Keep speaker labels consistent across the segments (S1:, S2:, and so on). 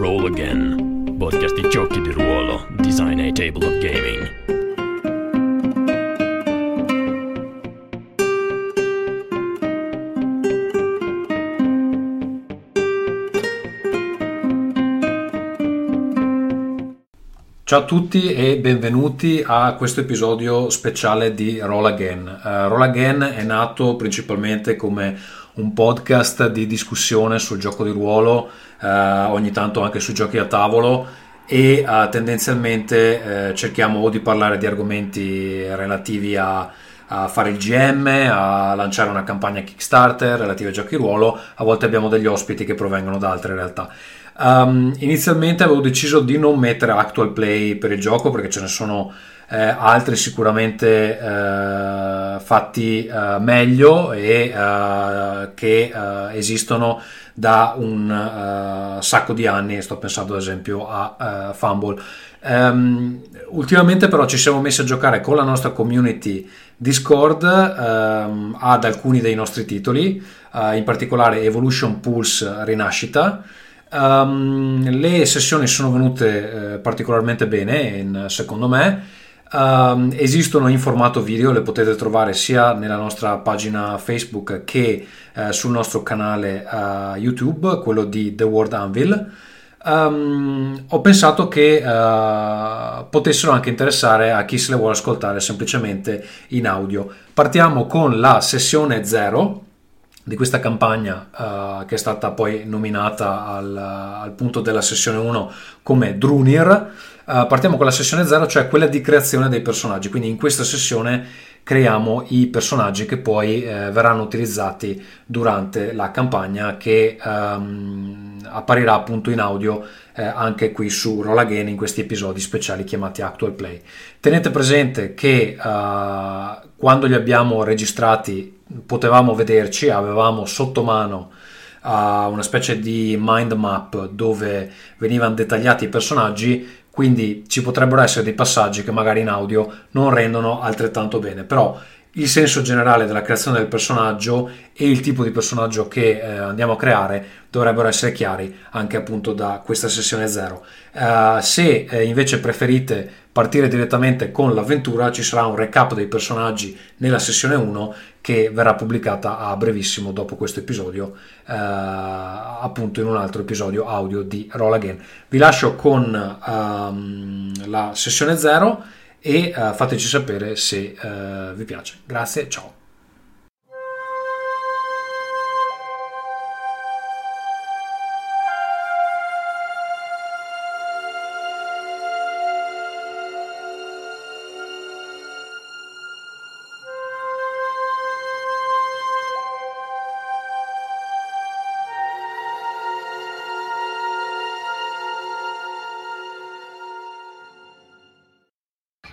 S1: Roll Again, podcast di giochi di ruolo, design e table of gaming.
S2: Ciao a tutti e benvenuti a questo episodio speciale di Roll Again. Uh, Roll Again è nato principalmente come un podcast di discussione sul gioco di ruolo, ogni tanto anche sui giochi a tavolo e uh, tendenzialmente cerchiamo o di parlare di argomenti relativi a, a fare il GM, a lanciare una campagna Kickstarter relativa ai giochi ruolo, a volte abbiamo degli ospiti che provengono da altre realtà. Um, inizialmente avevo deciso di non mettere actual play per il gioco perché ce ne sono eh, altri sicuramente eh, fatti eh, meglio e eh, che eh, esistono da un eh, sacco di anni. Sto pensando ad esempio a Fumble. Um, ultimamente però ci siamo messi a giocare con la nostra community Discord um, ad alcuni dei nostri titoli, in particolare Evolution Pulse Rinascita. Um, le sessioni sono venute eh, particolarmente bene, in, secondo me. Um, esistono in formato video, le potete trovare sia nella nostra pagina Facebook che eh, sul nostro canale uh, YouTube, quello di The World Anvil. Um, ho pensato che uh, potessero anche interessare a chi se le vuole ascoltare semplicemente in audio. Partiamo con la sessione 0 di questa campagna uh, che è stata poi nominata al, al, punto della sessione 1 come Drunir. Uh, partiamo con la sessione 0, cioè quella di creazione dei personaggi. Quindi in questa sessione creiamo i personaggi che poi eh, verranno utilizzati durante la campagna che um, apparirà appunto in audio eh, anche qui su Roll Again in questi episodi speciali chiamati Actual Play. Tenete presente che uh, quando li abbiamo registrati potevamo vederci, avevamo sotto mano uh, una specie di mind map dove venivano dettagliati i personaggi, quindi ci potrebbero essere dei passaggi che magari in audio non rendono altrettanto bene, però il senso generale della creazione del personaggio e il tipo di personaggio che eh, andiamo a creare dovrebbero essere chiari anche appunto da questa sessione 0. Uh, se eh, invece preferite partire direttamente con l'avventura ci sarà un recap dei personaggi nella sessione 1 che verrà pubblicata a brevissimo dopo questo episodio uh, appunto in un altro episodio audio di Roll Again. Vi lascio con um, la sessione 0 e uh, fateci sapere se uh, vi piace. Grazie, ciao.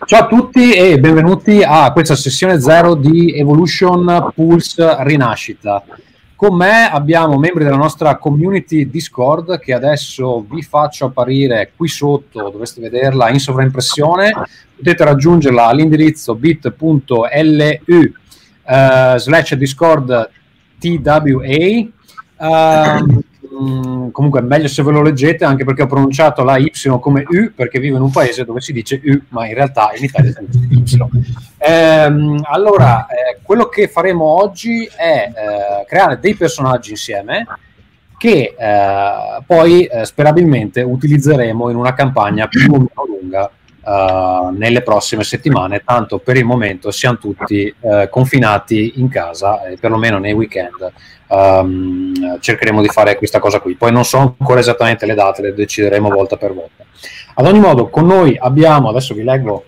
S2: Ciao a tutti e benvenuti a questa sessione zero di Evolution Pulse Rinascita. Con me abbiamo membri della nostra community Discord che adesso vi faccio apparire qui sotto, dovreste vederla in sovraimpressione. Potete raggiungerla all'indirizzo bit.lu uh, slash discord twa. Uh, Mm, comunque è meglio se ve lo leggete anche perché ho pronunciato la Y come U perché vivo in un paese dove si dice U ma in realtà in Italia si dice Y ehm, allora eh, quello che faremo oggi è eh, creare dei personaggi insieme che eh, poi eh, sperabilmente utilizzeremo in una campagna più o meno lunga Uh, nelle prossime settimane, tanto per il momento siamo tutti uh, confinati in casa, eh, perlomeno nei weekend. Um, cercheremo di fare questa cosa qui. Poi non so ancora esattamente le date, le decideremo volta per volta. Ad ogni modo, con noi abbiamo, adesso vi leggo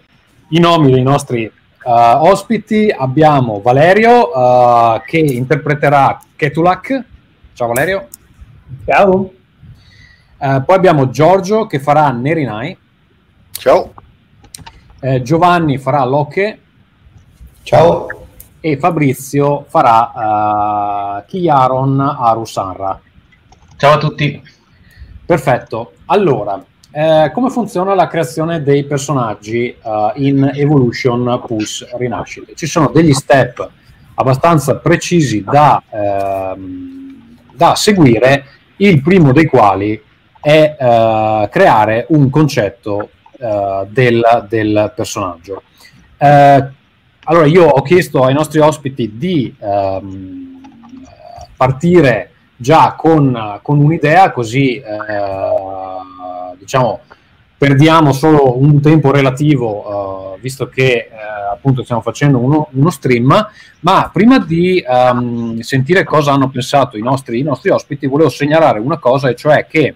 S2: i nomi dei nostri uh, ospiti, abbiamo Valerio che interpreterà Ketulak. Ciao Valerio.
S3: Ciao.
S2: poi abbiamo Giorgio che farà Nerinai.
S4: Ciao.
S2: Giovanni farà Locke.
S3: Ciao.
S2: E Fabrizio farà uh, Chiaron Arusanra.
S3: Ciao a tutti.
S2: Perfetto. Allora, eh, come funziona la creazione dei personaggi uh, in Evolution Pulse Rinascita? Ci sono degli step abbastanza precisi da, ehm, da seguire, il primo dei quali è uh, creare un concetto uh, del, del, personaggio. Allora, io ho chiesto ai nostri ospiti di um, partire già con, con un'idea, così diciamo perdiamo solo un tempo relativo, uh, visto che uh, appunto stiamo facendo uno, uno, stream, ma prima di um, sentire cosa hanno pensato i nostri, i nostri, ospiti, volevo segnalare una cosa, e cioè che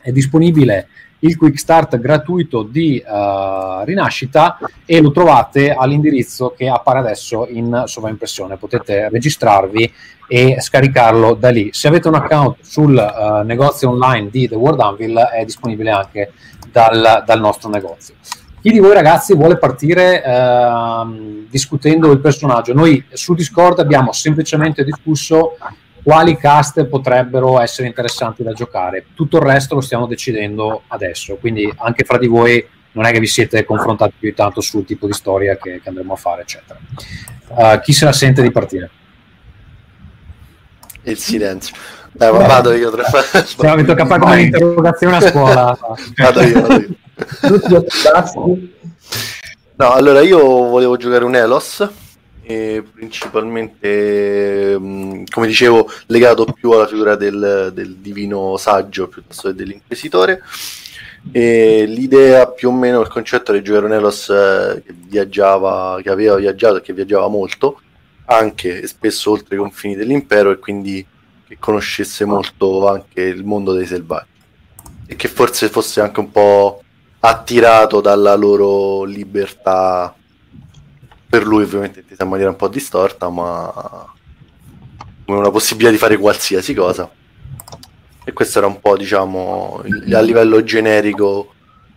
S2: è disponibile il quick start gratuito di uh, Rinascita e lo trovate all'indirizzo che appare adesso in sovraimpressione. Potete registrarvi e scaricarlo da lì. Se avete un account sul negozio online di The World Anvil è disponibile anche dal, dal nostro negozio. Chi di voi ragazzi vuole partire eh, discutendo il personaggio? Noi su Discord abbiamo semplicemente discusso quali cast potrebbero essere interessanti da giocare. Tutto il resto lo stiamo decidendo adesso, quindi anche fra di voi non è che vi siete confrontati più tanto sul tipo di storia che, che andremo a fare, eccetera. Uh, chi se la sente di partire?
S4: Il silenzio. Dai, ma vado io. Tre...
S2: Cioè, mi tocca fare come un'interrogazione a scuola.
S4: vado io, vado io. no, allora io volevo giocare un Elos, principalmente, mm, come dicevo, legato più alla figura del, del divino saggio piuttosto che dell'inquisitore. E l'idea più o meno, il concetto di giocare un Elos eh, che viaggiava, che aveva viaggiato e che viaggiava molto, anche e spesso oltre i confini dell'impero e quindi che conoscesse molto anche il mondo dei selvaggi e che forse fosse anche un po' attirato dalla loro libertà per lui ovviamente intesa in maniera un po' distorta ma come una possibilità di fare qualsiasi cosa e questo era un po' diciamo a livello generico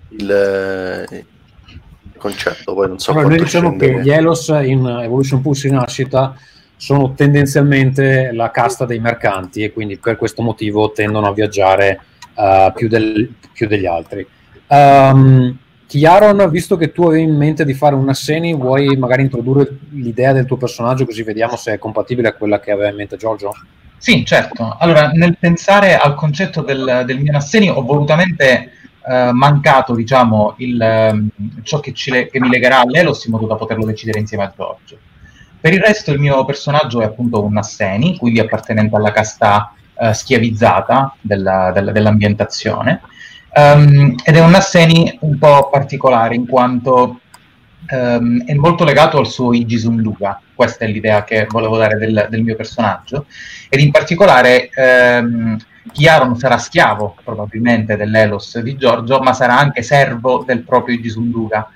S4: il, il concetto poi non so
S2: allora, noi diciamo scendere. che gli Elos in Evolution Pulse in nascita sono tendenzialmente la casta dei mercanti e quindi per questo motivo tendono a viaggiare uh, più, del, più, degli altri. Um, Chiaron, visto che tu avevi in mente di fare una Seni, vuoi magari introdurre l'idea del tuo personaggio così vediamo se è compatibile a quella che aveva in mente Giorgio?
S3: Sì, certo. Allora, nel pensare al concetto del, del mio Nasseni ho volutamente eh, mancato, diciamo, il, ehm, ciò che, ci, che, mi legherà all'Elos in modo da poterlo decidere insieme a Giorgio. Per il resto il mio personaggio è appunto un Asseni, quindi appartenente alla casta uh, schiavizzata della, della, dell'ambientazione, um, ed è un Asseni un po' particolare in quanto um, è molto legato al suo Igisunduga, questa è l'idea che volevo dare del, del mio personaggio, ed in particolare um, Chiaron sarà schiavo probabilmente dell'Elos di Giorgio, ma sarà anche servo del proprio Igisunduga,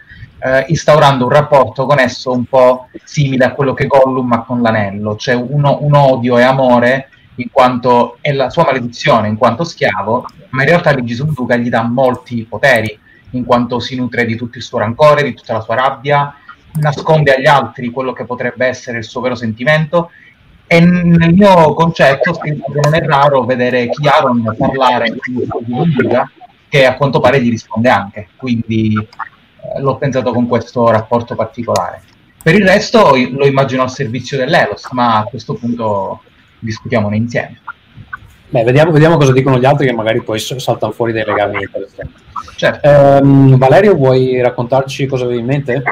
S3: eh, instaurando un rapporto con esso un po' simile a quello che Gollum ha con l'anello, cioè uno, un odio e amore in quanto è la sua maledizione in quanto schiavo, ma in realtà Luigi Sunduka gli dà molti poteri in quanto si nutre di tutto il suo rancore, di tutta la sua rabbia, nasconde agli altri quello che potrebbe essere il suo vero sentimento e nel mio concetto non è raro vedere Chiaron parlare di Sunduka che a quanto pare gli risponde anche, quindi eh, l'ho pensato con questo rapporto particolare. Per il resto lo immagino al servizio dell'Elos, ma a questo punto discutiamone insieme.
S2: Beh, vediamo, vediamo, cosa dicono gli altri che magari poi saltano fuori dei legami interessanti. Certo. Eh, Valerio, vuoi raccontarci cosa avevi in mente?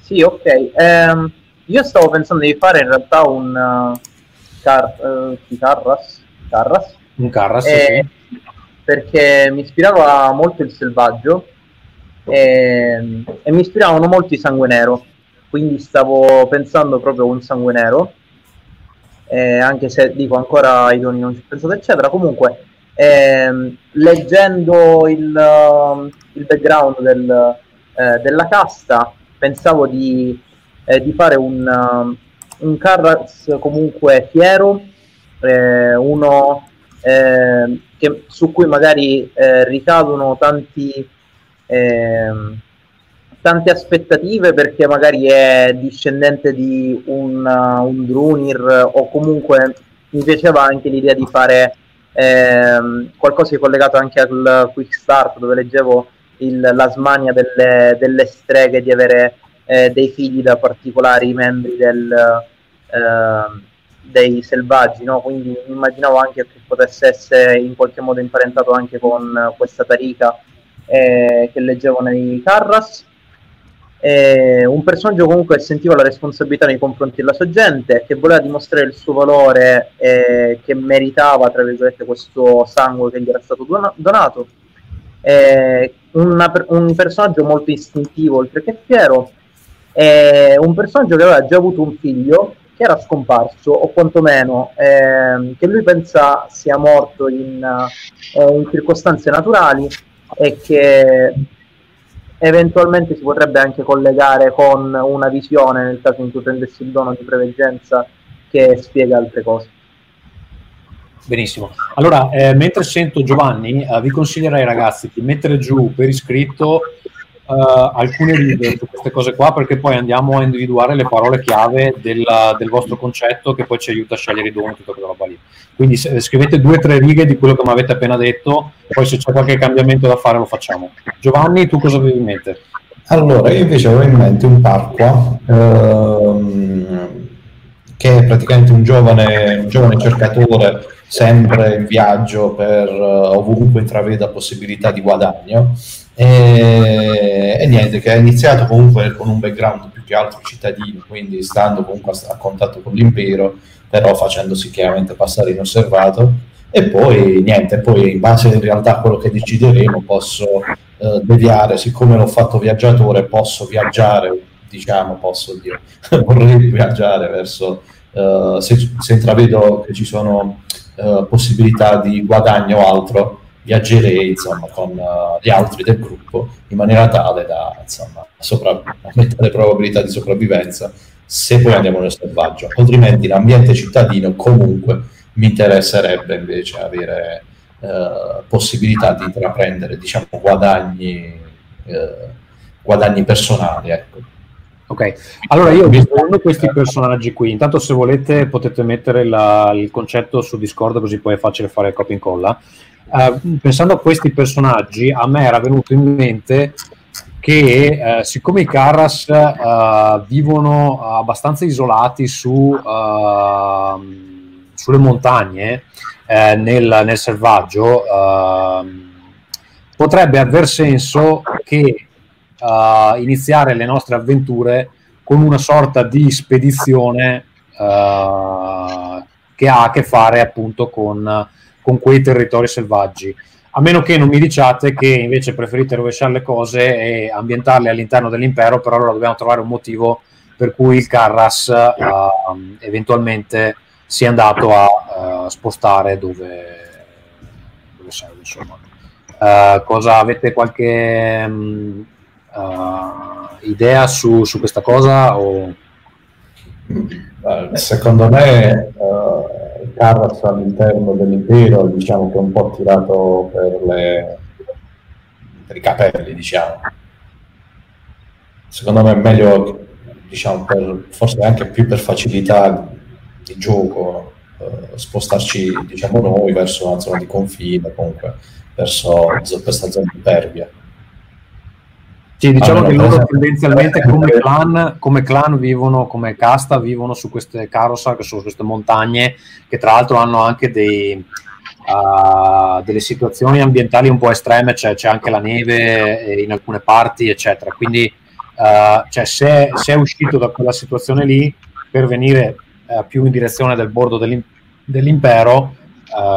S5: Sì, ok. Eh, io stavo pensando di fare in realtà un uh, car, uh, Carras, Carras.
S2: Un Carras, eh,
S5: sì. Perché mi ispirava molto il selvaggio e, e mi ispiravano molto i sangue nero, quindi stavo pensando proprio a un sangue nero, eh, anche se dico ancora ai doni non ci ho pensato eccetera, comunque eh, leggendo il, uh, il background del, eh, della casta pensavo di, eh, di fare un, uh, un Carras comunque fiero, eh, uno eh, che, su cui magari ricadono tanti eh, tante aspettative perché magari è discendente di un, uh, un Drunir o comunque mi piaceva anche l'idea di fare eh, qualcosa di collegato anche al Quick Start dove leggevo il, la smania delle, delle, streghe di avere eh, dei figli da particolari membri del, ehm, dei selvaggi, no? quindi immaginavo anche che potesse essere in qualche modo imparentato anche con questa tarica eh, che leggevo nei Carras. Eh, un personaggio comunque sentiva la responsabilità nei confronti della sua gente, che voleva dimostrare il suo valore, eh, che meritava, tra virgolette, questo sangue che gli era stato donato. Eh, una, un personaggio molto istintivo, oltre che fiero, un personaggio che aveva già avuto un figlio che era scomparso, o quantomeno eh, che lui pensa sia morto in, eh, in circostanze naturali e che eventualmente si potrebbe anche collegare con una visione nel caso in cui prendessi il dono di preveggenza che spiega altre cose.
S2: Benissimo. Allora, eh, mentre sento Giovanni, eh, vi consiglierei ragazzi di mettere giù per iscritto uh, alcune righe su queste cose qua perché poi andiamo a individuare le parole chiave della, del vostro concetto che poi ci aiuta a scegliere i doni tutta quella roba lì. Quindi se, scrivete due o tre righe di quello che mi avete appena detto, poi se c'è qualche cambiamento da fare lo facciamo. Giovanni, tu cosa avevi in mente?
S6: Allora, io invece avevo in mente un Parqua ehm, che è praticamente un giovane, un giovane cercatore sempre in viaggio per uh, ovunque intraveda possibilità di guadagno e, e, niente, che ha iniziato comunque con un background più che altro cittadino, quindi stando comunque a, a contatto con l'impero, però facendosi chiaramente passare inosservato. E poi niente, poi in base in realtà a quello che decideremo posso eh, deviare, siccome l'ho fatto viaggiatore, posso viaggiare, diciamo, posso dire, vorrei viaggiare verso, eh, se, se, intravedo che ci sono eh, possibilità di guadagno o altro, viaggerei insomma, con uh, gli altri del gruppo in maniera tale da insomma, sopra- aumentare le probabilità di sopravvivenza se poi andiamo nel selvaggio. Altrimenti l'ambiente cittadino comunque mi interesserebbe invece avere uh, possibilità di intraprendere diciamo, guadagni, uh, guadagni personali. Ecco.
S2: Ok, allora io vi rispondo questi personaggi qui. Intanto, se volete, potete mettere la, il concetto su Discord, così poi è facile fare copia e incolla. Uh, pensando a questi personaggi, a me era venuto in mente che uh, siccome i Carras uh, vivono abbastanza isolati su, sulle montagne, nel, nel, selvaggio, potrebbe aver senso che iniziare le nostre avventure con una sorta di spedizione che ha a che fare appunto con con quei territori selvaggi. A meno che non mi diciate che invece preferite rovesciare le cose e ambientarle all'interno dell'impero, però allora dobbiamo trovare un motivo per cui il Carras uh, eventualmente sia andato a uh, spostare dove, dove serve. Insomma. Uh, cosa avete qualche um, idea su, su, questa cosa? O...
S6: Secondo me Carras all'interno dell'impero diciamo che è un po' tirato per, le, per i capelli diciamo. Secondo me è meglio diciamo per, forse anche più per facilità di gioco eh, spostarci diciamo noi verso una zona di confine comunque verso questa zona impervia
S2: sì, diciamo allora, che loro tendenzialmente come clan, come clan, vivono, come casta, vivono su queste carousel, che sono queste montagne, che tra l'altro hanno anche dei, uh, delle situazioni ambientali un po' estreme, cioè c'è anche la neve in alcune parti, eccetera. Quindi uh, cioè, se, se, è uscito da quella situazione lì per venire uh, più in direzione del bordo dell'im- dell'impero,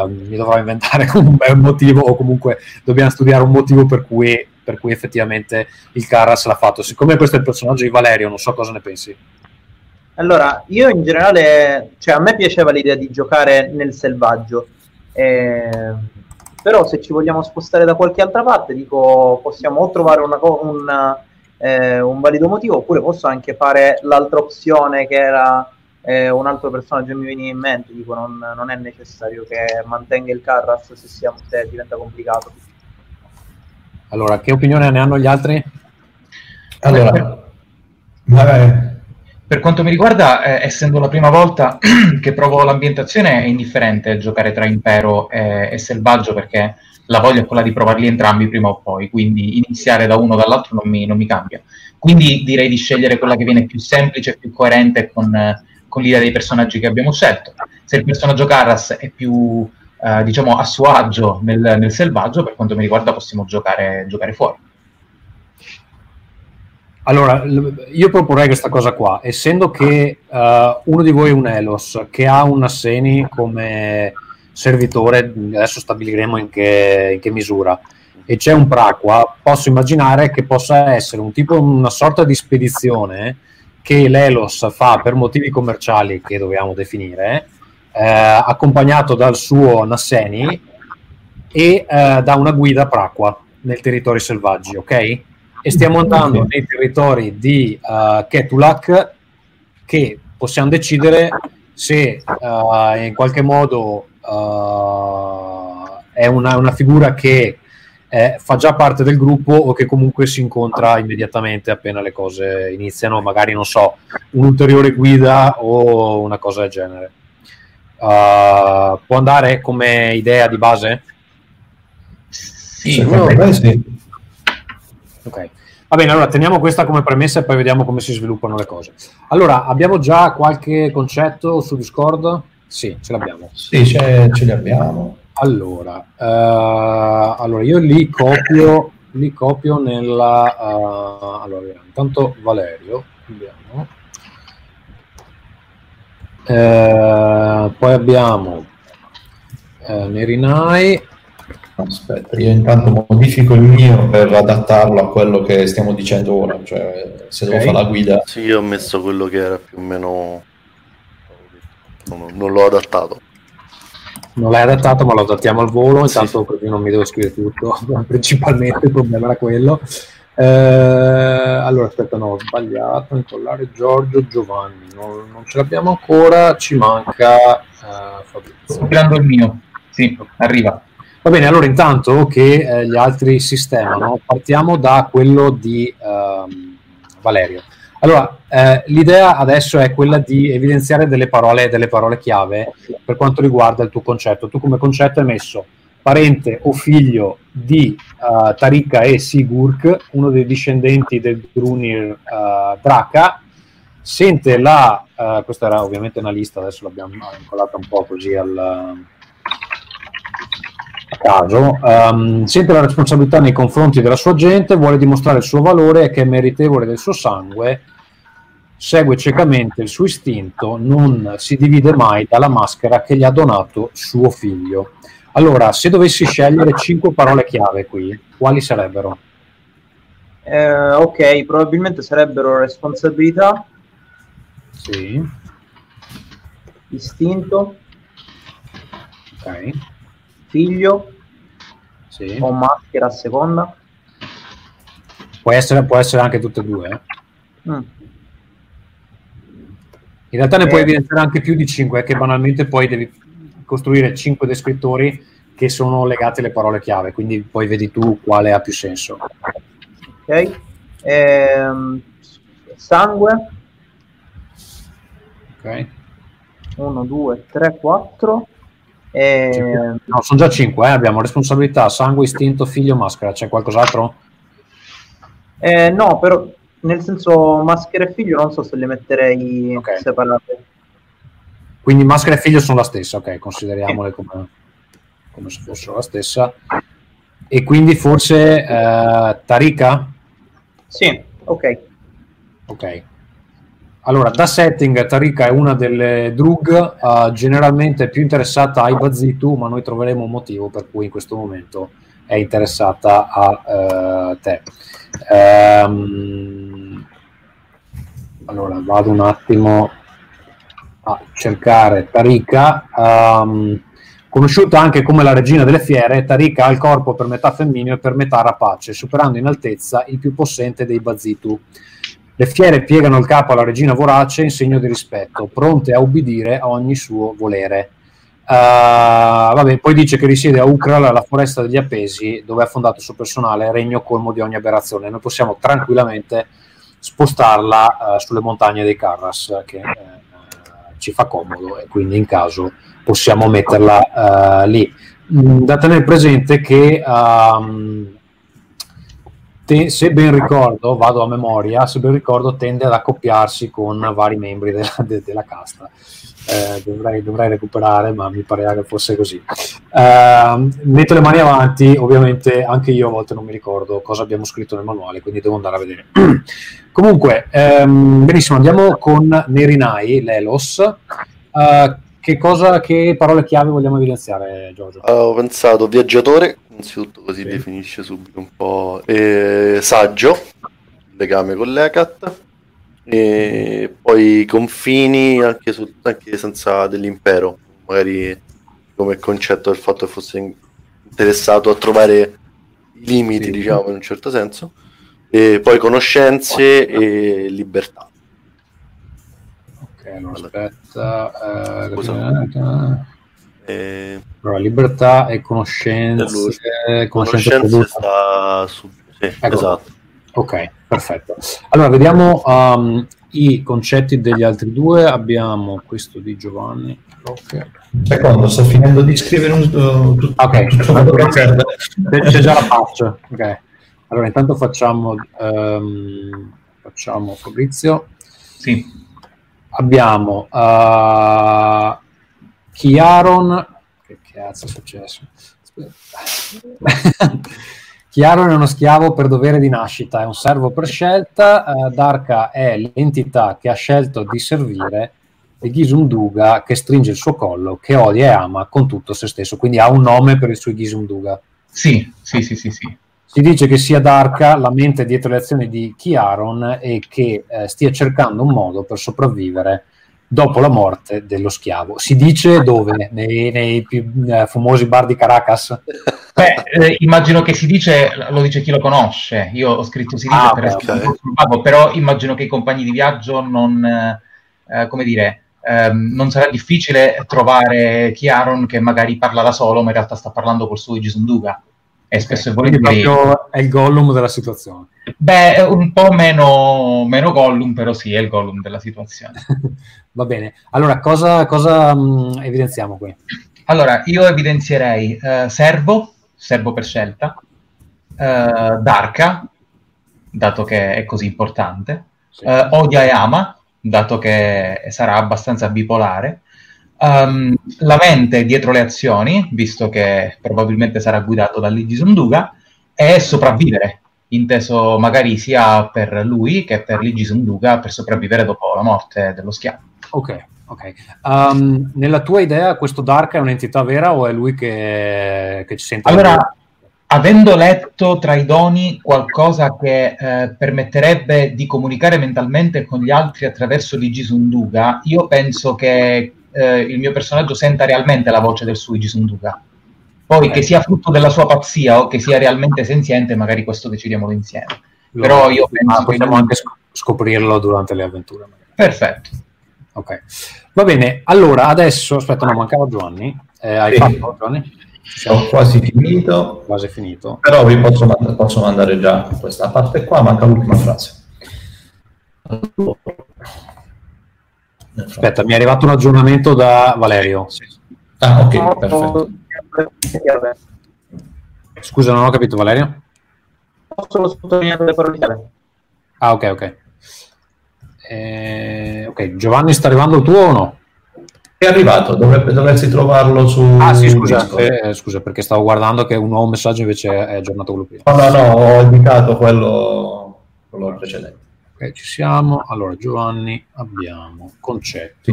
S2: mi dovrò inventare un bel motivo o comunque dobbiamo studiare un motivo per cui per cui effettivamente il Carras l'ha fatto. Siccome questo è il personaggio di Valerio, non so cosa ne pensi.
S5: Allora, io in generale, cioè a me piaceva l'idea di giocare nel selvaggio, eh, però se ci vogliamo spostare da qualche altra parte, dico, possiamo o trovare una, una, eh, un valido motivo, oppure posso anche fare l'altra opzione che era eh, un altro personaggio mi veniva in mente, dico, non, non è necessario che mantenga il Carras se, siamo, se diventa complicato.
S2: Allora, che opinione ne hanno gli altri?
S3: Allora, per quanto mi riguarda, eh, essendo la prima volta che provo l'ambientazione, è indifferente giocare tra impero e, e, selvaggio perché la voglia è quella di provarli entrambi prima o poi, quindi iniziare da uno o dall'altro non mi, non mi cambia. Quindi direi di scegliere quella che viene più semplice, più coerente con, con l'idea dei personaggi che abbiamo scelto. Se il personaggio Carras è più eh, diciamo a suo agio nel, nel, selvaggio, per quanto mi riguarda possiamo giocare, giocare fuori.
S2: Allora, io proporrei questa cosa qua, essendo che uh, uno di voi è un Elos che ha un Asseni come servitore, adesso stabiliremo in che, in che misura, e c'è un Praqua, posso immaginare che possa essere un tipo, una sorta di spedizione che l'Elos fa per motivi commerciali che dobbiamo definire, eh, accompagnato dal suo Nasseni e eh, da una guida Praqua nel territorio selvaggi, ok? E stiamo andando nei territori di uh, Ketulak che possiamo decidere se uh, in qualche modo uh, è una, una, figura che eh, fa già parte del gruppo o che comunque si incontra immediatamente appena le cose iniziano, magari non so, un'ulteriore guida o una cosa del genere. Uh, può andare come idea di base?
S3: Sì, sì. sì.
S2: Ok. Va bene, allora teniamo questa come premessa e poi vediamo come si sviluppano le cose. Allora, abbiamo già qualche concetto su Discord? Sì, ce l'abbiamo.
S6: Sì, ce, ce li abbiamo.
S2: Allora, uh, allora, io li copio, li copio nella... Uh, allora, intanto Valerio, vediamo. Eh, poi abbiamo eh, Nerinai.
S6: Aspetta, io intanto modifico il mio per adattarlo a quello che stiamo dicendo ora, cioè se okay. devo fare la guida.
S4: Sì, io ho messo quello che era più o meno... Non, non l'ho adattato.
S2: Non l'hai adattato, ma lo adattiamo al volo, intanto sì. così non mi devo scrivere tutto, principalmente il problema era quello. Eh, allora, aspetta, no, ho sbagliato. Incollare Giorgio Giovanni. Non, non ce l'abbiamo ancora, ci manca
S3: eh, Fabrizio. Tirando il mio. Sì, arriva.
S2: Va bene, allora intanto che eh, gli altri sistemano, partiamo da quello di ehm, Valerio. Allora, eh, l'idea adesso è quella di evidenziare delle parole, delle parole chiave per quanto riguarda il tuo concetto. Tu come concetto hai messo parente o figlio di uh, Tarika e Sigurk, uno dei discendenti del Drunir uh, Draka, sente la, uh, questa era ovviamente una lista, adesso l'abbiamo incollata un po' così al, a caso, um, sente la responsabilità nei confronti della sua gente, vuole dimostrare il suo valore e che è meritevole del suo sangue, segue ciecamente il suo istinto, non si divide mai dalla maschera che gli ha donato suo figlio. Allora, se dovessi scegliere cinque parole chiave qui, quali sarebbero?
S5: Eh, ok, probabilmente sarebbero responsabilità.
S2: Sì.
S5: Istinto.
S2: Ok.
S5: Figlio.
S2: Sì.
S5: O maschera a seconda.
S2: Può essere, può essere anche tutte e due. Eh? Mm. In realtà ne eh. puoi evidenziare anche più di cinque, che banalmente poi devi costruire cinque descrittori che sono legati alle parole chiave, quindi poi vedi tu quale ha più senso.
S5: Ok. Ehm, sangue.
S2: Ok.
S5: 1, 2, 3, 4. E...
S2: No, sono già 5, eh? abbiamo responsabilità, sangue, istinto, figlio, maschera. C'è qualcos'altro?
S5: Eh, no, però nel senso maschera e figlio non so se le metterei okay. separate.
S2: Quindi maschera e figlio sono la stessa, ok, consideriamole come, come se fossero la stessa. E quindi forse eh, Tarika?
S5: Sì, ok.
S2: Ok. Allora, da setting, Tarika è una delle drug uh, generalmente più interessata ai Bazitu, ma noi troveremo un motivo per cui in questo momento è interessata a uh, te. Um, allora, vado un attimo a cercare Tarika, um, conosciuta anche come la regina delle fiere, Tarika ha il corpo per metà femminile e per metà rapace, superando in altezza il più possente dei Bazitu. Le fiere piegano il capo alla regina vorace in segno di rispetto, pronte a ubbidire a ogni suo volere. Uh, vabbè, poi dice che risiede a Ukral, la foresta degli Appesi, dove ha fondato il suo personale regno colmo di ogni aberrazione. Noi possiamo tranquillamente spostarla uh, sulle montagne dei Carras, che uh, ci fa comodo e quindi in caso possiamo metterla uh, lì. Mm, da tenere presente che um, te- se ben ricordo, vado a memoria, se ben ricordo tende ad accoppiarsi con vari membri della, de- della casta. Eh, dovrei, dovrei, recuperare, ma mi pareva che fosse così. Eh, metto le mani avanti, ovviamente anche io a volte non mi ricordo cosa abbiamo scritto nel manuale, quindi devo andare a vedere. Comunque, ehm, benissimo, andiamo con Nerinai, l'Elos. Uh, che, cosa, che parole chiave vogliamo evidenziare, Giorgio?
S4: Ho pensato viaggiatore, innanzitutto così sì. definisce subito un po', e saggio, legame con l'ECAT, e poi confini anche, su, anche senza dell'impero, magari come concetto del fatto che fosse interessato a trovare i limiti, sì. diciamo, in un certo senso, e poi conoscenze e libertà.
S2: Ok, allora aspetta. Uh, eh, allora, libertà e conoscenze.
S4: Conoscenze, conoscenze sta su... Sì, ecco. esatto.
S2: Ok, perfetto. Allora, vediamo um, i concetti degli altri due. Abbiamo questo di Giovanni.
S6: Okay. Secondo, sto finendo di scrivere un... Uh,
S2: ok, c'è già la faccia. Ok. Allora, intanto facciamo, um, facciamo Fabrizio.
S3: Sì.
S2: Abbiamo uh, Chiaron. Che cazzo è successo? Chiaron è uno schiavo per dovere di nascita, è un servo per scelta. Uh, Darka è l'entità che ha scelto di servire e Ghisum che stringe il suo collo, che odia e ama con tutto se stesso. Quindi ha un nome per il suo Ghisum
S3: Sì, sì, sì, sì, sì.
S2: Si dice che sia Darka la mente dietro le azioni di Chiaron e che eh, stia cercando un modo per sopravvivere dopo la morte dello schiavo. Si dice dove? Nei, nei più eh, famosi bar di Caracas?
S3: Beh, eh, immagino che si dice, lo dice chi lo conosce, io ho scritto si dice ah, per okay. Vago, però immagino che i compagni di viaggio non, eh, come dire, ehm, non sarà difficile trovare Chiaron che magari parla da solo, ma in realtà sta parlando col suo Igisunduga. E spesso
S2: e volentieri... è il Gollum della situazione.
S3: Beh, un po' meno, meno Gollum, però sì, è il Gollum della situazione.
S2: Va bene. Allora, cosa, cosa mh, evidenziamo qui?
S3: Allora, io evidenzierei uh, Servo, Servo per scelta, uh, Darka, dato che è così importante, sì. uh, Odia e Ama, dato che sarà abbastanza bipolare, um, la mente dietro le azioni, visto che probabilmente sarà guidato da Luigi Sunduga, e sopravvivere, inteso magari sia per lui che per Luigi Sunduga per sopravvivere dopo la morte dello schiavo.
S2: Ok, ok. Um, nella tua idea questo Dark è un'entità vera o è lui che, che ci sente?
S3: Allora, avendo letto tra i doni qualcosa che eh, permetterebbe di comunicare mentalmente con gli altri attraverso Luigi Sunduga, io penso che eh, il mio personaggio senta realmente la voce del Suigi Sunduka. Poi che sia frutto della sua pazzia o che sia realmente senziente, magari questo decidiamo insieme. Lo, Però io penso
S2: possiamo anche scoprirlo durante le avventure. Magari.
S3: Perfetto.
S2: Ok. Va bene, allora adesso, aspetta, no, mancava Giovanni. Eh, hai sì. fatto Giovanni?
S6: Ho quasi finito.
S2: Quasi finito.
S6: Però vi posso, posso mandare già questa parte qua, manca l'ultima frase. Allora.
S2: Aspetta, mi è arrivato un aggiornamento da Valerio.
S6: Ah, ok, perfetto.
S2: Scusa, non ho capito, Valerio?
S5: Solo sottolineare le parole chiave.
S2: Ah, ok, ok. Eh, ok, Giovanni, sta arrivando il tuo o no?
S6: È arrivato, dovrebbe doversi trovarlo su.
S2: Ah, sì, scusa, eh, scusa, perché stavo guardando che un nuovo messaggio invece è aggiornato quello prima.
S6: No, no, no, ho indicato quello, quello precedente.
S2: Ok, ci siamo. Allora, Giovanni, abbiamo concetti.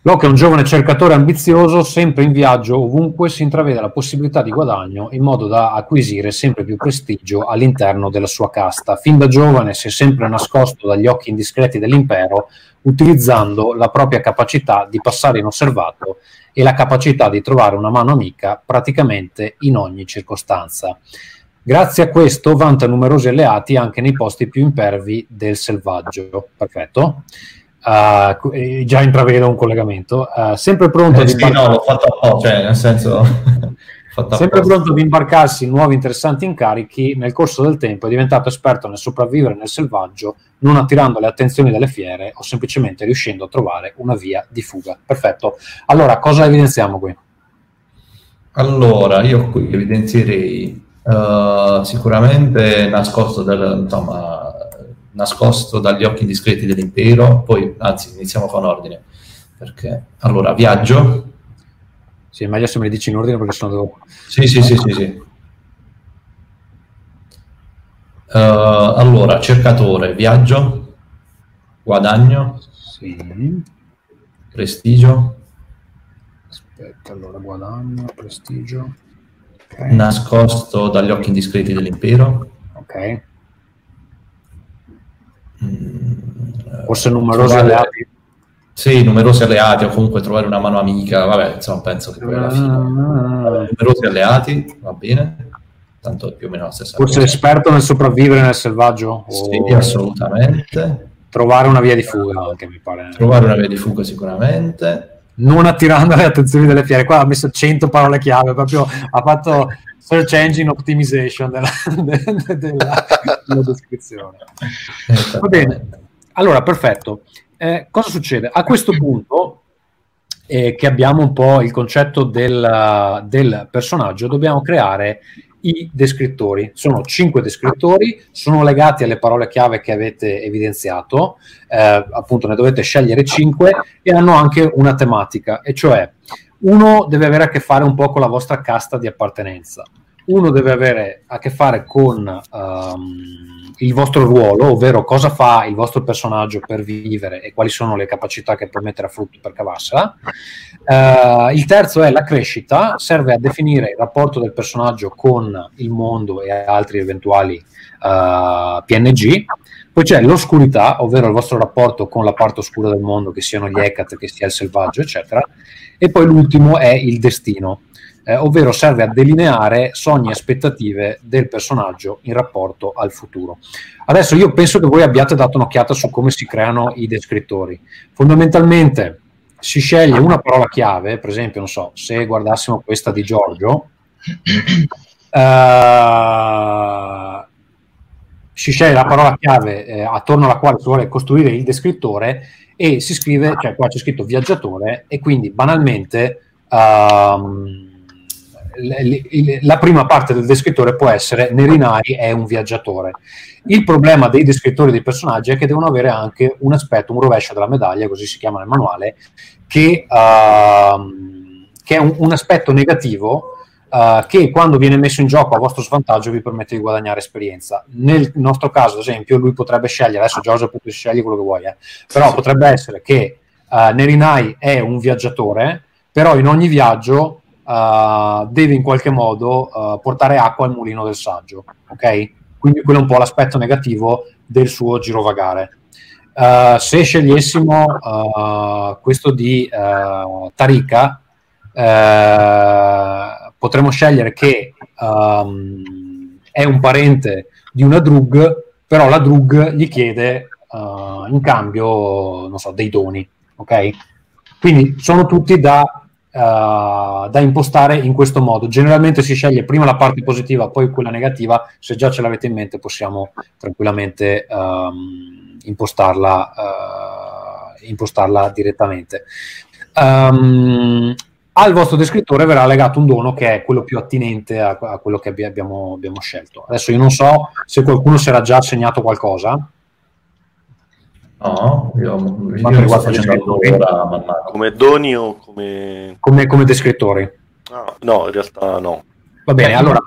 S2: Locke è un giovane cercatore ambizioso, sempre in viaggio ovunque si intravede la possibilità di guadagno in modo da acquisire sempre più prestigio all'interno della sua casta. Fin da giovane si è sempre nascosto dagli occhi indiscreti dell'impero, utilizzando la propria capacità di passare inosservato e la capacità di trovare una mano amica praticamente in ogni circostanza. Grazie a questo vanta numerosi alleati anche nei posti più impervi del selvaggio. Perfetto. Uh, già intravedo un collegamento. Uh, sempre pronto
S6: eh, ad imbarcarsi... no, cioè nel senso...
S2: sempre pronto ad imbarcarsi in nuovi interessanti incarichi, nel corso del tempo è diventato esperto nel sopravvivere nel selvaggio, non attirando le attenzioni delle fiere o semplicemente riuscendo a trovare una via di fuga. Perfetto. Allora, cosa evidenziamo qui?
S6: Allora, io qui evidenzierei Uh, sicuramente nascosto, dal, insomma, nascosto dagli occhi discreti dell'impero, poi anzi iniziamo con ordine, perché allora viaggio.
S2: Sì, è meglio se me li dici in ordine perché sono devo...
S6: Sì, sì, sì, sì, sì. Uh, allora, cercatore, viaggio, guadagno,
S2: sì.
S6: prestigio.
S2: Aspetta, allora guadagno, prestigio.
S6: Okay. Nascosto dagli occhi indiscreti dell'impero.
S2: Ok. Mm, Forse numerosi trovare... alleati.
S6: Sì, numerosi alleati o comunque trovare una mano amica, vabbè, insomma, penso che poi alla fine... Ah. numerosi alleati, va bene tanto più o meno la stessa
S2: Forse cosa. esperto nel sopravvivere nel selvaggio?
S6: Sì, assolutamente.
S2: Trovare una via di fuga anche, mi pare.
S6: Trovare una via di fuga sicuramente.
S2: Non attirando le attenzioni delle fiere. Qua ha messo 100 parole chiave, proprio ha fatto search engine optimization della, della, della, della descrizione. Va bene. Allora, perfetto. Eh, cosa succede? A questo punto eh, che abbiamo un po' il concetto del, del personaggio, dobbiamo creare i descrittori. Sono cinque descrittori, sono legati alle parole chiave che avete evidenziato, eh, appunto ne dovete scegliere cinque e hanno anche una tematica, e cioè uno deve avere a che fare un po' con la vostra casta di appartenenza, uno deve avere a che fare con um, il vostro ruolo, ovvero cosa fa il vostro personaggio per vivere e quali sono le capacità che può mettere a frutto per cavarsela. Uh, il terzo è la crescita, serve a definire il rapporto del personaggio con il mondo e altri eventuali uh, PNG. Poi c'è l'oscurità, ovvero il vostro rapporto con la parte oscura del mondo, che siano gli Hecate, che sia il selvaggio, eccetera. E poi l'ultimo è il destino, eh, ovvero serve a delineare sogni e aspettative del personaggio in rapporto al futuro. Adesso io penso che voi abbiate dato un'occhiata su come si creano i descrittori. Fondamentalmente si sceglie una parola chiave, per esempio, non so, se guardassimo questa di Giorgio, eh, si sceglie la parola chiave eh, attorno alla quale si vuole costruire il descrittore e si scrive, cioè qua c'è scritto viaggiatore e quindi banalmente um, la prima parte del descrittore può essere Nerinari è un viaggiatore. Il problema dei descrittori dei personaggi è che devono avere anche un aspetto, un rovescio della medaglia, così si chiama nel manuale, che, uh, che è un, un, aspetto negativo uh, che quando viene messo in gioco a vostro svantaggio vi permette di guadagnare esperienza. Nel nostro caso, ad esempio, lui potrebbe scegliere, adesso Giorgio potrebbe scegliere quello che vuoi, eh, però potrebbe essere che uh, Nerinai è un viaggiatore, però in ogni viaggio uh, deve in qualche modo uh, portare acqua al mulino del saggio, ok? Quindi quello è un po' l'aspetto negativo del suo girovagare. Uh, se scegliessimo questo di Tarika, potremmo scegliere che um, è un parente di una drug, però la drug gli chiede in cambio, non so, dei doni, ok? Quindi sono tutti da da impostare in questo modo. Generalmente si sceglie prima la parte positiva, poi quella negativa. Se già ce l'avete in mente, possiamo tranquillamente um, impostarla, uh, impostarla direttamente. Um, al vostro descrittore verrà legato un dono che è quello più attinente a, a quello che abbiamo, abbiamo, scelto. Adesso io non so se qualcuno si era già assegnato qualcosa.
S6: No, io, io lo sto facendo ora
S4: Come doni o come...
S2: Come, come descrittori?
S4: Ah, no, in realtà no.
S2: Va bene, allora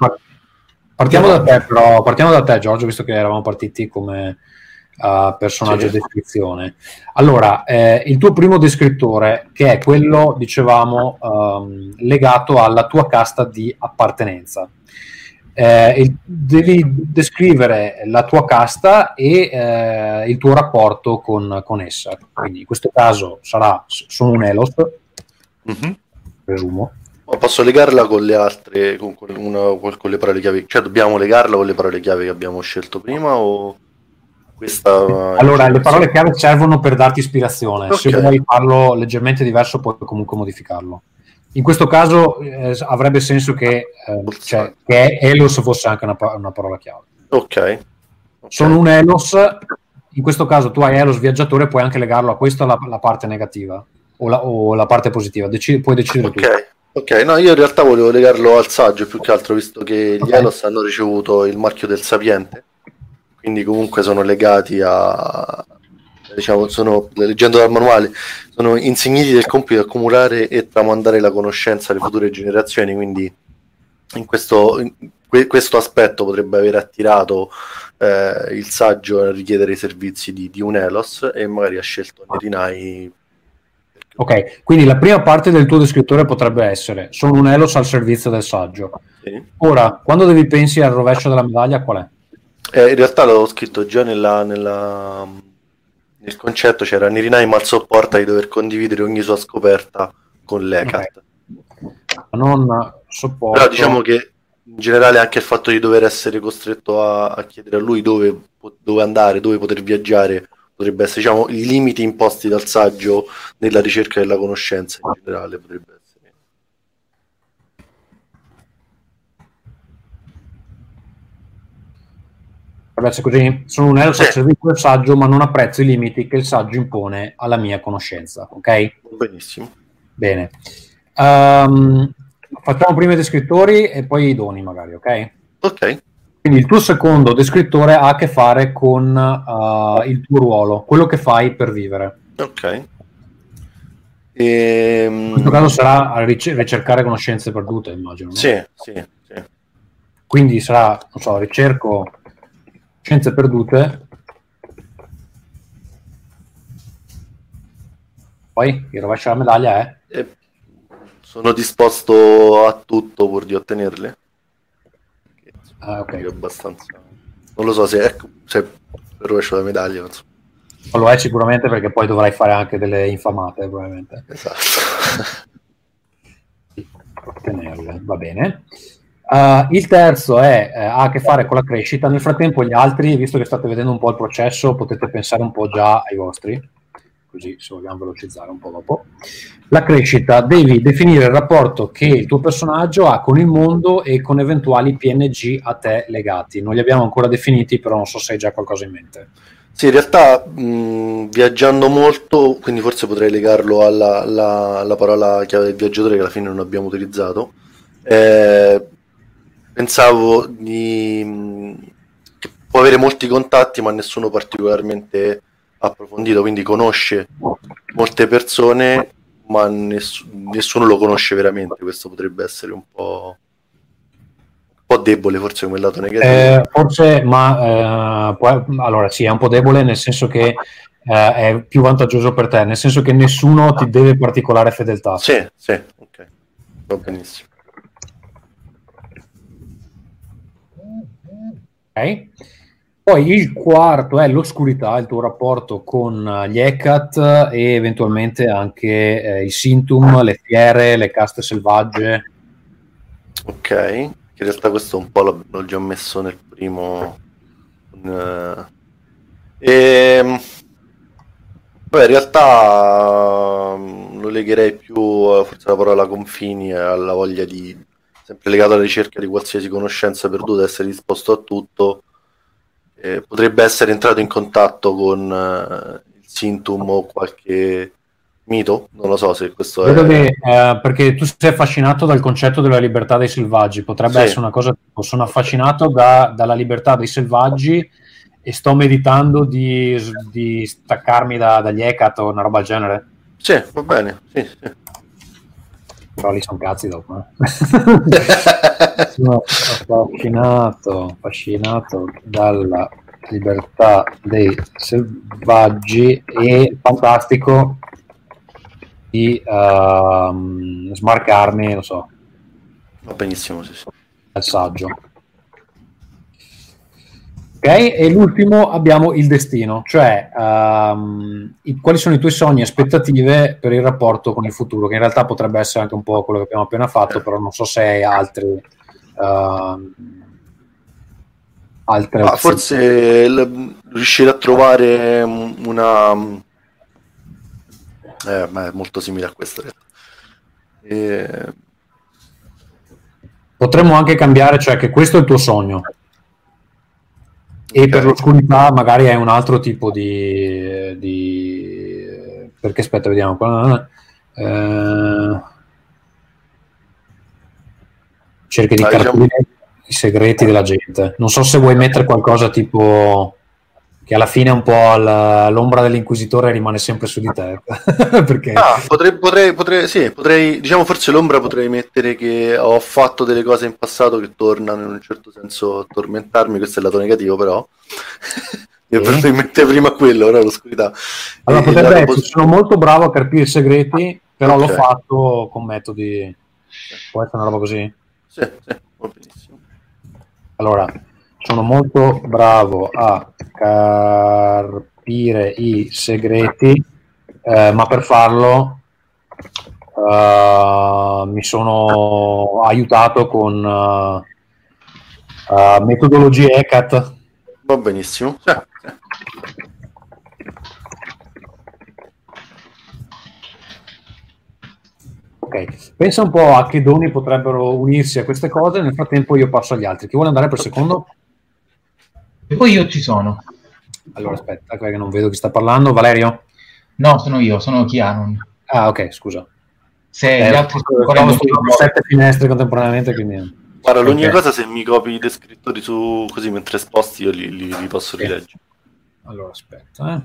S2: partiamo da te, però, partiamo da te Giorgio, visto che eravamo partiti come uh, personaggio sì. descrizione. Allora, eh, il tuo primo descrittore, che è quello, dicevamo, um, legato alla tua casta di appartenenza eh, devi descrivere la tua casta e eh, il tuo rapporto con, con, essa. Quindi in questo caso sarà sono un Elos, mm-hmm. presumo.
S4: Posso legarla con le altre, con, una, con, le parole chiave? Cioè dobbiamo legarla con le parole chiave che abbiamo scelto prima o questa...
S2: Allora, le parole chiave servono per darti ispirazione. Okay. Se vuoi farlo leggermente diverso puoi comunque modificarlo. In questo caso eh, avrebbe senso che, eh, cioè, che Elos fosse anche una, una parola chiave.
S4: Ok. okay.
S2: Sono un Elos, in questo caso tu hai Elos viaggiatore, puoi anche legarlo a questa la, la parte negativa o la, o la, parte positiva, Deci- puoi decidere
S4: okay. Ok, no, io in realtà volevo legarlo al saggio più che altro, visto che gli okay. Elos hanno ricevuto il marchio del sapiente, quindi comunque sono legati a, diciamo, sono, leggendo dal manuale, sono insigniti del compito di accumulare e tramandare la conoscenza alle future generazioni, quindi in questo, in questo aspetto potrebbe aver attirato eh, il saggio a richiedere i servizi di, di un Elos e magari ha scelto Nerinai
S2: Ok, quindi la prima parte del tuo descrittore potrebbe essere sono un Elos al servizio del saggio. Sì. Ora, quando devi pensi al rovescio della medaglia, qual
S4: è? Eh, in realtà l'avevo scritto già nella, nella, nel concetto, c'era Nirinai mal sopporta di dover condividere ogni sua scoperta con l'ECAT.
S2: Non sopporta.
S4: Però diciamo che in generale anche il fatto di dover essere costretto a, a chiedere a lui dove, dove andare, dove poter viaggiare potrebbe essere diciamo, i limiti imposti dal saggio nella ricerca della conoscenza in generale potrebbe essere.
S2: Se così sono un eros sì. al servizio del saggio, ma non apprezzo i limiti che il saggio impone alla mia conoscenza, ok?
S4: Benissimo.
S2: Bene. Um, facciamo prima i descrittori e poi i doni, magari, ok?
S4: Ok.
S2: Quindi il tuo secondo descrittore ha a che fare con uh, il tuo ruolo, quello che fai per vivere.
S4: Ok.
S2: Ehm... In questo caso sarà a ric- ricercare conoscenze perdute, immagino. No?
S4: Sì, sì, sì.
S2: Quindi sarà, non so, ricerco scienze perdute. Poi il rovescio della medaglia è? Eh,
S4: sono disposto a tutto pur di ottenerle.
S2: Ah, ok.
S4: abbastanza... Non lo so se è, se per rovescio la medaglia, non so.
S2: Lo è sicuramente perché poi dovrai fare anche delle infamate, probabilmente.
S4: Esatto.
S2: ottenerle, va bene. Uh, il terzo è, eh, ha a che fare con la crescita. Nel frattempo, gli altri, visto che state vedendo un po' il processo, potete pensare un po' già ai vostri così se vogliamo velocizzare un po' dopo. La crescita, devi definire il rapporto che il tuo personaggio ha con il mondo e con eventuali PNG a te legati. Non li abbiamo ancora definiti, però non so se hai già qualcosa in mente.
S4: Sì, in realtà mh, viaggiando molto, quindi forse potrei legarlo alla, alla, alla, parola chiave del viaggiatore che alla fine non abbiamo utilizzato. Eh, pensavo di, che può avere molti contatti, ma nessuno particolarmente approfondito, quindi conosce molte persone, ma ness- nessuno lo conosce veramente. Questo potrebbe essere un po', un po debole, forse come lato negativo.
S2: Eh, forse, ma eh, può, allora sì, è un po' debole nel senso che eh, è più vantaggioso per te, nel senso che nessuno ti deve particolare fedeltà.
S4: Sì, sì, ok, va benissimo.
S2: Ok. Poi il quarto è l'oscurità, il tuo rapporto con gli Ecat e eventualmente anche eh, i Sintum, le fiere, le caste selvagge.
S4: Ok, in realtà questo un po' l'ho, già messo nel primo. Uh, e, beh, in realtà lo legherei più forse alla parola confini alla voglia di, sempre legato alla ricerca di qualsiasi conoscenza perduta, essere disposto a tutto eh, potrebbe essere entrato in contatto con eh, il Sintum o qualche mito, non lo so se questo
S2: Vedo è... Che, eh, perché tu sei affascinato dal concetto della libertà dei selvaggi, potrebbe sì. essere una cosa tipo, sono affascinato da, dalla libertà dei selvaggi e sto meditando di, di staccarmi da, dagli Ecat o una roba del genere.
S4: Sì, va bene, sì, sì.
S2: Però lì sono cazzi dopo. Eh. sono affascinato, affascinato dalla libertà dei selvaggi e fantastico di uh, smarcarmi, non so.
S4: Va benissimo, sì, sì.
S2: Al saggio. Ok, e l'ultimo abbiamo il destino, cioè um, i, quali sono i tuoi sogni e aspettative per il rapporto con il futuro, che in realtà potrebbe essere anche un po' quello che abbiamo appena fatto, eh. però non so se hai altri... Uh, altre
S4: ah, forse l- riuscire a trovare una... Eh, ma è molto simile a questo. E...
S2: Potremmo anche cambiare, cioè che questo è il tuo sogno e per l'oscurità magari è un altro tipo di... di... Perché aspetta, vediamo qua. Eh... Cerca di
S4: ah,
S2: capire diciamo... i segreti della gente. Non so se vuoi mettere qualcosa tipo che alla fine un po' l'ombra dell'inquisitore rimane sempre su di te. Perché
S4: Ah, potrei, potrei, potrei, sì, potrei, diciamo forse l'ombra potrei mettere che ho fatto delle cose in passato che tornano in un certo senso a tormentarmi, questo è il lato negativo però. Io
S2: Sì.
S4: potrei mettere prima quello, ora l'oscurità.
S2: allora
S4: E
S2: potrebbe essere, sono molto bravo a capire i segreti, però l'ho
S4: Ok.
S2: fatto con metodi... Può essere una roba così?
S4: Sì, sì, va benissimo.
S2: Allora, sono molto bravo a capire i segreti, eh, ma per farlo eh, mi sono aiutato con eh, eh, metodologie ECAT.
S4: Va benissimo.
S2: Ok, pensa un po' a che doni potrebbero unirsi a queste cose. Nel frattempo, io passo agli altri. Chi vuole andare per secondo?
S3: E poi io ci sono.
S2: Allora, aspetta, che non vedo chi sta parlando. Valerio?
S3: No, sono io, sono Chianon.
S2: Ah, ok, scusa.
S3: Se
S2: Eh,
S3: gli altri sono ancora
S2: sette finestre contemporaneamente, quindi...
S4: Guarda, l'unica
S2: Ok.
S4: cosa se mi copi i descrittori su così mentre sposti io li, li- li posso
S2: Sì.
S4: rileggere.
S2: Allora, aspetta, eh.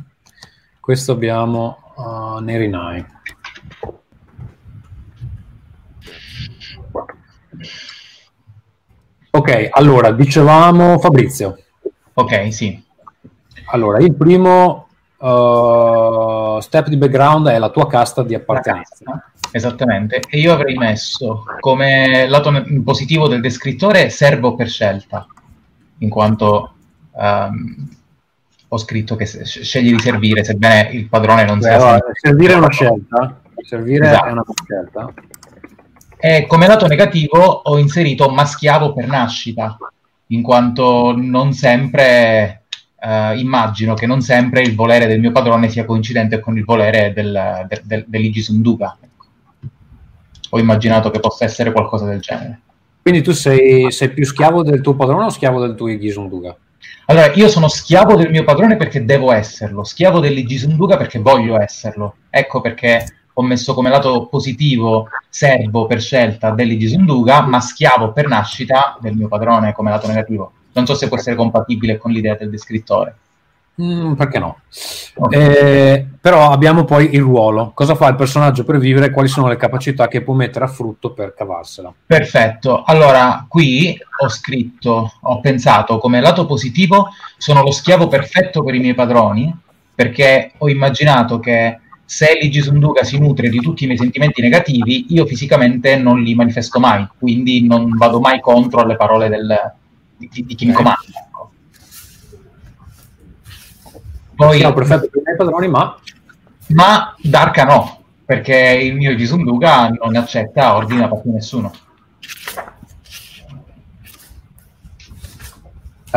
S2: Questo abbiamo uh, Nerinai. Ok, allora, dicevamo Fabrizio.
S3: Ok, sì.
S2: Allora, il primo uh, step di background è la tua casta di appartenenza.
S3: Esattamente. E io avrei messo come lato positivo del descrittore servo per scelta, in quanto ehm, ho scritto che scegli di servire, sebbene il padrone non
S2: Beh,
S3: sia
S2: allora, servire è una scelta. Servire
S3: Esatto.
S2: è una scelta.
S3: E come lato negativo ho inserito ma schiavo per nascita, in quanto non sempre, eh, immagino che non sempre il volere del mio padrone sia coincidente con il volere del, del, del, dell'Igisunduga. Ho immaginato che possa essere qualcosa del genere.
S2: Quindi tu sei, sei più schiavo del tuo padrone o schiavo del tuo Igisunduga?
S3: Allora, io sono schiavo del mio padrone perché devo esserlo, schiavo dell'Igisunduga perché voglio esserlo. Ecco perché ho messo come lato positivo servo per scelta dell'Igisunduga, ma schiavo per nascita del mio padrone come lato negativo. Non so se può essere compatibile con l'idea del descrittore.
S2: Mm, perché no?
S3: Ok.
S2: Eh, però abbiamo poi il ruolo. Cosa fa il personaggio per vivere? Quali sono le capacità che può mettere a frutto per cavarsela?
S3: Perfetto, allora qui ho scritto, ho pensato come lato positivo sono lo schiavo perfetto per i miei padroni, perché ho immaginato che se l'Igisunduga si nutre di tutti i miei sentimenti negativi, io fisicamente non li manifesto mai, quindi non vado mai contro alle parole del- di, di- chi mi comanda. ecco. Poi,
S2: Siamo perfetti per i padroni, ma
S3: ma Darka no, perché il mio Igisunduga non accetta ordini da parte di nessuno.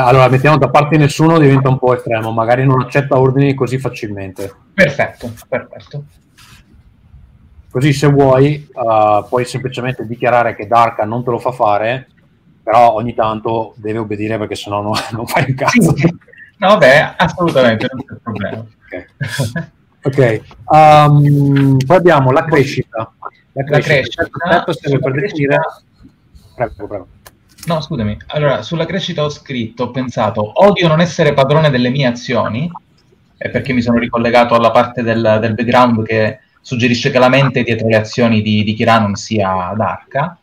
S2: Allora mettiamo da parte nessuno diventa un po' estremo, magari non accetta ordini così facilmente.
S3: Perfetto, perfetto.
S2: Così se vuoi eh, puoi semplicemente dichiarare che Darka non te lo fa fare, però ogni tanto deve obbedire perché sennò non, non fai un cazzo.
S3: No, vabbè, assolutamente, non c'è problema.
S2: Ok. Ok, um, poi abbiamo la crescita. La
S3: crescita.
S2: Il step serve per
S3: Sulla
S2: definire.
S3: crescita-
S2: Prego, prego.
S3: No, scusami. Allora, sulla crescita ho scritto, ho pensato, odio non essere padrone delle mie azioni, e perché mi sono ricollegato alla parte del, del background che suggerisce che la mente dietro le azioni di, di Kiranon sia Darka,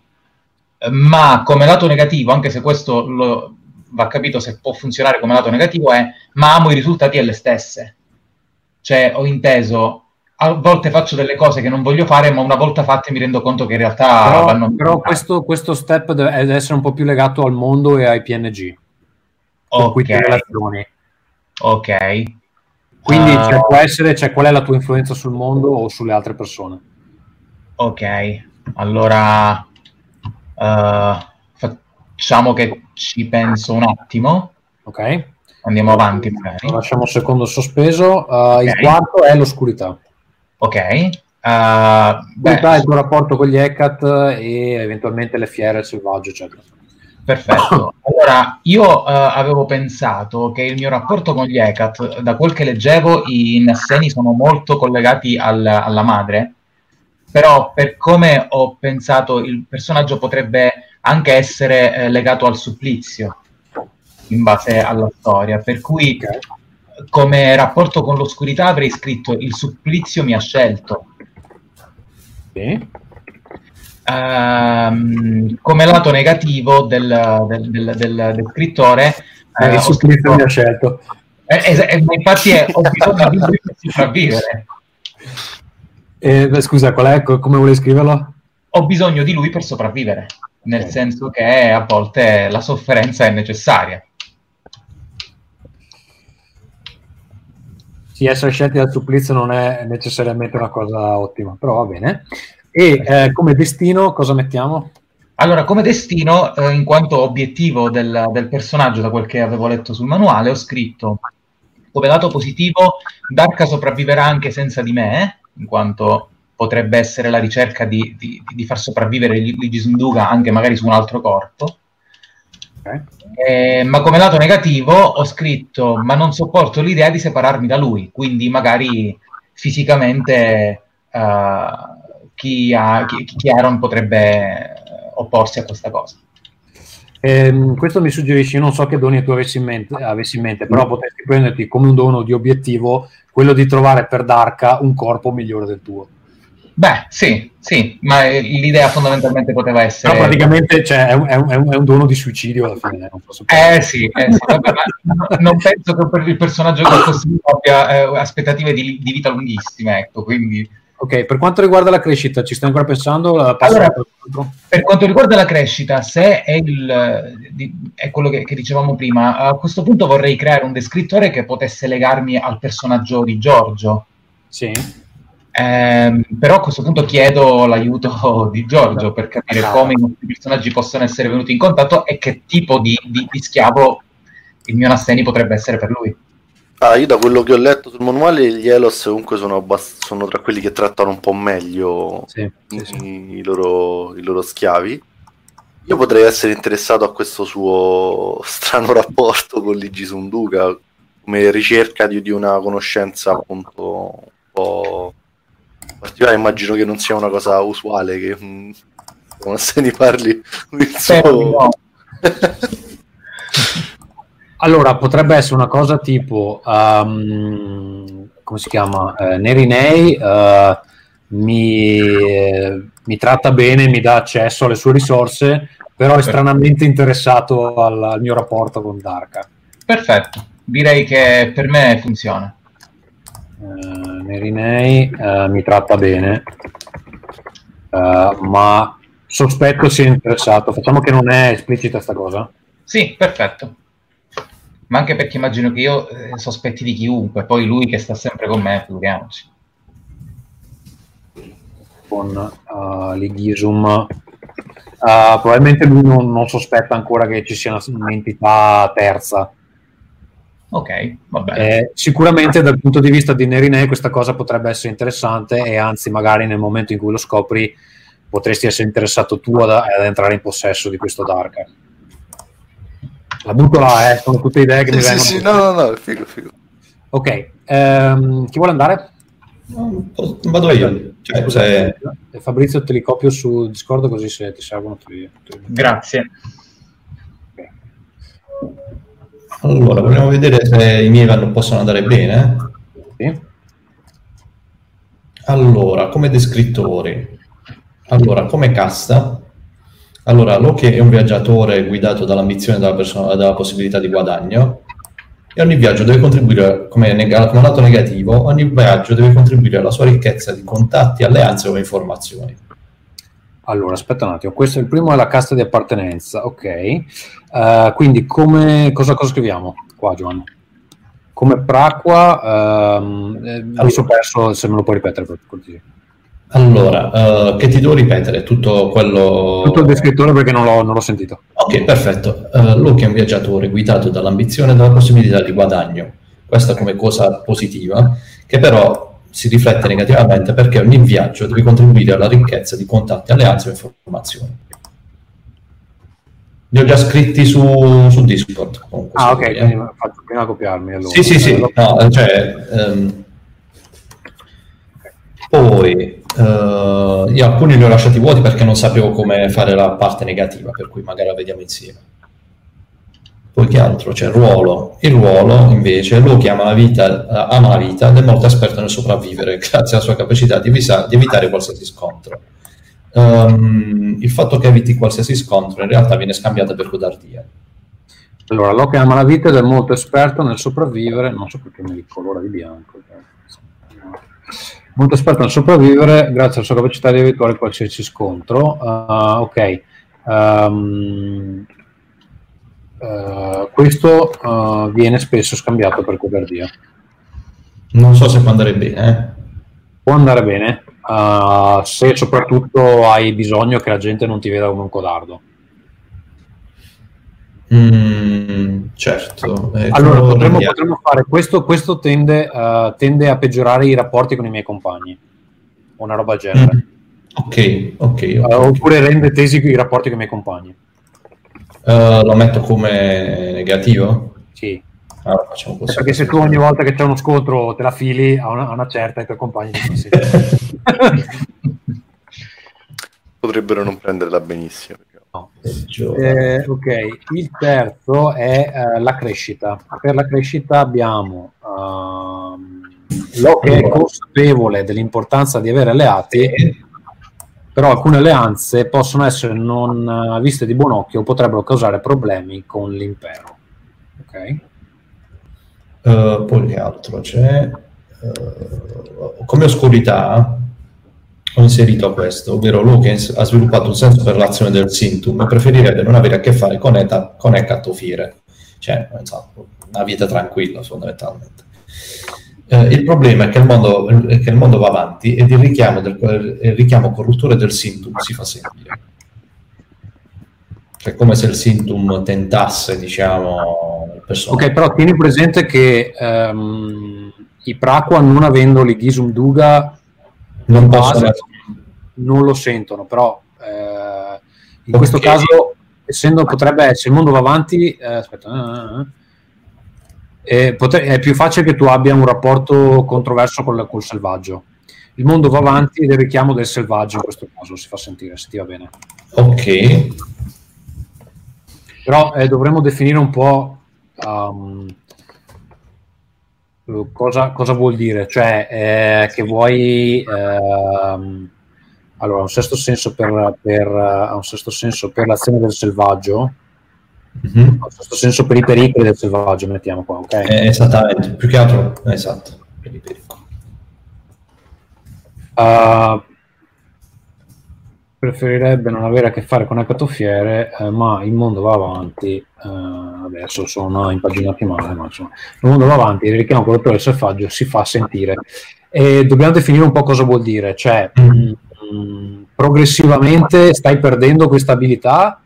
S3: Eh, ma come lato negativo, anche se questo lo- va capito se può funzionare come lato negativo, è ma amo i risultati alle stesse. Cioè, ho inteso, a volte faccio delle cose che non voglio fare, ma una volta fatte mi rendo conto che in realtà
S2: Però,
S3: vanno...
S2: però questo, questo step deve essere un po' più legato al mondo e ai PNG,
S3: Ok.
S2: relazioni.
S3: Ok.
S2: Quindi
S3: Ah,
S2: cioè, può essere cioè, qual è la tua influenza sul mondo o sulle altre persone.
S3: ok, allora eh, facciamo che ci penso un attimo.
S2: Ok?
S3: Andiamo avanti, magari.
S2: Lasciamo un secondo sospeso. Uh, Il
S3: Ok.
S2: quarto è l'oscurità.
S3: Ok. beh,
S2: è il tuo rapporto con gli Heckat e eventualmente le fiere, il selvaggio, eccetera.
S3: Perfetto. Allora, io eh, avevo pensato che il mio rapporto con gli Hecat, da quel che leggevo, i Nasseni sono molto collegati al- alla madre, però per come ho pensato il personaggio potrebbe anche essere eh, legato al supplizio in base alla storia, per cui come rapporto con l'oscurità avrei scritto il supplizio mi ha scelto.
S2: Sì.
S3: Ehm, come lato negativo del, del, del, del- scrittore,
S2: Eh,
S3: eh,
S2: il
S3: ho
S2: supplizio
S3: scritto-
S2: mi ha scelto.
S3: eh, es- eh, infatti è, ho bisogno di lui per sopravvivere.
S2: Eh, scusa, qual è? Co- Come vuoi scriverlo?
S3: Ho bisogno di lui per sopravvivere, nel senso che a volte la sofferenza è necessaria.
S2: Sì, essere scelti dal supplizio non è necessariamente una cosa ottima, però va bene. E eh, come destino cosa mettiamo?
S3: Allora, come destino, eh, in quanto obiettivo del, del personaggio, da quel che avevo letto sul manuale, ho scritto come lato positivo, Darka sopravviverà anche senza di me, in quanto potrebbe essere la ricerca di, di- di far sopravvivere Luigi Sunduga anche magari su un altro corpo.
S2: Ok.
S3: Eh, ma come lato negativo ho scritto, ma non sopporto l'idea di separarmi da lui, quindi magari fisicamente eh, chi, ha, chi, chi Aaron potrebbe eh, opporsi a questa cosa.
S2: Ehm, questo mi suggerisce, non so che doni tu avessi in mente, avessi in mente, però potresti prenderti come un dono di obiettivo quello di trovare per Darka un corpo migliore del tuo.
S3: Beh, sì, sì, ma eh, l'idea fondamentalmente poteva essere...
S2: Però praticamente cioè, è, un, è un- è dono di suicidio alla fine. Non posso
S3: Eh sì, eh, sì, vabbè, ma non penso che per il personaggio che costruito abbia eh, aspettative di, di vita lunghissime, ecco, quindi...
S2: Ok, per quanto riguarda la crescita, ci stai ancora pensando?
S3: Allora-
S2: per
S3: quanto riguarda la crescita, se è, il, eh, di- è quello che, che dicevamo prima, a questo punto vorrei creare un descrittore che potesse legarmi al personaggio di Giorgio.
S2: Sì.
S3: Ehm, però a questo punto chiedo l'aiuto di Giorgio per capire come i nostri personaggi possono essere venuti in contatto e che tipo di, di- di schiavo il mio Nasseni potrebbe essere per lui.
S4: Ah, io da quello che ho letto sul manuale, gli Elos comunque sono, abbast- sono tra quelli che trattano un po' meglio
S2: Sì, sì, sì.
S4: i, loro, i loro schiavi. Io potrei essere interessato a questo suo strano rapporto con Ligi Sunduka come ricerca di, di una conoscenza appunto un po' particolare. Immagino che non sia una cosa usuale che mm, con Asseni parli
S3: di
S4: suo...
S3: no.
S2: Allora, potrebbe essere una cosa tipo, um, come si chiama? Eh, Nerinei eh, mi, eh, mi tratta bene, mi dà accesso alle sue risorse, però è stranamente interessato al, al mio rapporto con Darka.
S3: Perfetto, direi che per me funziona.
S2: Eh, Nerinei eh, mi tratta bene, eh, ma sospetto sia interessato. Facciamo che non è esplicita sta cosa.
S3: Sì, perfetto. Ma anche perché immagino che io eh, sospetti di chiunque, poi lui che sta sempre con me, figuriamoci.
S2: con uh, l'Igisum. Uh, probabilmente lui non, non sospetta ancora che ci sia una- un'entità terza.
S3: Ok, va bene.
S2: Eh, sicuramente dal punto di vista di Nerinei questa cosa potrebbe essere interessante e anzi magari nel momento in cui lo scopri potresti essere interessato tu ad, ad entrare in possesso di questo Dark. La butto là, eh, sono tutte idee che mi
S4: Sì, sì,
S2: vengono.
S4: sì, no, no, no, è figo, figo.
S2: Ok, ehm, chi vuole andare?
S6: Vado io. Cioè, se-
S2: Eh, Fabrizio te li copio su Discord così se ti servono ti-
S3: Grazie.
S6: Allora, vogliamo vedere se i miei vanno- possono andare bene.
S2: Sì.
S6: Allora, come descrittori. Allora, come casta. Allora, Loki è un viaggiatore guidato dall'ambizione e dalla, persona- dalla possibilità di guadagno. E ogni viaggio deve contribuire, come, neg- come lato negativo, ogni viaggio deve contribuire alla sua ricchezza di contatti, alleanze o informazioni.
S2: Allora, aspetta un attimo, questo il primo è la casta di appartenenza, ok. Eh, quindi come, cosa, cosa scriviamo qua, Giovanni? Come Praqua, ehm, eh, mi sono perso, se me lo puoi ripetere per cortesia.
S6: Allora, eh, che ti devo ripetere? Tutto quello...
S2: Tutto il descrittore perché non l'ho, non l'ho sentito.
S6: Ok, perfetto. Uh, Luke è un viaggiatore guidato dall'ambizione e dalla possibilità di guadagno. Questa come cosa positiva, che però si riflette negativamente perché ogni viaggio deve contribuire alla ricchezza di contatti, alleanze e informazioni. Li ho già scritti su, su Discord. comunque,
S2: Ah, ok, quindi faccio prima copiarmi. Allora.
S6: Sì, sì, sì. No, cioè, ehm, poi, Uh, io alcuni li ho lasciati vuoti perché non sapevo come fare la parte negativa, per cui magari la vediamo insieme. Poi che altro? C'è il ruolo. Il ruolo invece lo chiama la vita, uh, ama la vita ed è molto esperto nel sopravvivere grazie alla sua capacità di, visa- di evitare qualsiasi scontro. Um, il fatto che eviti qualsiasi scontro in realtà viene scambiato per codardia.
S2: Allora, Loki ama la vita ed è molto esperto nel sopravvivere, non so perché mi ricolora di bianco. Molto esperto nel sopravvivere grazie alla sua capacità di evitare qualsiasi scontro. Uh, ok. Um, uh, questo uh, viene spesso scambiato per codardia.
S6: Non so se può andare bene. Eh?
S2: Può andare bene se soprattutto hai bisogno che la gente non ti veda come un codardo.
S6: Mm, certo.
S2: Eh, allora potremmo, potremmo, fare questo. Questo tende, uh, tende, a peggiorare i rapporti con i miei compagni, una roba del genere. Mm.
S6: Ok, ok. okay. Uh,
S2: oppure rende tesi i rapporti con i miei compagni.
S6: Uh, lo metto come negativo?
S2: Sì. Allora, facciamo così. Perché se tu ogni volta che c'è uno scontro te la fili a una, a una certa, i tuoi compagni ti
S4: Potrebbero non prenderla benissimo.
S2: No. Eh, ok, il terzo è uh, la crescita. Per la crescita abbiamo uh, lo che è consapevole dell'importanza di avere alleati, però alcune alleanze possono essere non uh, viste di buon occhio potrebbero causare problemi con l'impero. Ok?
S6: Uh, poi che altro c'è? Uh, come oscurità ho inserito questo, ovvero Lukens ha sviluppato un senso per l'azione del Sintum e preferirebbe non avere a che fare con, eta, con Eccat o Fire, cioè una vita tranquilla fondamentalmente. Eh, il problema è che il, mondo, è che il, mondo, va avanti ed il richiamo, del, il richiamo corruttore del Sintum si fa sentire. È come se il Sintum tentasse, diciamo, il
S2: personaggio. Ok, però tieni presente che um, i Praqua, non avendo l'Igisum Duga, non, base, non lo sentono, però eh, in okay. questo caso, essendo potrebbe essere, il mondo va avanti, eh, aspetta, eh, potre, è più facile che tu abbia un rapporto controverso col, col selvaggio. Il mondo va avanti ed il richiamo del selvaggio in questo caso si fa sentire, se ti va bene.
S6: Ok.
S2: Però eh, dovremmo definire un po' um, cosa, cosa, vuol dire? Cioè eh, che vuoi ehm, allora un sesto senso per, per, un sesto senso per l'azione del selvaggio mm-hmm. un sesto senso per i pericoli del selvaggio mettiamo qua ok?
S6: Eh, esattamente più che altro esatto per i pericoli
S2: uh, preferirebbe non avere a che fare con ecatoffiere, eh, ma il mondo va avanti. Eh, adesso sono impaginati male, ma insomma, il mondo va avanti, il richiamo correttore del selvaggio si fa sentire. E dobbiamo definire un po' cosa vuol dire, cioè mh, mm, progressivamente stai perdendo questa abilità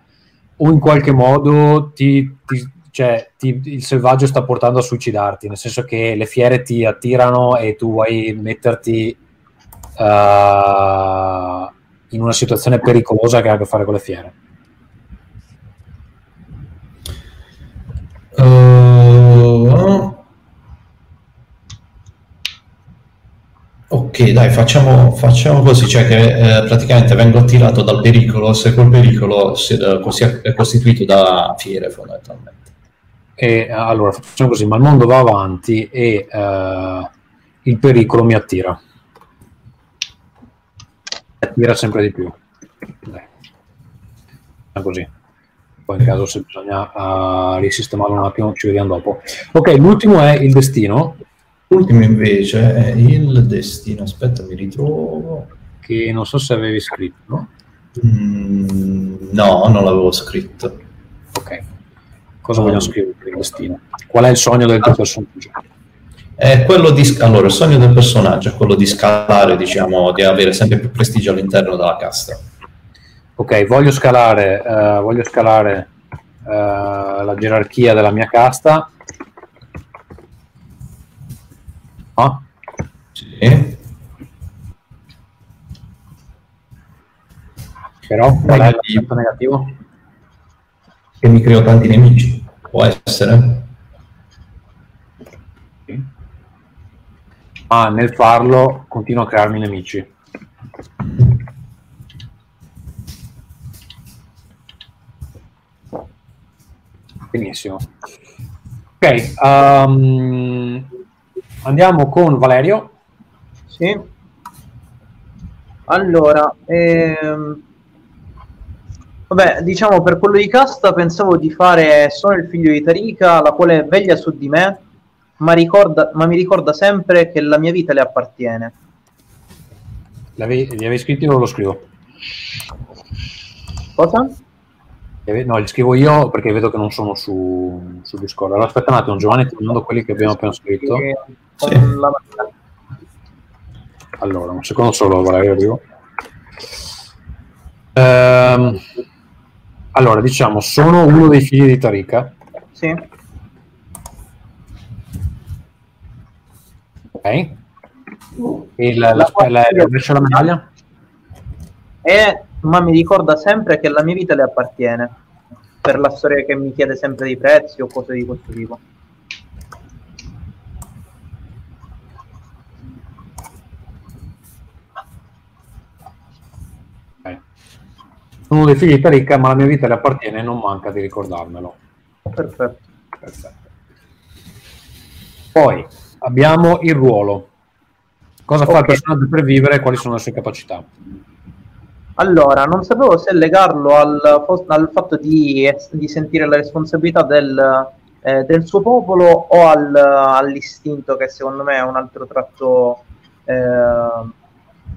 S2: o in qualche modo ti, ti, cioè, ti, il selvaggio sta portando a suicidarti, nel senso che le fiere ti attirano e tu vuoi metterti... Uh, in una situazione pericolosa che ha a che fare con le fiere?
S6: Uh, dai, facciamo, facciamo, così, cioè che eh, praticamente vengo attirato dal pericolo se quel pericolo si, eh, è costituito da fiere fondamentalmente.
S2: E allora facciamo così, ma il mondo va avanti e uh, il pericolo mi attira attira sempre di più. Dai. Così. Poi in caso se bisogna uh, risistemarlo un attimo ci vediamo dopo. Ok, l'ultimo è il destino.
S6: L'ultimo invece è il destino. Aspetta, mi ritrovo.
S2: Che non so se avevi scritto, no?
S6: Mm, no, non l'avevo scritto.
S2: Ok. Cosa vogliamo scrivere per il destino? Qual è il sogno del tuo personaggio?
S6: È quello di, allora, il sogno del personaggio è quello di scalare, diciamo, di avere sempre più prestigio all'interno della casta.
S2: Ok, voglio scalare, uh, voglio scalare uh, la gerarchia della mia casta.
S6: No? Sì.
S2: Però qual è il negativo?
S6: Che mi creo tanti nemici, può essere.
S2: ma nel farlo continuo a crearmi nemici. Benissimo. Ok, um, andiamo con Valerio.
S5: Sì. Allora, ehm, vabbè, diciamo per quello di casta pensavo di fare Sono il figlio di Tarika, la quale veglia su di me, ma, ricorda, ma mi ricorda sempre che la mia vita le appartiene.
S2: L'avevi, li avevi scritti o lo scrivo?
S5: Cosa?
S2: No, li scrivo io perché vedo che non sono su, su Discord. Allora, aspetta un attimo, Giovanni, ti mando quelli che abbiamo appena scritto.
S6: Sì.
S2: Allora, un secondo solo, Valerio, arrivo. Ehm, allora, diciamo, sono uno dei figli di Tarika,
S5: Sì,
S2: ok? E la, la, la, la, medaglia?
S5: e, ma mi ricorda sempre che la mia vita le appartiene. Per la storia che mi chiede sempre dei prezzi o cose di questo tipo.
S2: Sono uno dei figli di Tarika, ma la mia vita le appartiene e non manca di ricordarmelo.
S5: Perfetto.
S2: Perfetto. Poi abbiamo il ruolo. Cosa fa il personaggio per vivere e quali sono le sue capacità?
S5: Allora, non sapevo se legarlo al, al fatto di, di sentire la responsabilità del, eh, del suo popolo o al- all'istinto, che secondo me è un altro tratto eh,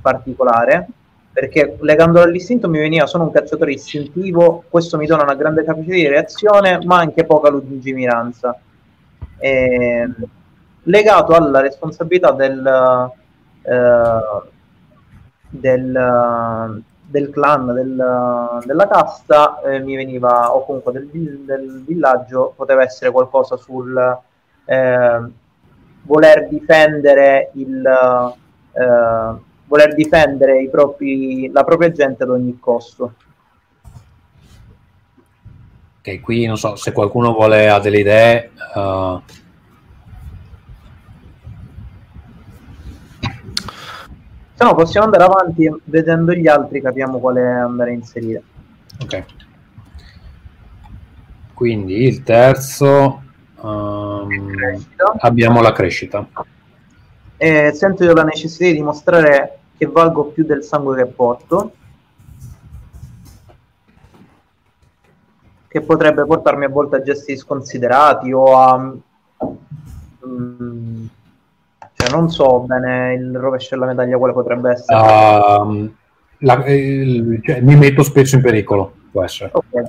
S5: particolare. Perché legandolo all'istinto mi veniva sono un cacciatore istintivo, questo mi dona una grande capacità di reazione, ma anche poca lungimiranza. Ehm, legato alla responsabilità del, eh, del, del clan, del- della casta, eh, mi veniva, o comunque del, del villaggio, poteva essere qualcosa sul eh, voler difendere il eh, voler difendere propri, la propria gente ad ogni costo.
S2: Ok, qui non so se qualcuno vuole ha delle idee. eh,
S5: Se no possiamo andare avanti vedendo gli altri capiamo quale andare a inserire.
S2: ok. Quindi il terzo
S5: Crescita.
S2: abbiamo la crescita.
S5: E sento io la necessità di dimostrare che valgo più del sangue che porto. Che potrebbe portarmi a volte a gesti sconsiderati o a. cioè, non so bene il rovescio della medaglia quale potrebbe essere.
S2: Ehm, la- il- cioè, mi metto spesso in pericolo, può essere.
S5: Ok.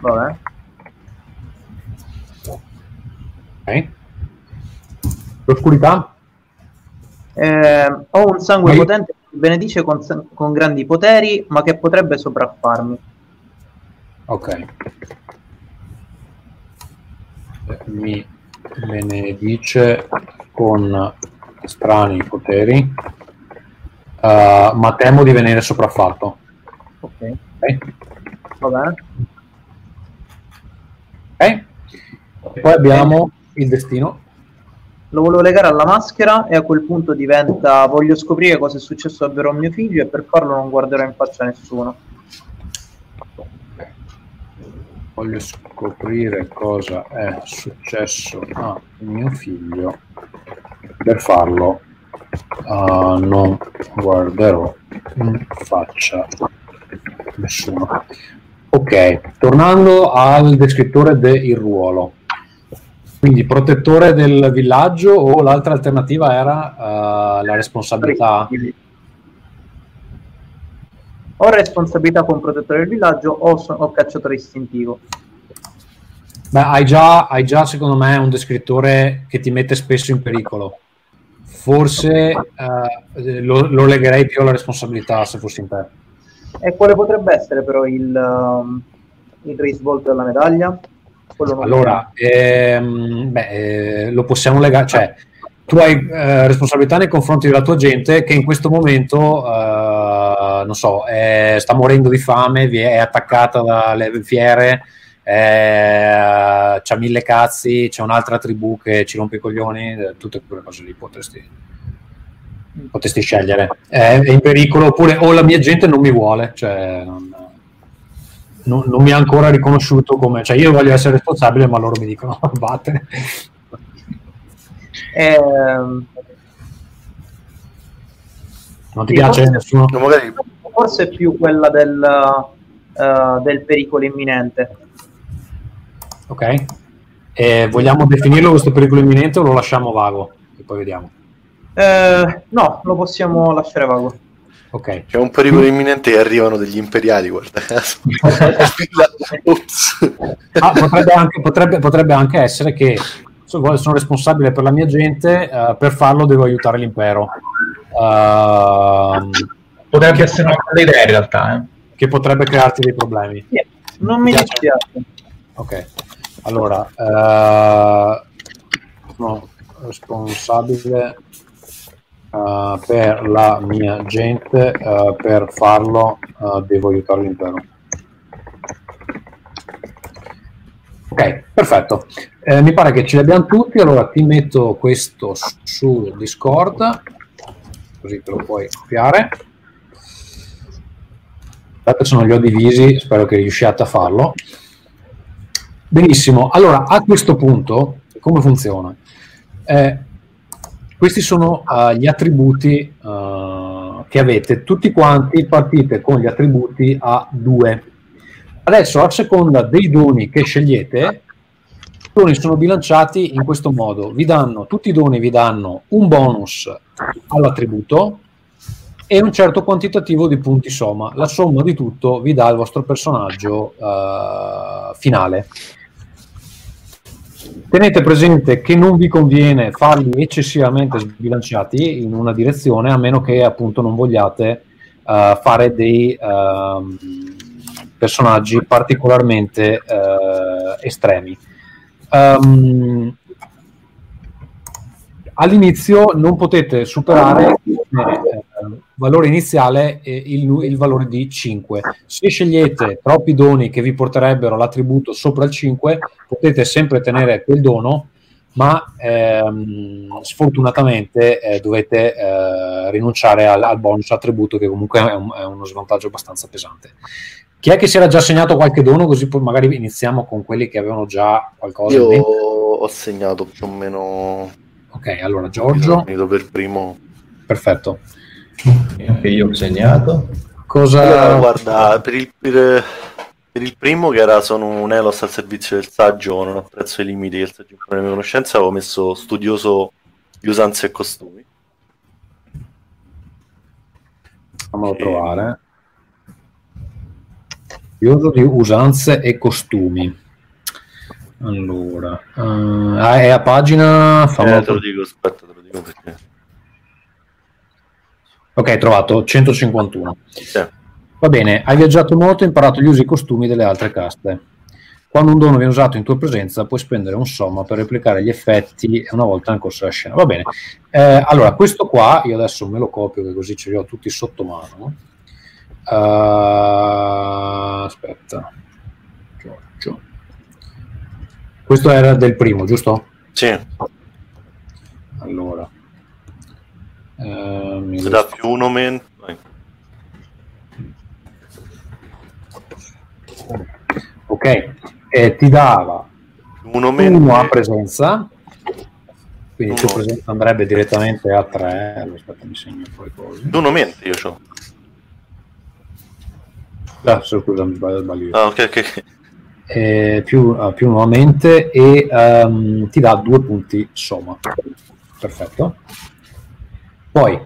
S5: Vabbè.
S2: Ok. L'oscurità?
S5: Eh, ho un sangue
S2: Ma io-
S5: potente che benedice con, con grandi poteri, ma che potrebbe sopraffarmi.
S2: Ok. Eh, Mi benedice con strani poteri, eh, ma temo di venire sopraffatto.
S5: Ok,
S2: Ok?
S5: va bene.
S2: Ok? E poi abbiamo il destino.
S5: Lo volevo legare alla maschera e a quel punto diventa voglio scoprire cosa è successo davvero a mio figlio e per farlo non guarderò in faccia nessuno.
S2: Voglio scoprire cosa è successo a mio figlio. Per farlo ah, non guarderò in faccia nessuno. Ok, tornando al descrittore del ruolo. Quindi protettore del villaggio o l'altra alternativa era ah, la responsabilità?
S5: Ho responsabilità con protettore del villaggio o, so- o cacciatore istintivo.
S2: Beh, hai già, hai già, secondo me, un descrittore che ti mette spesso in pericolo. Forse eh, lo, lo legherei più alla responsabilità se fossi in te.
S5: E quale potrebbe essere però il, um, il risvolto della medaglia?
S2: Allora, ehm, beh, eh, lo possiamo legare, cioè tu hai eh, responsabilità nei confronti della tua gente che in questo momento, eh, non so, è- sta morendo di fame, è attaccata dalle fiere, eh, c'ha mille cazzi, c'è un'altra tribù che ci rompe i coglioni, eh, tutte quelle cose lì potresti. potresti scegliere. È, è in pericolo oppure o la mia gente non mi vuole, cioè non, non, non mi ha ancora riconosciuto come... Cioè io voglio essere responsabile ma loro mi dicono vattene.
S5: Ehm,
S2: Non ti piace
S5: forse-
S2: nessuno?
S4: No, magari
S5: forse è più quella del, eh, del pericolo imminente.
S2: Ok. E vogliamo definirlo questo pericolo imminente o lo lasciamo vago? E poi vediamo.
S5: Eh, no, lo possiamo lasciare vago.
S2: Ok.
S4: c'è un pericolo imminente che arrivano degli imperiali, guarda caso.
S2: Ah, potrebbe, anche, potrebbe- potrebbe anche essere che so- sono responsabile per la mia gente, eh, per farlo devo aiutare l'impero. Ehm,
S3: Potrebbe essere una bella idea in realtà. eh.
S2: che potrebbe crearti dei problemi.
S5: Sì, non mi
S2: Piace?
S5: dispiace.
S2: Ok, allora, eh, sono responsabile eh, per la mia gente, eh, per farlo devo aiutare l'impero. Ok, perfetto. Eh, mi pare che ce li abbiamo tutti, allora ti metto questo su Discord, così te lo puoi copiare. Aspetta, se non li ho divisi, spero che riusciate a farlo. Benissimo, allora a questo punto come funziona? Eh, questi sono eh, gli attributi eh, che avete, tutti quanti partite con gli attributi a 2. Adesso a seconda dei doni che scegliete, i doni sono bilanciati in questo modo, vi danno, tutti i doni vi danno un bonus all'attributo e un certo quantitativo di punti somma. La somma di tutto vi dà il vostro personaggio eh, finale. Tenete presente che non vi conviene farli eccessivamente sbilanciati in una direzione a meno che appunto non vogliate eh, fare dei ehm, personaggi particolarmente eh, estremi. Ehm, all'inizio non potete superare valore iniziale eh, il, il valore di 5. Se scegliete troppi doni che vi porterebbero l'attributo sopra il 5, potete sempre tenere quel dono, ma ehm, sfortunatamente eh, dovete eh, rinunciare al, al bonus attributo che comunque è, un- è uno svantaggio abbastanza pesante. Chi è che si era già segnato qualche dono? Così poi magari iniziamo con quelli che avevano già qualcosa.
S4: Io ho segnato più o meno
S2: Ok, allora Giorgio,
S4: finito per primo.
S2: perfetto.
S6: Anche io ho segnato.
S2: Cosa...
S4: Allora, guarda, per il, per, per il primo che era sono un Elos al servizio del saggio, non apprezzo i limiti che il saggio impone le mie conoscenze, avevo messo studioso di usanze e costumi.
S2: Fammelo trovare. Curioso di usanze e costumi. Allora, ah, è a pagina. fammelo
S4: Eh, te lo dico, aspetta, te lo dico perché.
S2: Ok, trovato 151.
S4: Sì.
S2: Va bene, hai viaggiato molto e imparato gli usi e i costumi delle altre caste. Quando un dono viene usato in tua presenza, puoi spendere un somma per replicare gli effetti una volta nel corso della scena. Va bene. Eh, allora, questo qua, io adesso me lo copio, che così ce li ho tutti sotto mano. Eh, aspetta. Giorgio. Questo era del primo, giusto?
S4: Sì,
S2: Allora. Mi
S4: se dà più uno meno.
S2: Ok, eh, ti dava
S4: uno meno.
S2: uno a presenza, quindi tu presenza andrebbe direttamente a 3. Allora, aspetta, mi segno poi.
S4: Più uno meno io c'ho.
S2: Ah, scusa, mi sbaglio, sbaglio io.
S4: Ah, ok, ok.
S2: Eh, più, ah, più nuovamente e ehm, ti dà due punti somma. Perfetto. Poi,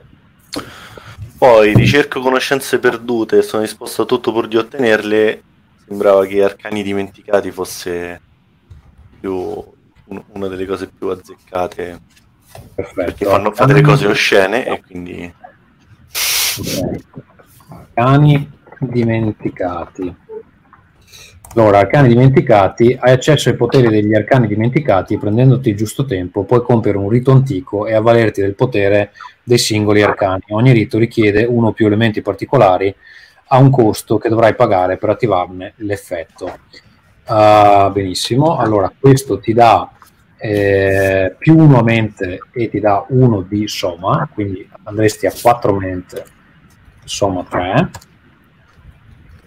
S4: Poi ricerco conoscenze perdute, sono disposto a tutto pur di ottenerle. Sembrava che Arcani dimenticati fosse più un- una delle cose più azzeccate
S2: perfetto.
S4: perché fanno fare delle cose oscene e quindi.
S2: Arcani dimenticati. Allora, arcani dimenticati, hai accesso ai poteri degli arcani dimenticati e prendendoti il giusto tempo puoi compiere un rito antico e avvalerti del potere dei singoli arcani. Ogni rito richiede uno o più elementi particolari a un costo che dovrai pagare per attivarne l'effetto. Ah, benissimo, allora questo ti dà eh, più 1 a mente e ti dà 1 di somma, quindi andresti a 4 mente, somma 3.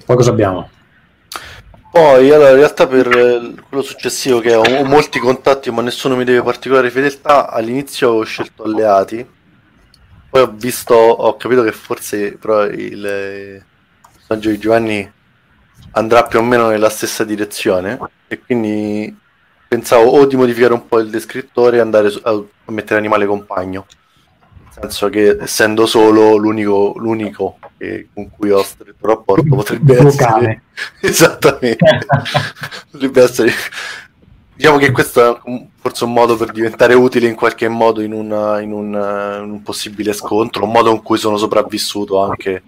S2: Poi cosa abbiamo?
S4: Poi, allora, in realtà per eh, quello successivo che ho, ho molti contatti ma nessuno mi deve particolare fedeltà, all'inizio ho scelto alleati, poi ho visto, ho capito che forse però il eh, personaggio di Giovanni andrà più o meno nella stessa direzione. E quindi pensavo o di modificare un po' il descrittore e andare a, a mettere animale compagno senso che essendo solo l'unico, l'unico che, con cui ho stretto rapporto potrebbe essere esattamente potrebbe essere diciamo che questo è forse un modo per diventare utile in qualche modo in, una, in, una, in un possibile scontro un modo in cui sono sopravvissuto anche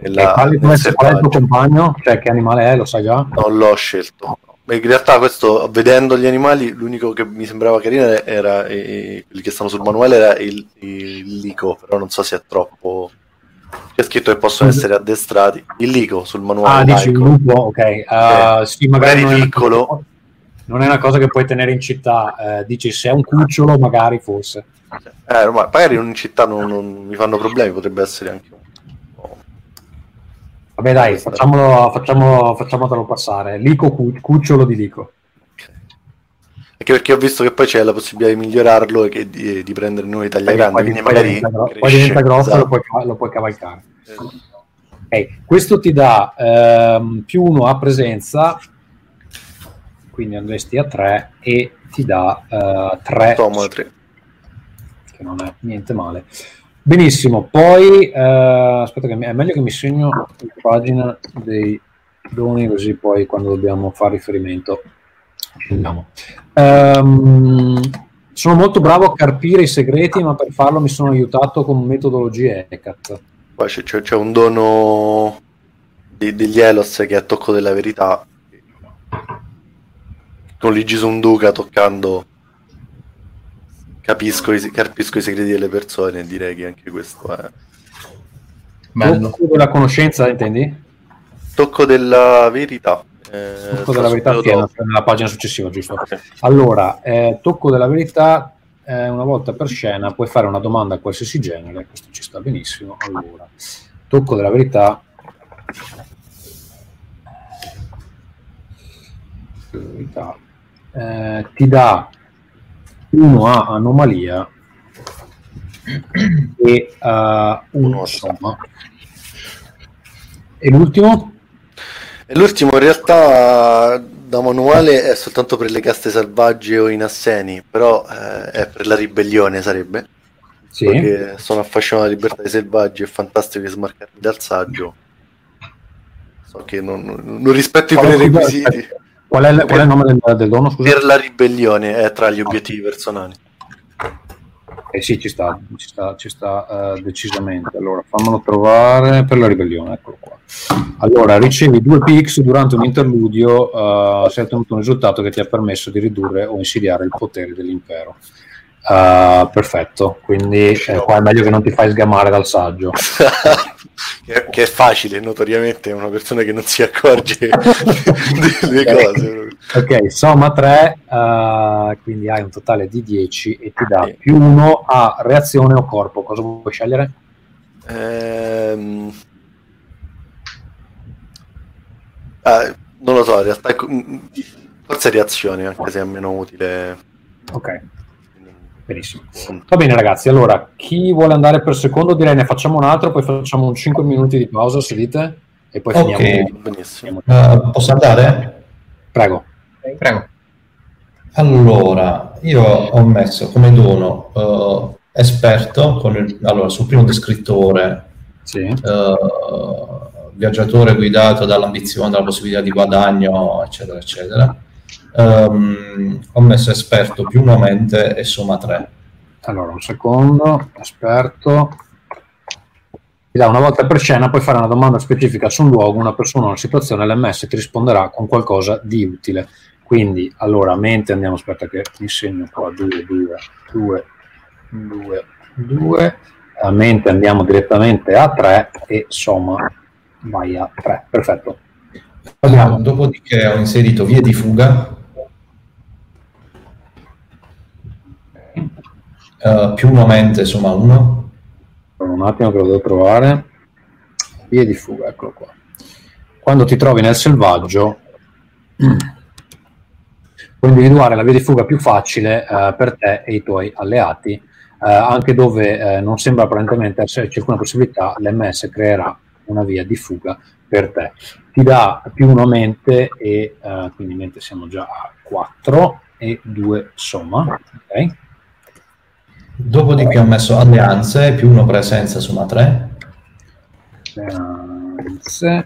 S2: nella, e qual è il tuo compagno? Cioè che animale è? Lo sai già?
S4: Non l'ho scelto in realtà questo, vedendo gli animali, l'unico che mi sembrava carino era, eh, quelli che stanno sul manuale era il, il, lico, però non so se è troppo... C'è scritto che possono essere addestrati. Il lico sul manuale.
S2: Ah, dici il lupo? Ok. Uh, sì, magari,
S4: magari piccolo. Cosa,
S2: non è una cosa che puoi tenere in città. Eh, dici se è un cucciolo, magari forse.
S4: Eh, magari in città non, non mi fanno problemi, potrebbe essere anche un
S2: Vabbè dai, facciamolo, facciamolo, facciamolo passare. Lico cucciolo di Lico.
S4: Anche perché ho visto che poi c'è la possibilità di migliorarlo e di, di prendere nuovi tagliagrandi, poi, quindi magari
S2: poi diventa grosso esatto. lo, puoi, lo puoi cavalcare. Esatto. Okay. Questo ti dà ehm, più uno a presenza, quindi andresti a 3 e ti dà 3. Uh, che non è niente male. Benissimo, poi eh, aspetta che è meglio che mi segno la pagina dei doni così poi quando dobbiamo fare riferimento andiamo. Um, sono molto bravo a carpire i segreti, ma per farlo mi sono aiutato con metodologie ECAT.
S4: C'è, c'è un dono di, degli Elos che è a tocco della verità. Con l'Igisun Duca toccando capisco i, capisco i segreti delle persone, direi che anche questo è...
S2: Bello. Tocco della conoscenza, intendi?
S4: Tocco della verità. Eh,
S2: tocco della verità che è nella pagina successiva, giusto? Okay. Allora, eh, tocco della verità, eh, una volta per scena puoi fare una domanda a qualsiasi genere, questo ci sta benissimo. Allora, tocco della verità. verità. Eh, ti dà uno ha anomalia e uh, uno somma. E l'ultimo?
S4: E l'ultimo in realtà da manuale è soltanto per le caste selvagge o in asseni, però eh, è per la ribellione sarebbe. Sì. Perché sono affascinato dalla libertà dei selvaggi, è fantastico che smarcarmi dal saggio. So che non, non rispetto i prerequisiti.
S2: Qual è, qual è, il nome del, del dono?
S4: Scusa? Per la ribellione è tra gli obiettivi personali.
S2: Eh sì, ci sta, ci sta, ci sta uh, decisamente. Allora, fammelo trovare per la ribellione, eccolo qua. Allora, ricevi due pix durante un interludio, uh, si è ottenuto un risultato che ti ha permesso di ridurre o insidiare il potere dell'impero. Uh, perfetto, quindi eh, qua è meglio che non ti fai sgamare dal saggio.
S4: che, è facile, notoriamente è una persona che non si accorge delle cose.
S2: Ok, somma 3, uh, eh, quindi hai un totale di 10 e ti dà più 1 a reazione o corpo. Cosa vuoi scegliere?
S4: Ehm... Ah, non lo so, in realtà forse reazione, anche se è meno utile.
S2: Ok. Benissimo. Va bene ragazzi, allora chi vuole andare per secondo direi ne facciamo un altro, poi facciamo un 5 minuti di pausa se dite e poi okay. finiamo.
S6: Benissimo. Uh, posso andare?
S2: Prego.
S3: Prego.
S6: Allora, io ho messo come dono uh, esperto il, allora, sul primo descrittore sì. uh, viaggiatore guidato dall'ambizione, dalla possibilità di guadagno, eccetera, eccetera Um, ho messo esperto più una mente e somma 3.
S2: Allora, un secondo, esperto. Ti dà una volta per scena, puoi fare una domanda specifica su un luogo, una persona, una situazione, l'MS ti risponderà con qualcosa di utile. Quindi, allora, mente andiamo, aspetta che mi segno qua, 2, 2, 2, 2, 2. A mente andiamo direttamente a 3 e somma vai a 3. Perfetto.
S6: Abbiamo, dopodiché ho inserito vie di fuga Uh, più una mente, insomma, uno.
S2: Un attimo che lo devo trovare. Vie di fuga, eccolo qua. Quando ti trovi nel selvaggio, puoi individuare la via di fuga più facile uh, per te e i tuoi alleati. Uh, anche dove non sembra apparentemente esserci alcuna possibilità, l'MS creerà una via di fuga per te. Ti dà più una mente e quindi mente siamo già a 4 e 2 somma. Ok.
S6: Dopodiché ho messo alleanze più uno presenza somma 3.
S2: Alleanze.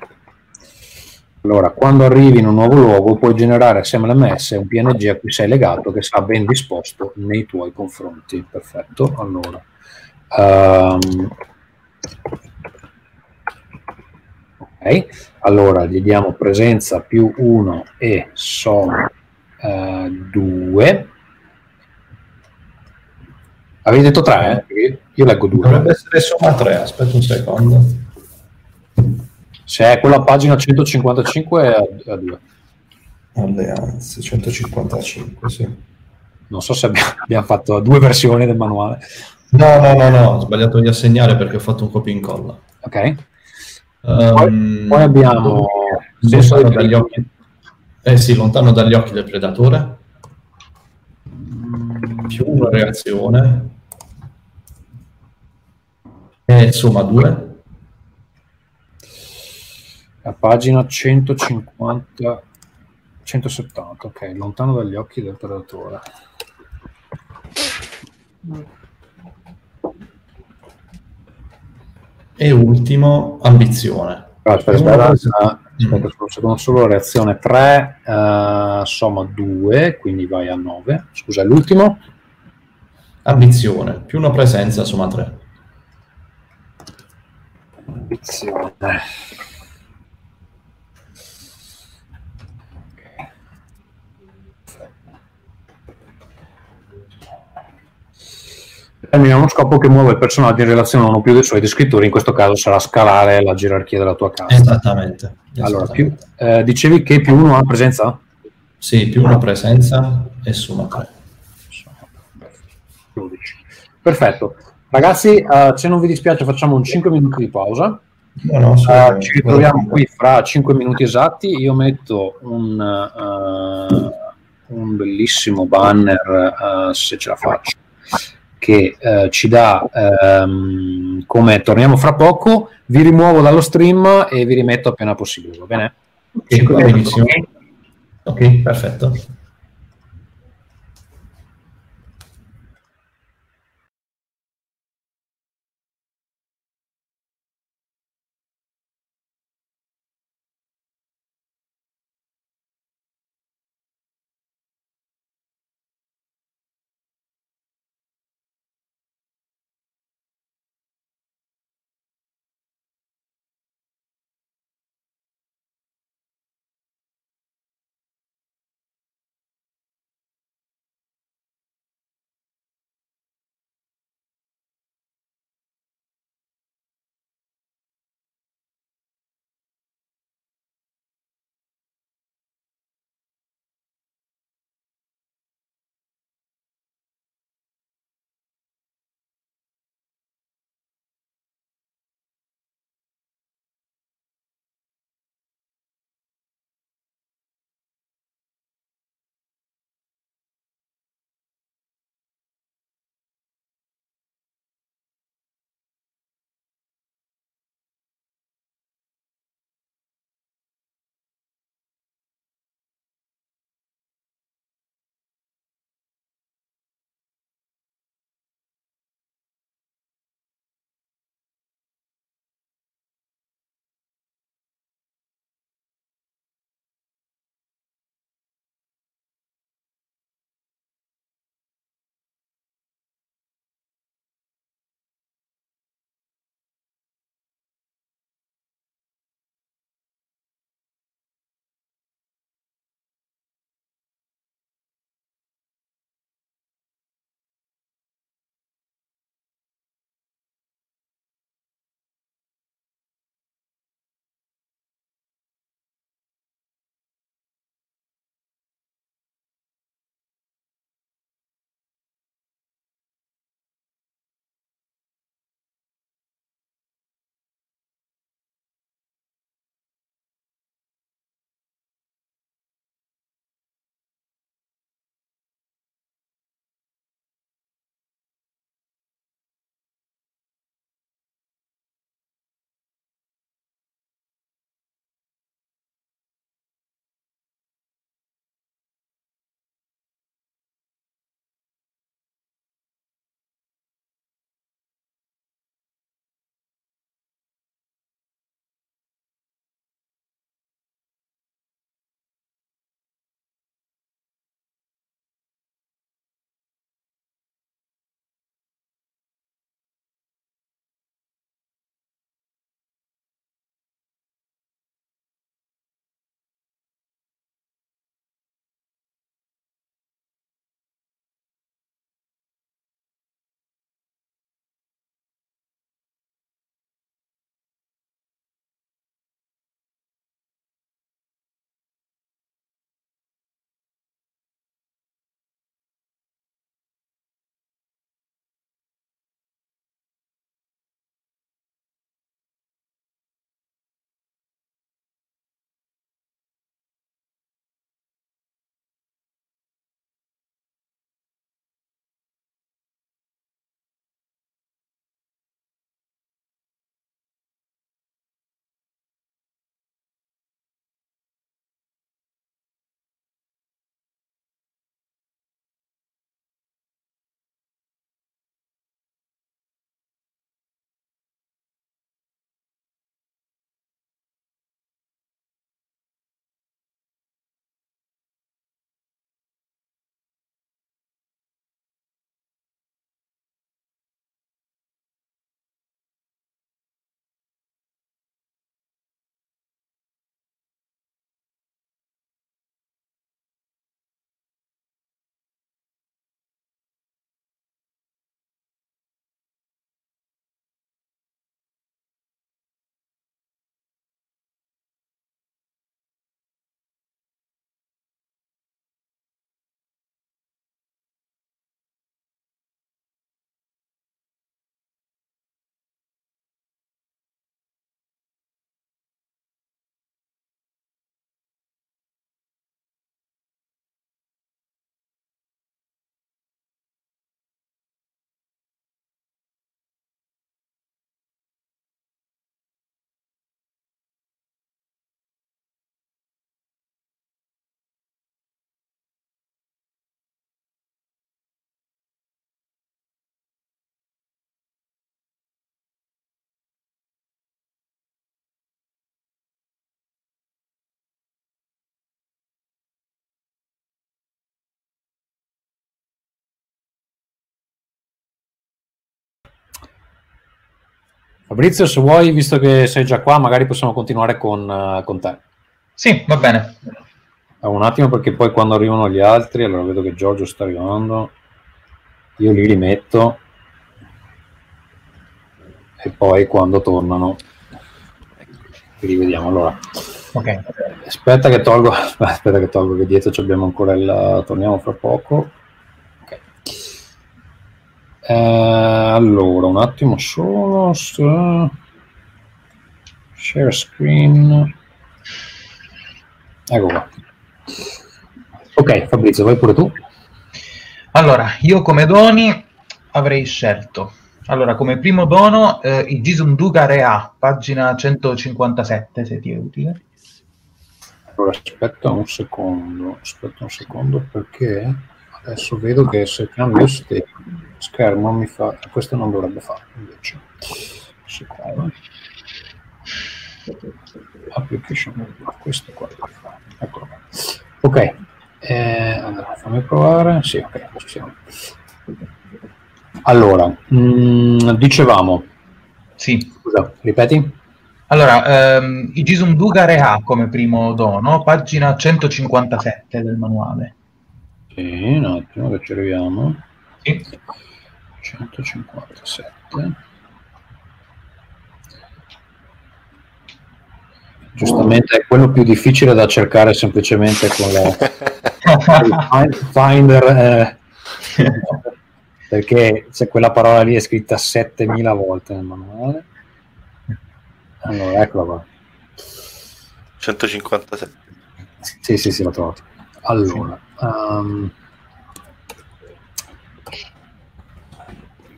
S2: Allora, quando arrivi in un nuovo luogo puoi generare assieme all'MS un PNG a cui sei legato che sarà ben disposto nei tuoi confronti. Perfetto. Allora, um, ok. Allora, gli diamo presenza più 1 e somma 2. Uh, Avevi detto 3? Eh? Io leggo 2.
S6: Dovrebbe essere somma 3, aspetta un secondo.
S2: Se è quella pagina 155 è a 2.
S6: Alleanze 155, sì.
S2: Non so se abbiamo, abbiamo, fatto due versioni del manuale.
S6: No, no, no, no, ho sbagliato di assegnare perché ho fatto un copia e incolla.
S2: Ok. Um, poi, poi, abbiamo
S6: lontano dagli occhi. Eh sì, lontano dagli occhi del predatore. Più una reazione. E insomma 2
S2: a pagina 150 170 ok lontano dagli occhi del predatore.
S6: E ultimo ambizione.
S2: Ah, aspetta, aspetta, aspetta secondo solo reazione. 3 uh, somma 2 quindi vai a 9 scusa l'ultimo
S6: ambizione più una presenza somma 3
S2: ambizione. Termina uno scopo che muove il personaggio in relazione a uno più dei suoi descrittori, in questo caso sarà scalare la gerarchia della tua casa.
S6: Esattamente.
S2: Allora, più, eh, dicevi che più uno ha presenza?
S6: Sì, più una presenza e somma 3.
S2: 12. Perfetto. Ragazzi, uh, se non vi dispiace facciamo un 5 minuti di pausa. No, no, uh, ci ritroviamo qui fra 5 minuti esatti. Io metto un, uh, un bellissimo banner, se ce la faccio, che ci dà um, come torniamo fra poco. Vi rimuovo dallo stream e vi rimetto appena possibile, va bene?
S6: Ok, benissimo. Ok, perfetto.
S2: Fabrizio, se vuoi, visto che sei già qua, magari possiamo continuare con, uh, con te.
S3: Sì, va bene.
S2: Un attimo perché poi quando arrivano gli altri, allora vedo che Giorgio sta arrivando, io li rimetto e poi quando tornano li rivediamo. Allora, okay. aspetta che tolgo, aspetta che tolgo che dietro abbiamo ancora il, torniamo fra poco. Eh, allora, un attimo solo, share screen, ecco qua. Ok, Fabrizio, vai pure tu.
S3: Allora, io come doni avrei scelto allora, come primo dono, eh, il Gisum Duga Rea, pagina 157, se ti è utile.
S2: Allora, aspetta un secondo, aspetta un secondo perché adesso vedo che se cambio schermo mi fa... Questo non dovrebbe fare, invece. Secondo. Application, questo qua. Eccolo qua. Ok, eh, allora, fammi provare. Sì, ok, ci siamo. Allora, mh, mm, dicevamo.
S3: Sì.
S2: Scusa, ripeti?
S3: Allora, ehm, i Gisum Duga Rea come primo dono, pagina 157 del manuale.
S2: Sì, un attimo che ci arriviamo. Sì. 157. Giustamente è quello più difficile da cercare semplicemente con la Finder. Eh, perché se quella parola lì è scritta 7000 volte nel manuale. Allora, eccola qua.
S4: 157.
S2: Sì, sì, sì, l'ho trovato. Allora, um,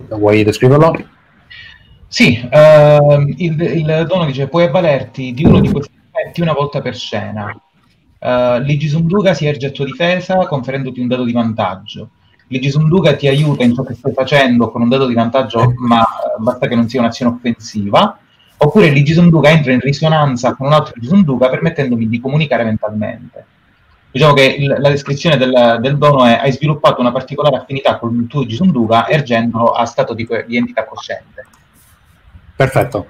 S2: vuoi descriverlo?
S3: Sì, uh, il, il, dono dice puoi avvalerti di uno di questi effetti una volta per scena. Uh, Ligisunduga si erge a tua difesa conferendoti un dato di vantaggio. Legisunduga ti aiuta in ciò che stai facendo con un dato di vantaggio, ma eh, basta che non sia un'azione offensiva. Oppure Legisunduga entra in risonanza con un altro Legisunduga permettendomi di comunicare mentalmente. Diciamo che il, la descrizione del, del, dono è hai sviluppato una particolare affinità con il tuo Legisunduga ergendolo a stato di, di entità cosciente.
S2: Perfetto.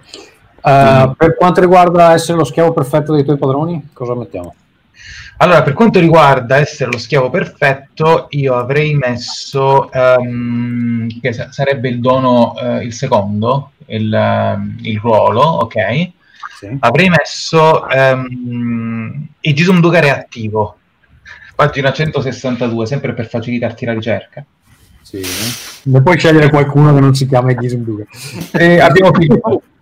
S2: Uh, per quanto riguarda essere lo schiavo perfetto dei tuoi padroni, cosa mettiamo?
S3: Allora, per quanto riguarda essere lo schiavo perfetto, io avrei messo, um, che sarebbe il dono, uh, il secondo, il, uh, il ruolo, ok? Sì. Avrei messo um, il Gisum reattivo, pagina 162, sempre per facilitarti la ricerca.
S2: Sì. Non puoi scegliere qualcuno che non si chiama Gisum Duca.
S3: Eh, abbiamo finito.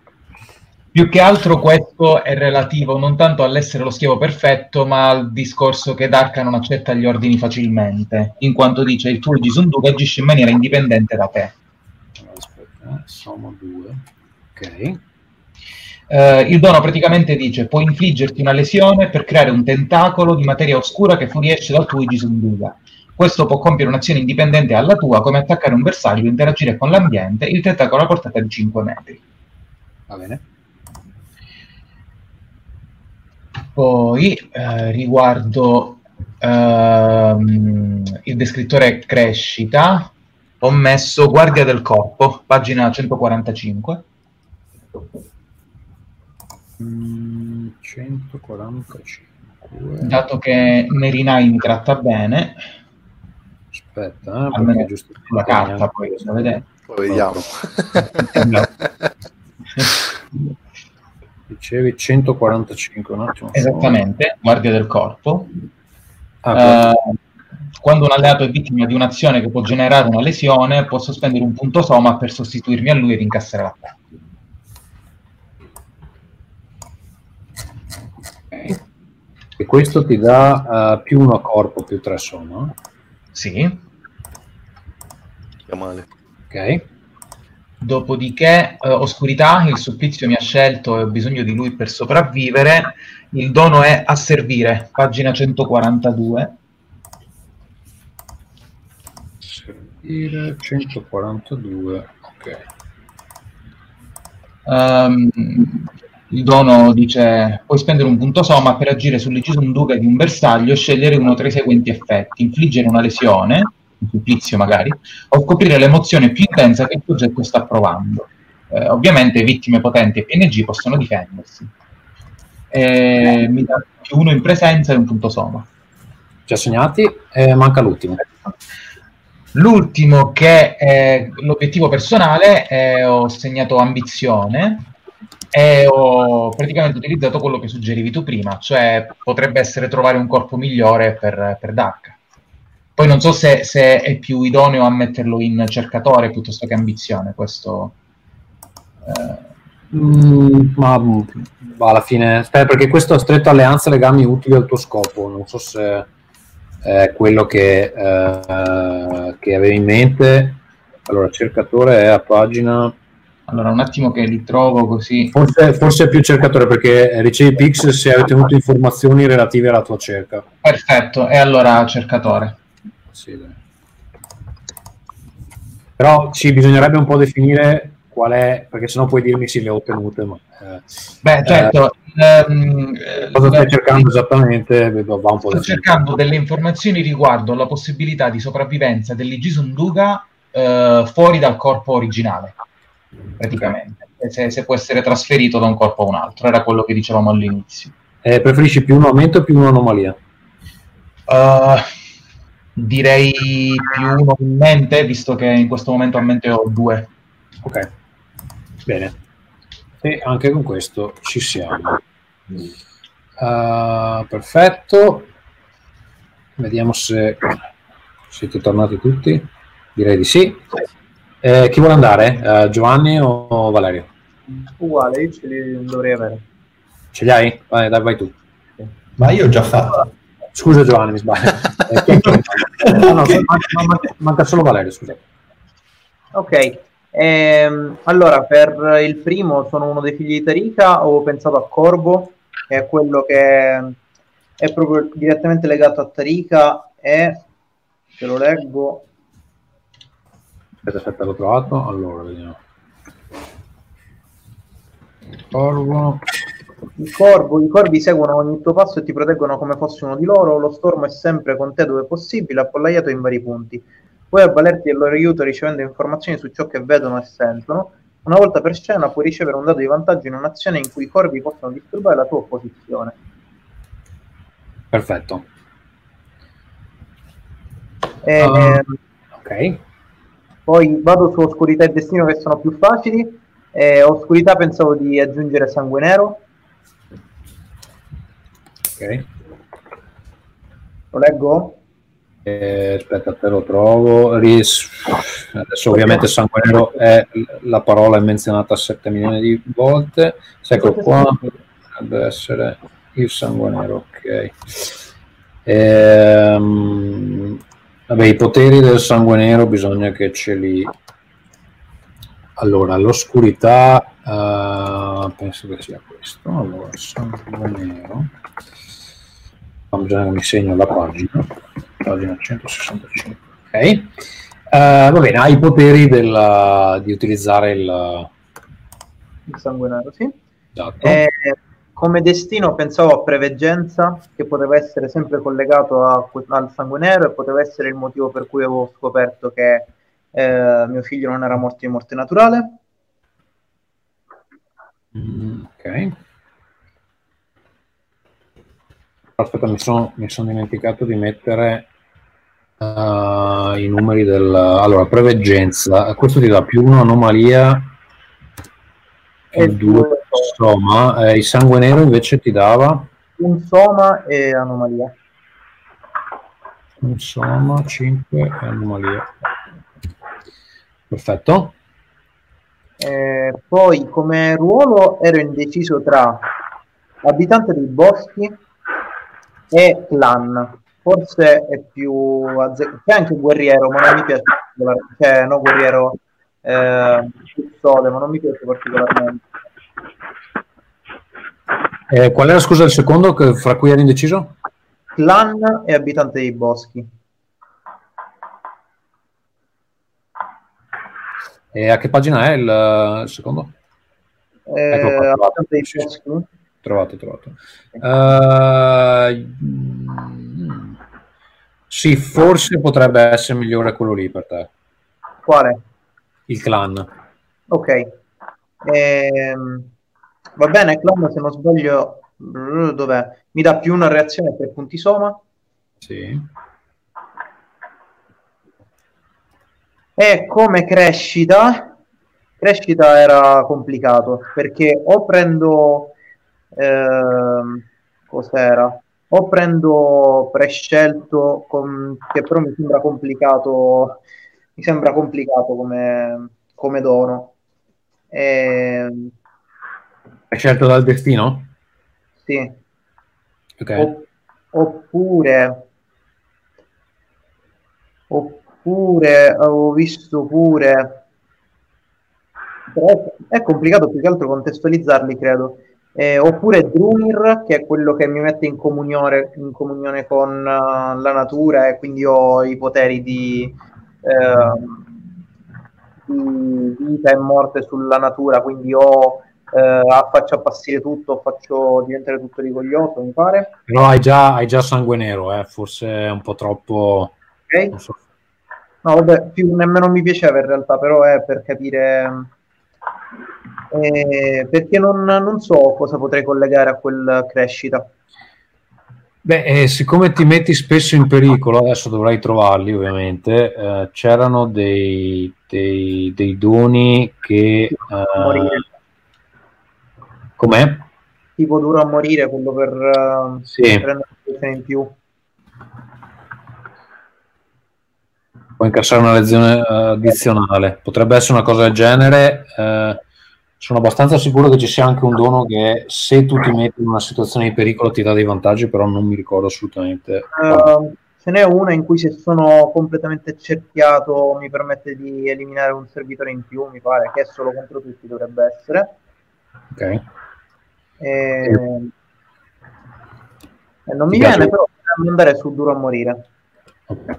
S3: Più che altro questo è relativo non tanto all'essere lo schiavo perfetto, ma al discorso che Darka non accetta gli ordini facilmente, in quanto dice il tuo Gisunduka agisce in maniera indipendente da te.
S2: Aspetta, eh, sono due. Ok.
S3: Uh, il dono praticamente dice puoi infliggerti una lesione per creare un tentacolo di materia oscura che fuoriesce dal tuo Gisunduka. Questo può compiere un'azione indipendente alla tua, come attaccare un bersaglio, interagire con l'ambiente, il tentacolo a portata di 5 metri.
S2: Va bene.
S3: Poi eh, riguardo ehm, il descrittore crescita, ho messo Guardia del Corpo, pagina 145.
S2: Mm, 145.
S3: Dato che Merinai mi tratta bene,
S2: aspetta,
S3: eh, almeno giusto la carta, poi lo so vedere.
S4: Vediamo.
S2: Dicevi 145, un attimo.
S3: Esattamente, guardia del corpo. Ah, uh, quando un alleato è vittima di un'azione che può generare una lesione, posso spendere un punto soma per sostituirmi a lui e rincassare l'attacco.
S2: Okay. E questo ti dà uh, più uno a corpo, più tre soma?
S3: Sì.
S4: Che male.
S3: Ok. Dopodiché, eh, oscurità, il supplizio mi ha scelto e ho bisogno di lui per sopravvivere. Il dono è a servire, pagina 142.
S2: Servire 142, ok.
S3: Um, il dono dice: Puoi spendere un punto soma per agire duca di un bersaglio e scegliere uno tra i seguenti effetti: infliggere una lesione, un supplizio magari, o scoprire l'emozione più intensa che il soggetto sta provando. Eh, ovviamente vittime potenti e PNG possono difendersi. E mi dà più uno in presenza e un punto soma.
S2: Già segnati, e manca l'ultimo.
S3: L'ultimo che è l'obiettivo personale, è, ho segnato ambizione e ho praticamente utilizzato quello che suggerivi tu prima, cioè potrebbe essere trovare un corpo migliore per, per Dark. Poi non so se, se, è più idoneo a metterlo in cercatore piuttosto che ambizione, questo...
S2: Eh... Mm, ma alla fine, aspetta, perché questo stretto alleanza legami utili al tuo scopo, non so se è quello che, eh, che avevi in mente. Allora, cercatore è a pagina
S3: allora, un attimo che li trovo così.
S2: Forse, forse è più cercatore perché ricevi Pix se hai ottenuto informazioni relative alla tua cerca.
S3: Perfetto, e allora cercatore. Sì,
S2: Però sì, bisognerebbe un po' definire qual è, perché sennò puoi dirmi se le ho ottenute. Ma,
S3: eh, Beh, certo.
S2: Eh, ehm, cosa stai cercando esattamente? Va
S3: un po sto cercando delle informazioni riguardo la possibilità di sopravvivenza dell'Igi Sunduga eh, fuori dal corpo originale praticamente, se, se, può essere trasferito da un corpo a un altro, era quello che dicevamo all'inizio.
S2: Eh, preferisci più un aumento o più un'anomalia?
S3: Uh, direi più uno in mente, visto che in questo momento a mente ho due.
S2: Ok, bene. E anche con questo ci siamo. Uh, perfetto. Vediamo se siete tornati tutti. Direi di sì. Eh, chi vuole andare? Uh, Giovanni o Valerio?
S5: Uguale, io ce li dovrei avere.
S2: Ce li hai? Vai, dai, vai tu.
S6: Ma io ho già fatto.
S2: Scusa Giovanni, mi sbaglio. no, no, manca, manca solo Valerio, scusa.
S5: Ok, ehm, allora per il primo sono uno dei figli di Tarica, ho pensato a Corvo, che è quello che è proprio direttamente legato a Tarica e, te lo leggo,
S2: Aspetta, aspetta, l'ho trovato. Allora, vediamo. Corvo.
S5: Il corvo, i corvi seguono ogni tuo passo e ti proteggono come fossi uno di loro. Lo stormo è sempre con te dove possibile, appollaiato in vari punti. Puoi avvalerti del loro aiuto ricevendo informazioni su ciò che vedono e sentono. Una volta per scena puoi ricevere un dato di vantaggio in un'azione in cui i corvi possono disturbare la tua opposizione.
S2: Perfetto.
S5: E, uh,
S2: ok.
S5: Poi vado su oscurità e destino che sono più facili. Eh, oscurità pensavo di aggiungere sangue nero.
S2: Ok.
S5: Lo leggo?
S2: Eh, aspetta, te lo trovo. Ris... Adesso ovviamente sangue nero è la parola è menzionata 7 milioni di volte. Ecco qua, dovrebbe essere il sangue nero, ok. Ehm, Vabbè, i poteri del sangue nero bisogna che ce li... Allora, l'oscurità, uh, penso che sia questo. Allora, sangue nero. Bisogna che mi segno la pagina. Pagina 165. Ok. Uh, va bene, ha i poteri della, di utilizzare il...
S5: Il sangue nero, sì. Esatto. Eh, come destino pensavo a preveggenza, che poteva essere sempre collegato a, al sangue nero e poteva essere il motivo per cui avevo scoperto che eh, mio figlio non era morto di morte naturale.
S2: Mm, ok. Aspetta, mi sono, dimenticato di mettere uh, i numeri del... Allora, preveggenza. Questo ti dà più un'anomalia e due Soma, eh, il sangue nero invece ti dava?
S5: Un soma e anomalia.
S2: Un soma, 5 e anomalia. Perfetto.
S5: Eh, poi come ruolo ero indeciso tra abitante dei boschi e clan. Forse è più azze- c'è anche guerriero, ma non mi piace. Cioè, no guerriero eh, sole, ma non mi piace particolarmente.
S2: Eh, qual era scusa il secondo che, fra cui eri indeciso?
S5: Clan e abitante dei boschi.
S2: E a che pagina è il, il secondo?
S5: Eh, ecco qua, abitante dei
S2: boschi. Trovato, trovato. Uh, sì, forse potrebbe essere migliore quello lì per te.
S5: Quale?
S2: Il clan.
S5: Ok. Ehm, va bene, Clan, se non sbaglio, dov'è? Mi dà più una reazione tre punti soma.
S2: Sì.
S5: E come crescita, crescita era complicato perché o prendo ehm, cos'era? O prendo prescelto con, che però mi sembra complicato mi sembra complicato come, come dono. E...
S2: Prescelto dal destino?
S5: Sì.
S2: Okay.
S5: Opp- oppure oppure avevo visto pure è complicato più che altro contestualizzarli credo eh, oppure Drunir che è quello che mi mette in comunione, in comunione con uh, la natura e quindi ho i poteri di, di vita e morte sulla natura quindi ho uh, faccio appassire tutto faccio diventare tutto rigoglioso mi pare
S2: però hai già, hai già sangue nero eh? forse è un po' troppo
S5: ok so. no vabbè più nemmeno mi piaceva in realtà però è per capire eh, perché non, non, so cosa potrei collegare a quel crescita.
S2: Beh, eh, siccome ti metti spesso in pericolo, adesso dovrai trovarli ovviamente, eh, c'erano dei, dei, dei, doni che... Eh, com'è?
S5: Tipo duro a morire, quello per, uh,
S2: sì.
S5: prendere in più.
S2: Puoi incassare una lezione addizionale. Potrebbe essere una cosa del genere. Eh, sono abbastanza sicuro che ci sia anche un dono che se tu ti metti in una situazione di pericolo ti dà dei vantaggi, però non mi ricordo assolutamente.
S5: Uh, ce n'è una in cui se sono completamente cerchiato mi permette di eliminare un servitore in più, mi pare, che è solo contro tutti dovrebbe essere.
S2: Ok.
S5: E... E non mi viene, però dobbiamo andare su duro a morire.
S2: Okay.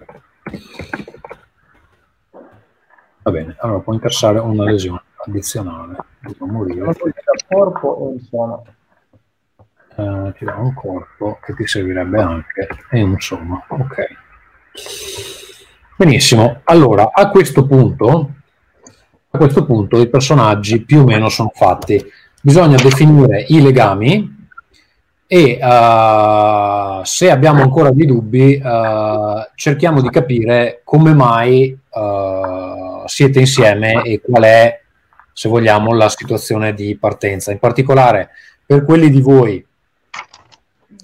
S2: Va bene, allora può incassare una lesione addizionale. Devo morire.
S5: Ti corpo e un suono.
S2: Uh, ti dà un corpo che ti servirebbe anche e un suono. Ok. Benissimo. Allora, a questo punto, a questo punto i personaggi più o meno sono fatti. Bisogna definire i legami e uh, se abbiamo ancora dei dubbi uh, cerchiamo di capire come mai uh, siete insieme e qual è se vogliamo, la situazione di partenza. In particolare per quelli di voi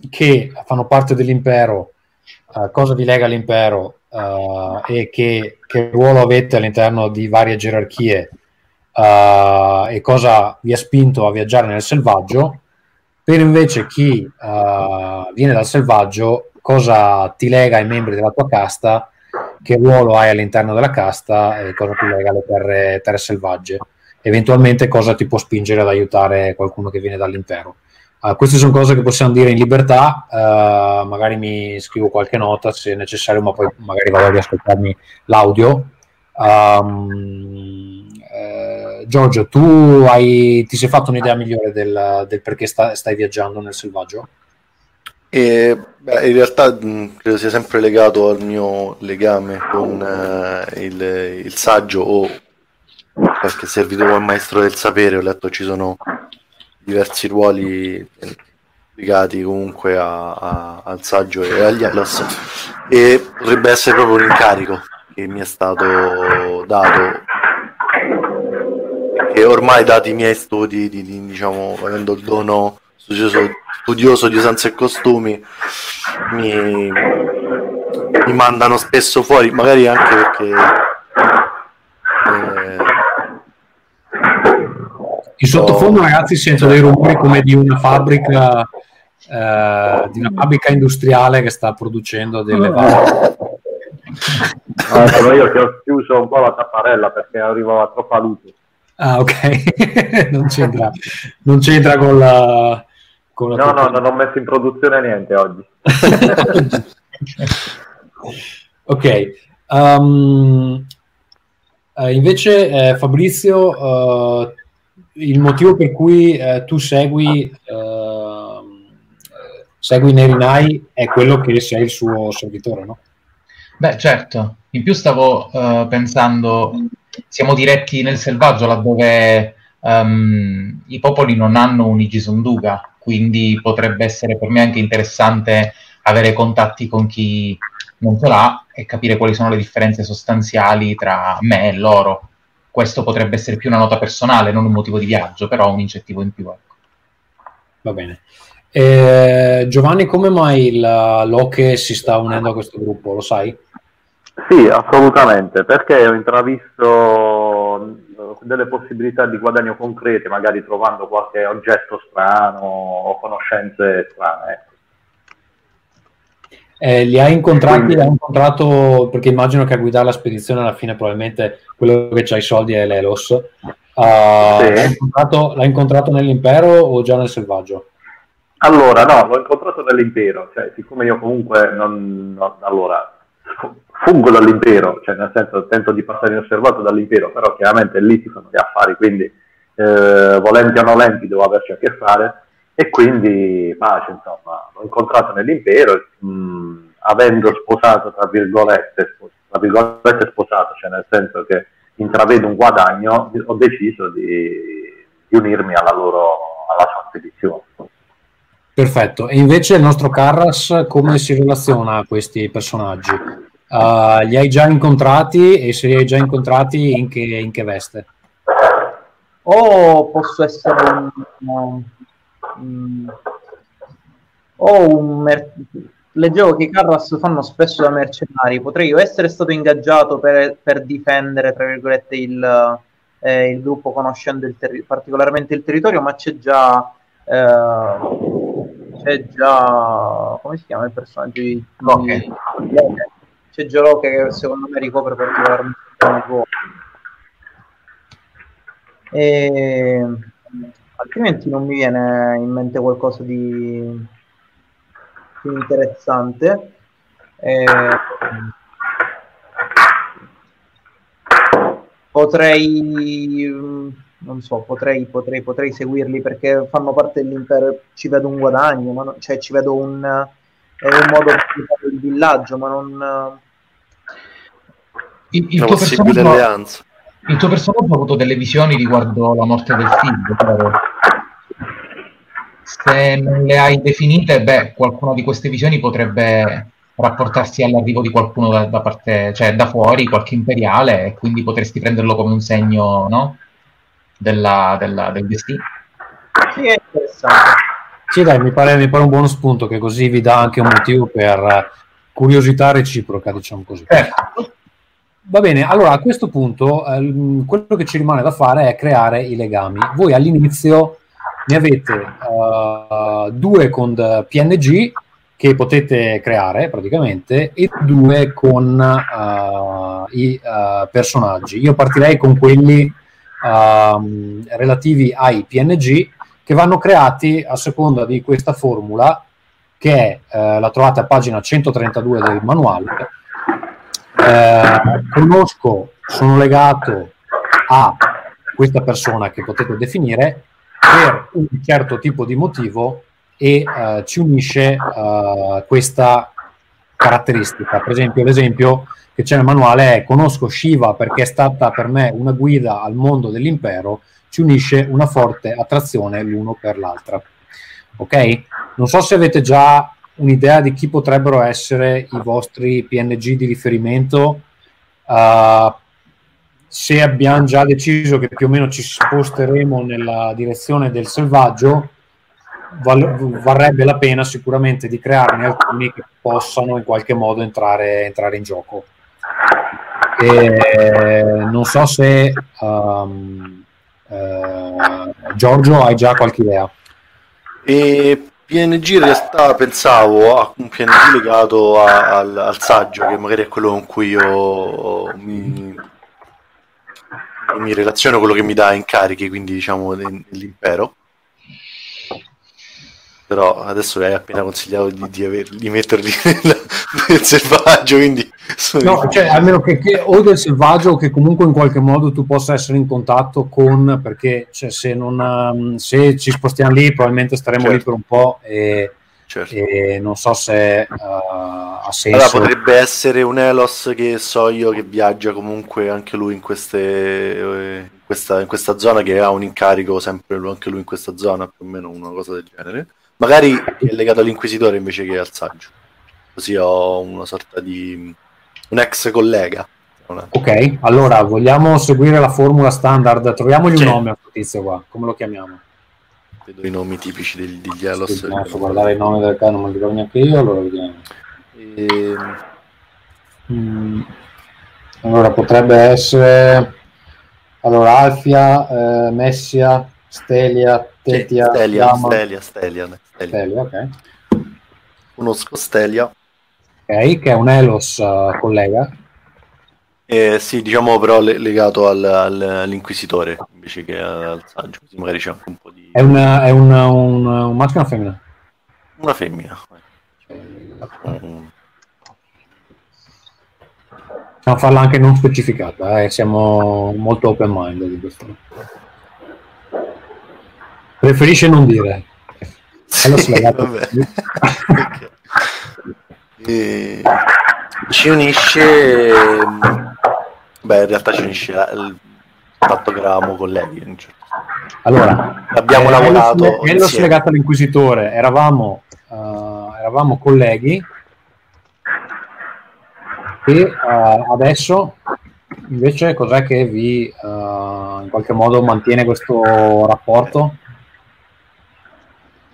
S2: che fanno parte dell'impero, uh, cosa vi lega all'impero uh, e che, che, ruolo avete all'interno di varie gerarchie uh, e cosa vi ha spinto a viaggiare nel selvaggio. Per invece chi viene dal selvaggio, cosa ti lega ai membri della tua casta, che ruolo hai all'interno della casta e cosa ti lega alle terre, terre selvagge eventualmente cosa ti può spingere ad aiutare qualcuno che viene dall'impero. Uh, queste sono cose che possiamo dire in libertà, uh, magari mi scrivo qualche nota se necessario, ma poi magari vado a riascoltarmi l'audio. Um, eh, Giorgio, tu hai, ti sei fatto un'idea migliore del, del perché sta, stai viaggiando nel selvaggio?
S4: E, beh, in realtà mh, credo sia sempre legato al mio legame con uh, il, il saggio o qualche servitore al maestro del sapere, ho letto ci sono diversi ruoli legati comunque a, a, al saggio e agli Elos e potrebbe essere proprio un incarico che mi è stato dato. E ormai dati i miei studi di, di, diciamo avendo il dono studioso, studioso di usanze e costumi mi, mi mandano spesso fuori magari anche perché
S2: In sottofondo, ragazzi, sento dei rumori come di una fabbrica, eh, di una fabbrica industriale che sta producendo delle.
S7: Ah, sono io che ho chiuso un po' la tapparella perché arrivava troppa luce.
S2: Ah, ok, non, c'entra, non c'entra con la.
S7: Con la no, no, non ho messo in produzione niente oggi.
S2: ok, um, invece eh, Fabrizio, uh, il motivo per cui eh, tu segui, eh, segui Nerinai è quello che sei il suo servitore, no?
S3: Beh, certo. In più stavo uh, pensando, siamo diretti nel selvaggio, laddove um, i popoli non hanno un Igisunduga, quindi potrebbe essere per me anche interessante avere contatti con chi non ce l'ha e capire quali sono le differenze sostanziali tra me e loro. Questo potrebbe essere più una nota personale, non un motivo di viaggio, però un incentivo in più. Ecco.
S2: Va bene. Eh, Giovanni, come mai la Loche si sta unendo a questo gruppo? Lo sai?
S7: Sì, assolutamente, perché ho intravisto delle possibilità di guadagno concrete, magari trovando qualche oggetto strano o conoscenze strane.
S2: Eh, li hai incontrati? Quindi... L'hai incontrato perché immagino che a guidare la spedizione alla fine probabilmente quello che ha i soldi è l'Elos. Uh, sì. l'hai, incontrato, l'hai, incontrato, nell'impero o già nel selvaggio?
S7: Allora, no, l'ho incontrato nell'impero, cioè, siccome io comunque non, non allora, fungo dall'impero, cioè nel senso tento di passare inosservato dall'impero, però chiaramente lì si fanno gli affari, quindi eh, volenti o nolenti devo averci a che fare e quindi pace, insomma, l'ho incontrato nell'impero, mh, avendo sposato, tra virgolette, tra virgolette sposato, cioè nel senso che intravedo un guadagno, ho deciso di, di unirmi alla loro alla sua spedizione.
S2: Perfetto, e invece il nostro Carras come si relaziona a questi personaggi? Uh, li hai già incontrati e se li hai già incontrati in che, in che veste?
S5: O posso essere un, um, o un mer- leggevo che i Carras fanno spesso da mercenari, potrei io essere stato ingaggiato per, per difendere, tra virgolette, il, eh, il gruppo conoscendo il terri- particolarmente il territorio, ma c'è già... Eh, c'è già come si chiama il personaggio di Loki? c'è già Loki che secondo me ricopre particolarmente il ruolo e altrimenti non mi viene in mente qualcosa di più interessante. E... potrei non so, potrei, potrei, potrei seguirli perché fanno parte dell'impero, ci vedo un guadagno, ma non, cioè ci vedo un, è un modo per fare il villaggio, ma non...
S3: Il, il, tuo personaggio, il tuo personaggio ha avuto delle visioni riguardo la morte del figlio, però. Se non le hai definite, beh, qualcuna di queste visioni potrebbe rapportarsi all'arrivo di qualcuno da, da parte, cioè da fuori, qualche imperiale, e quindi potresti prenderlo come un segno, no? della, della, del destino.
S5: Sì, è interessante.
S2: Sì, dai, mi pare, mi pare, un buono spunto che così vi dà anche un motivo per curiosità reciproca, diciamo così. Eh. Va bene, allora a questo punto eh, quello che ci rimane da fare è creare i legami. Voi all'inizio ne avete uh, due con PNG che potete creare praticamente e due con uh, i uh, personaggi. Io partirei con quelli uh, relativi ai PNG che vanno creati a seconda di questa formula che è, la trovate a pagina 132 del manuale. Eh, conosco, sono legato a questa persona che potete definire per un certo tipo di motivo e eh, ci unisce eh, questa caratteristica. Per esempio, l'esempio che c'è nel manuale è conosco Shiva perché è stata per me una guida al mondo dell'impero, ci unisce una forte attrazione l'uno per l'altra. Ok? Non so se avete già un'idea di chi potrebbero essere i vostri PNG di riferimento. Uh, se abbiamo già deciso che più o meno ci sposteremo nella direzione del selvaggio, val- varrebbe la pena sicuramente di crearne alcuni che possano in qualche modo entrare, entrare in gioco. E non so se um, eh, Giorgio hai già qualche idea.
S4: E PNG in realtà pensavo a un PNG legato a, al, al, saggio, che magari è quello con cui io mi, mi relaziono, quello che mi dà incarichi, quindi diciamo dell'impero però adesso hai appena consigliato di, di, aver, di metterli nel, nel, selvaggio quindi
S2: no, cioè, almeno che, che, o del selvaggio o che comunque in qualche modo tu possa essere in contatto con perché cioè, se, non, um, se ci spostiamo lì probabilmente staremo certo. lì per un po' e, certo. e non so se uh, ha senso
S4: allora potrebbe essere un Elos che so io che viaggia comunque anche lui in queste, eh, questa, in questa zona che ha un incarico sempre anche lui in questa zona, più o meno una cosa del genere. Magari è legato all'inquisitore invece che al saggio. Così ho una sorta di un ex collega.
S2: Ok, allora vogliamo seguire la formula standard. Troviamogli sì. un nome a questo tizio qua. Come lo chiamiamo?
S4: Vedo i nomi tipici degli, degli Elos. Sì,
S2: posso guardare i nomi del caso, non me li ricordo neanche io. Allora vediamo. E... Ehm. Mm. Allora potrebbe essere allora, Alfia, eh, Messia, Stelia,
S4: sì, Stelia, Dama. Stelia, Stelia, Stelia.
S2: Stelia ok.
S4: Conosco Stelia.
S2: Ok, che è un Elos uh, collega.
S4: Eh, sì, diciamo però legato al, al, all'inquisitore invece che al saggio, così magari c'è anche un po' di...
S2: È, una, è una, un, un maschio o una femmina?
S4: Una femmina. Mm.
S2: Possiamo farla anche non specificata, eh? siamo molto open mind di questo. Preferisce non dire.
S4: Sì, e... Ci unisce, beh, in realtà ci unisce il fatto che eravamo colleghi. Certo.
S2: Allora,
S4: abbiamo eh, lavorato.
S2: Nello slegato all'inquisitore eravamo, uh, eravamo colleghi e uh, adesso invece cos'è che vi uh, in qualche modo mantiene questo rapporto?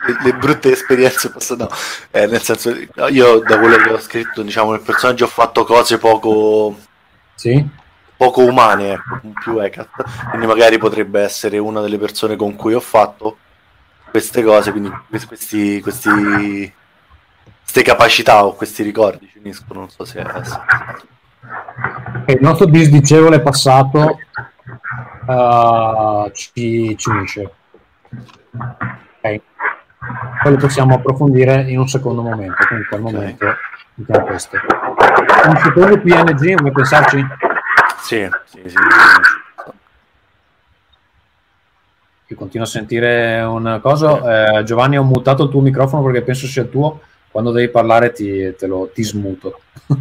S4: Le, le brutte esperienze posso no, eh, nel senso io da quello che ho scritto diciamo nel personaggio ho fatto cose poco
S2: sì?
S4: poco umane ecco, più Ecat quindi magari potrebbe essere una delle persone con cui ho fatto queste cose quindi questi, questi queste capacità o questi ricordi ci uniscono, non so se è...
S2: Il nostro disdicevole passato uh, ci, ci unisce. Ok. Poi lo possiamo approfondire in un secondo momento, per il momento mettiamo questo. Un secondo PNG, vuoi pensarci?
S4: Sì, sì, sì.
S2: Io continuo a sentire una cosa. Eh, Giovanni, ho mutato il tuo microfono perché penso sia il tuo quando devi parlare ti, te lo, ti smuto.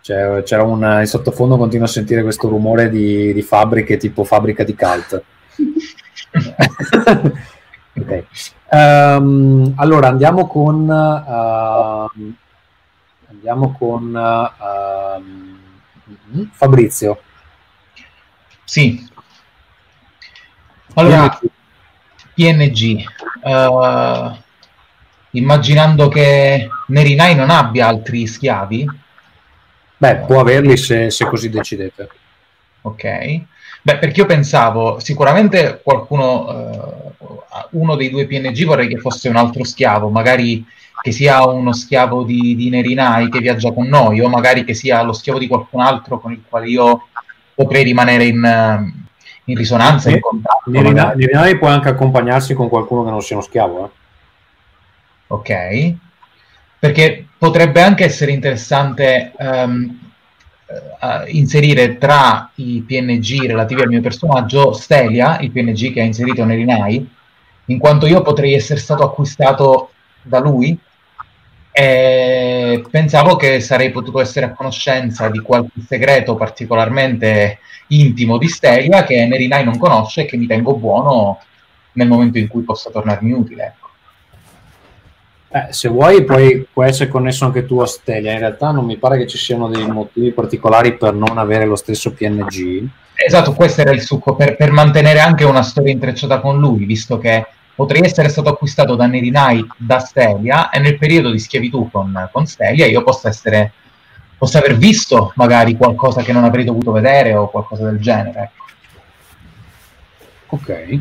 S2: cioè, c'era un, in sottofondo continuo a sentire questo rumore di, di fabbriche tipo fabbrica di cult. okay. Um, allora andiamo con uh, andiamo con uh, Fabrizio.
S3: Sì. Allora, PNG. Uh, immaginando che Nerinai non abbia altri schiavi?
S2: Beh, può averli se, se così decidete.
S3: Ok. Beh, perché io pensavo, sicuramente qualcuno, uh, uno dei due PNG vorrei che fosse un altro schiavo, magari che sia uno schiavo di, di Nerinai che viaggia con noi, o magari che sia lo schiavo di qualcun altro con il quale io potrei rimanere in, in risonanza, in contatto.
S2: Nerinai, Nerinai può anche accompagnarsi con qualcuno che non sia uno schiavo, eh?
S3: ok? Perché potrebbe anche essere interessante um, inserire tra i PNG relativi al mio personaggio Stelia, il PNG che ha inserito Nerinai, in quanto io potrei essere stato acquistato da lui e pensavo che sarei potuto essere a conoscenza di qualche segreto particolarmente intimo di Stelia che Nerinai non conosce e che mi tengo buono nel momento in cui possa tornarmi utile. Ecco.
S2: Eh, se vuoi puoi, puoi essere connesso anche tu a Stelia, in realtà non mi pare che ci siano dei motivi particolari per non avere lo stesso PNG.
S3: Esatto, questo era il succo, per, per mantenere anche una storia intrecciata con lui, visto che potrei essere stato acquistato da Neri Knight da Stelia e nel periodo di schiavitù con, con Stelia io possa essere possa aver visto magari qualcosa che non avrei dovuto vedere o qualcosa del genere.
S2: Ok,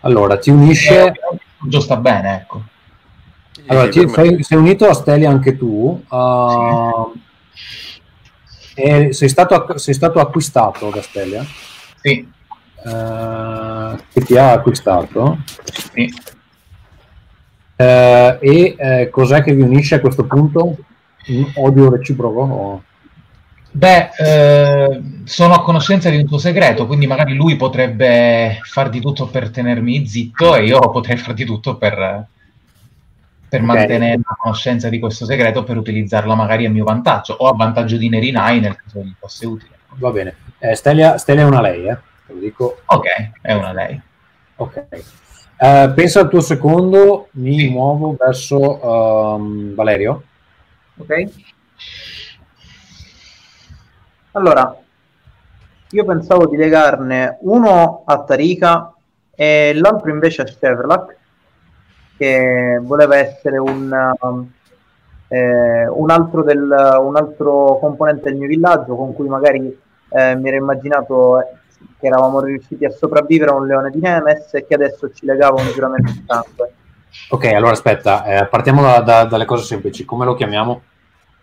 S2: allora ti unisce... Eh,
S3: già sta bene, ecco.
S2: Allora, ti, sei, sei, unito a Steli anche tu. Uh, sì. sei, stato, sei, stato, acquistato da Stelia?
S3: Sì.
S2: Uh, che ti ha acquistato?
S3: Sì.
S2: Uh, e uh, cos'è che vi unisce a questo punto? Un odio reciproco? O...
S3: Beh, eh, sono a conoscenza di un tuo segreto, quindi magari lui potrebbe far di tutto per tenermi zitto e io potrei far di tutto per, per okay. mantenere la conoscenza di questo segreto per utilizzarlo magari a mio vantaggio o a vantaggio di Nerinai nel caso gli fosse utile.
S2: Va bene. Eh, Stelia, Stelia, è una lei, eh? Te lo dico.
S3: Ok, è una lei.
S2: Ok. Uh, pensa al tuo secondo, mi sì. muovo verso um, Valerio.
S5: Ok. Allora, io pensavo di legarne uno a Tarika e l'altro invece a Chevrolet, che voleva essere un, um, eh, un, altro del, un, altro componente del mio villaggio con cui magari eh, mi ero immaginato che eravamo riusciti a sopravvivere a un leone di Nemes e che adesso ci legava un giuramento di sangue.
S2: Ok, allora aspetta, eh, partiamo da, da, dalle cose semplici. Come lo chiamiamo?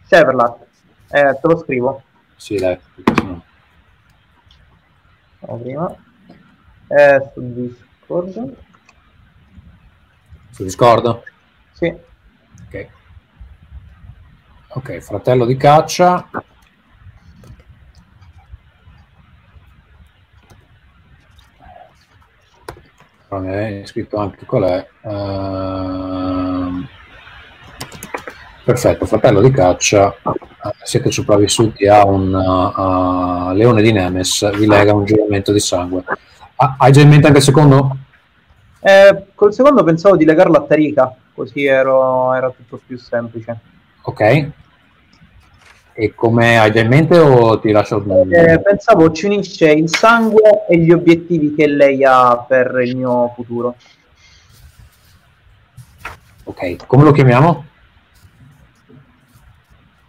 S5: Chevrolet, eh, te lo scrivo.
S2: Sì, dai.
S5: Prima. Eh, su Discord.
S2: Su Discord?
S5: Sì.
S2: Ok. Ok, fratello di caccia. Mi hai scritto anche qual è. Uh, perfetto, fratello di caccia. Siete sopravvissuti a un uh, leone di Nemes, vi lega un giuramento di sangue. Ah, hai già in mente anche il secondo?
S5: Eh, col secondo pensavo di legarlo a Tarika, così ero, era tutto più semplice.
S2: Ok. E come hai già in mente o ti lascio...
S5: Eh, pensavo ci unisce il sangue e gli obiettivi che lei ha per il mio futuro.
S2: Ok, come lo chiamiamo?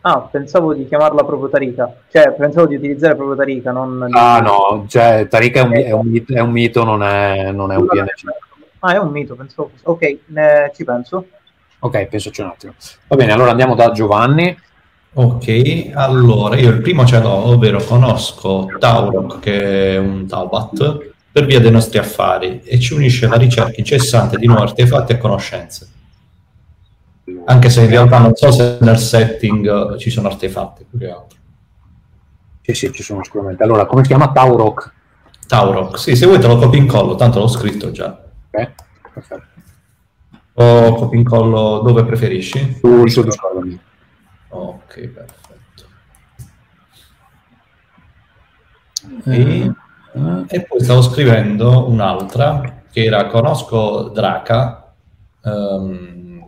S5: Ah, pensavo di chiamarla proprio Tarika. Cioè, pensavo di utilizzare proprio Tarika, non...
S2: Ah, no, cioè, Tarika è un, è un, mito, è un mito, non è, non è un PNC.
S5: Ah, è un mito, pensavo... Ok, ne... ci penso.
S2: Ok, pensaci un attimo. Va bene, allora andiamo da Giovanni.
S6: Ok, allora io il primo ce l'ho, ovvero conosco Taurok, che è un Taubat, per via dei nostri affari e ci unisce la ricerca incessante di nuovi artefatti e conoscenze. Anche se in realtà non so se nel setting ci sono artefatti più che altro.
S2: Sì, sì, ci sono sicuramente. Allora, come si chiama Taurok?
S6: Taurok, sì, se vuoi te lo copio in collo, tanto l'ho scritto già.
S2: Ok, perfetto.
S6: O copio in collo dove preferisci?
S2: Sul suo Discord.
S6: Ok, perfetto. E, uh, e, poi stavo scrivendo un'altra che era Conosco Draca, um,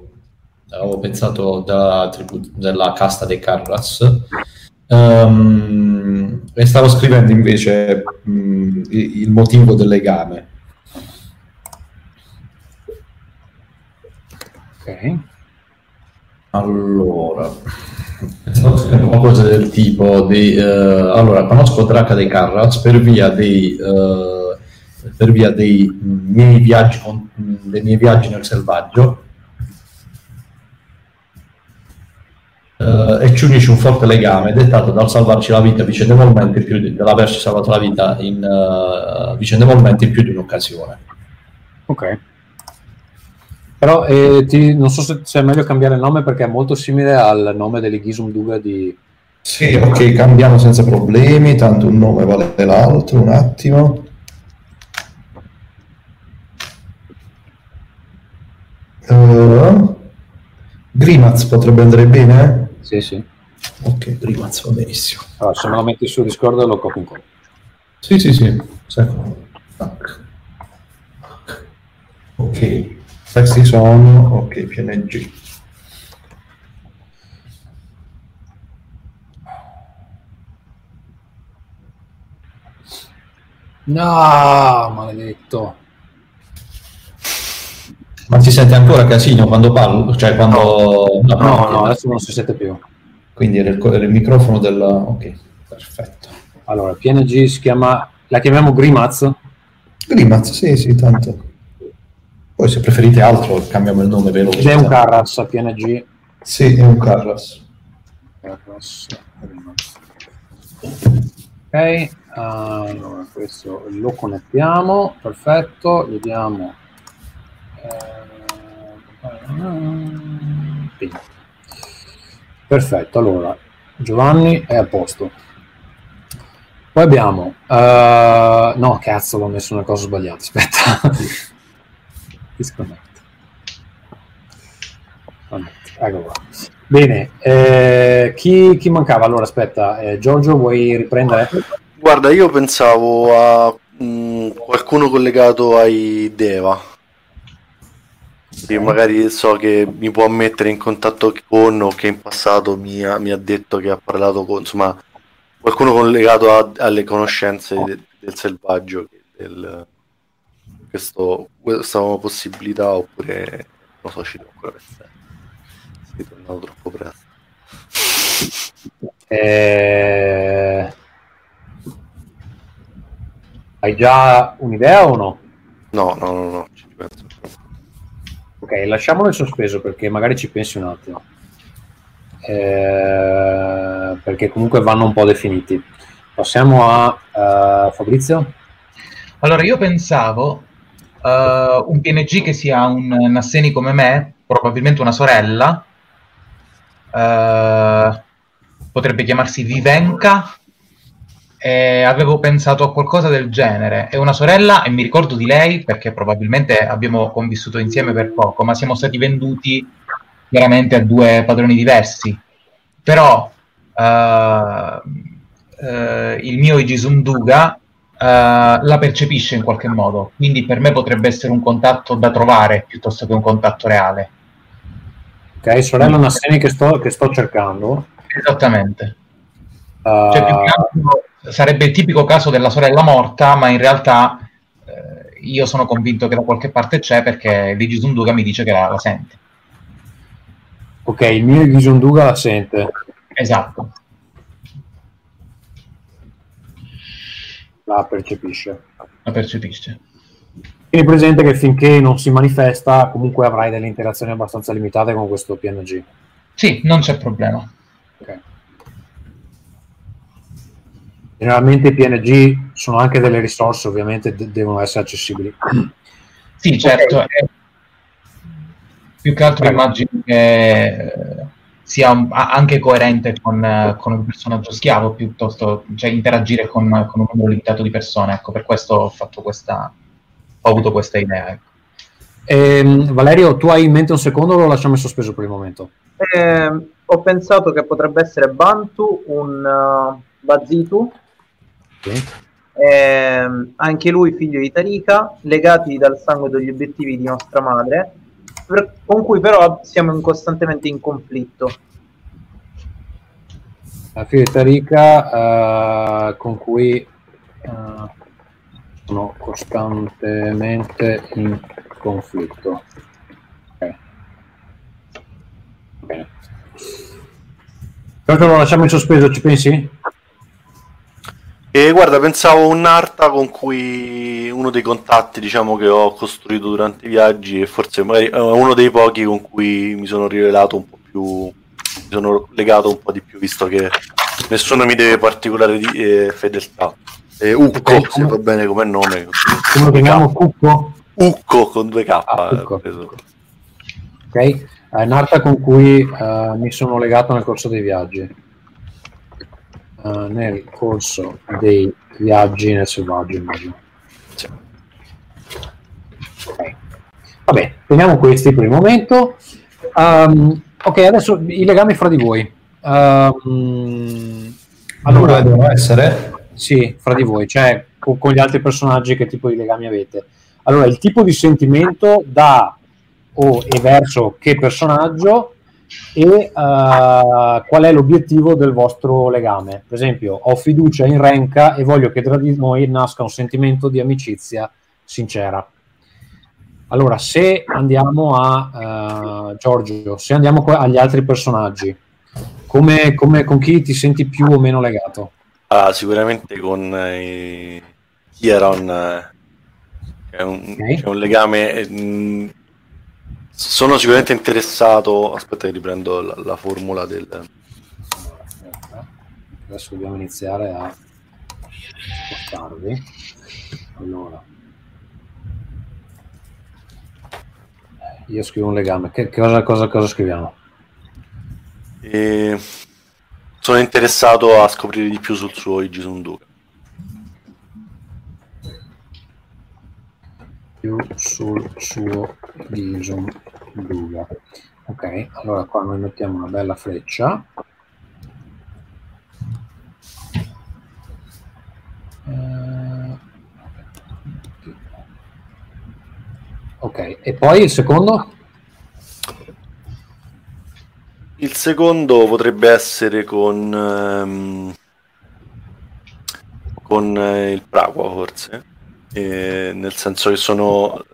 S6: avevo pensato della, tribù, della casta dei Carras, um, e stavo scrivendo invece um, il motivo del legame.
S2: Ok.
S6: Allora, una cosa del tipo di, uh, allora, conosco Draca dei Carras per via dei, uh, per via dei miei viaggi, con, dei miei viaggi nel selvaggio uh, e ci unisce un forte legame dettato dal salvarci la vita vicendevolmente più di, dall'averci salvato la vita in, vicendevolmente in più di un'occasione.
S2: Ok. Però eh, ti, non so se, è meglio cambiare il nome perché è molto simile al nome dell'Igisum Duga di...
S6: Sì, ok, cambiamo senza problemi, tanto un nome vale l'altro, un attimo. Uh, Grimaz potrebbe andare bene?
S2: Sì, sì.
S6: Ok, Grimaz va benissimo.
S2: Allora, se me lo metti su Discord lo copio in colpo.
S6: Sì, sì, sì. Ok. Questi sono, ok, PNG.
S2: No, maledetto.
S6: Ma si sente ancora casino quando parlo? Cioè quando...
S2: No, no, no adesso non si sente più.
S6: Quindi era il, era il microfono del... Ok, perfetto.
S2: Allora, PNG si chiama... La chiamiamo Grimaz?
S6: Grimaz, sì, sì, tanto. Poi se preferite altro cambiamo il nome veloce.
S2: Ed è un Carras a PNG?
S6: Sì, è un Carras.
S2: Carras. Ok, allora questo lo connettiamo, perfetto, vediamo. Eh, perfetto, allora Giovanni è a posto. Poi abbiamo, uh, no cazzo, l'ho messo una cosa sbagliata, aspetta disconnect. Ecco qua. Bene, eh, chi, chi, mancava? Allora aspetta, eh, Giorgio vuoi riprendere?
S4: Guarda, io pensavo a Mm, qualcuno collegato ai Deva. Sì, magari so che mi può mettere in contatto con o che in passato mi ha, mi ha detto che ha parlato con insomma qualcuno collegato a, alle conoscenze de, del selvaggio del, questo, questa possibilità oppure non so ci devo ancora restare sei tornato troppo presto
S2: eh... Hai già un'idea o no?
S4: No, no, no, no, ci penso.
S2: Ok, lasciamolo in sospeso perché magari ci pensi un attimo. Eh, perché comunque vanno un po' definiti. Passiamo a uh, Fabrizio.
S3: Allora, io pensavo uh, un PNG che sia un Nasseni come me, probabilmente una sorella, uh, potrebbe chiamarsi Vivenka e avevo pensato a qualcosa del genere. È una sorella e mi ricordo di lei perché probabilmente abbiamo convissuto insieme per poco, ma siamo stati venduti veramente a due padroni diversi. Però uh, uh, il mio Igisunduga uh, la percepisce in qualche modo, quindi per me potrebbe essere un contatto da trovare piuttosto che un contatto reale.
S2: Ok, sorella Nasseni che sto, che sto cercando.
S3: Esattamente. Cioè, più che altro sarebbe il tipico caso della sorella morta, ma in realtà eh, io sono convinto che da qualche parte c'è perché Ligi Sunduga mi dice che la, la sente.
S2: Ok, il mio Ligi Sunduga la sente.
S3: Esatto.
S2: La percepisce.
S3: La percepisce.
S2: Tieni presente che finché non si manifesta, comunque avrai delle interazioni abbastanza limitate con questo PNG.
S3: Sì, non c'è problema.
S2: Ok. Generalmente i PNG sono anche delle risorse, ovviamente de- devono essere accessibili.
S3: Sì, certo. Okay. Più che altro immagino che eh, sia un, anche coerente con, con, un personaggio schiavo, piuttosto cioè interagire con, con, un numero limitato di persone. Ecco, per questo ho fatto questa, ho avuto questa idea. Ecco.
S2: Eh, Valerio, tu hai in mente un secondo o lo lasciamo in sospeso per il momento?
S5: Eh, ho pensato che potrebbe essere Bantu, un uh, Bazitu eh, anche lui figlio di Tarika, legati dal sangue degli obiettivi di nostra madre, per, con cui però siamo costantemente in conflitto.
S2: La figlia di Tarika uh, con cui uh, sono costantemente in conflitto. Ok. Bene. Però lo lasciamo in sospeso, ci pensi?
S4: E guarda, pensavo un'arta con cui uno dei contatti, diciamo, che ho costruito durante i viaggi e forse magari è uno dei pochi con cui mi sono rivelato un po' più mi sono legato un po' di più, visto che nessuno mi deve particolare di, eh, fedeltà. Eh, Ucco, okay, se va bene come nome.
S2: Come lo chiamiamo Cucco?
S4: Ucco con due K. Ah,
S2: ok, è un'arta con cui uh, mi sono legato nel corso dei viaggi uh, nel corso dei viaggi nel selvaggio, immagino. Sì. Okay. Vabbè, teniamo questi per il momento. Um, ok, adesso i legami fra di voi. Um,
S6: allora, devono essere?
S2: Sì, fra di voi, cioè con, con, gli altri personaggi che tipo di legami avete. Allora, il tipo di sentimento da o e verso che personaggio e uh, qual è l'obiettivo del vostro legame. Per esempio, ho fiducia in Renka e voglio che tra di noi nasca un sentimento di amicizia sincera. Allora, se andiamo a uh, Giorgio, se andiamo agli altri personaggi, come, come, con chi ti senti più o meno legato?
S4: Ah, sicuramente con eh, Hieron, eh, è, un, okay. è un legame... Eh, sono sicuramente interessato. Aspetta, che riprendo la, la formula del.
S2: Adesso dobbiamo iniziare a spostarvi. Allora, io scrivo un legame. Che, cosa, cosa, cosa scriviamo?
S4: E sono interessato a scoprire di più sul suo Igisunduka.
S2: più sul suo viso Duga. Ok, allora qua noi mettiamo una bella freccia. Eh, ok, e poi il secondo?
S4: Il secondo potrebbe essere con, um, con eh, il Praqua forse eh, nel senso che sono...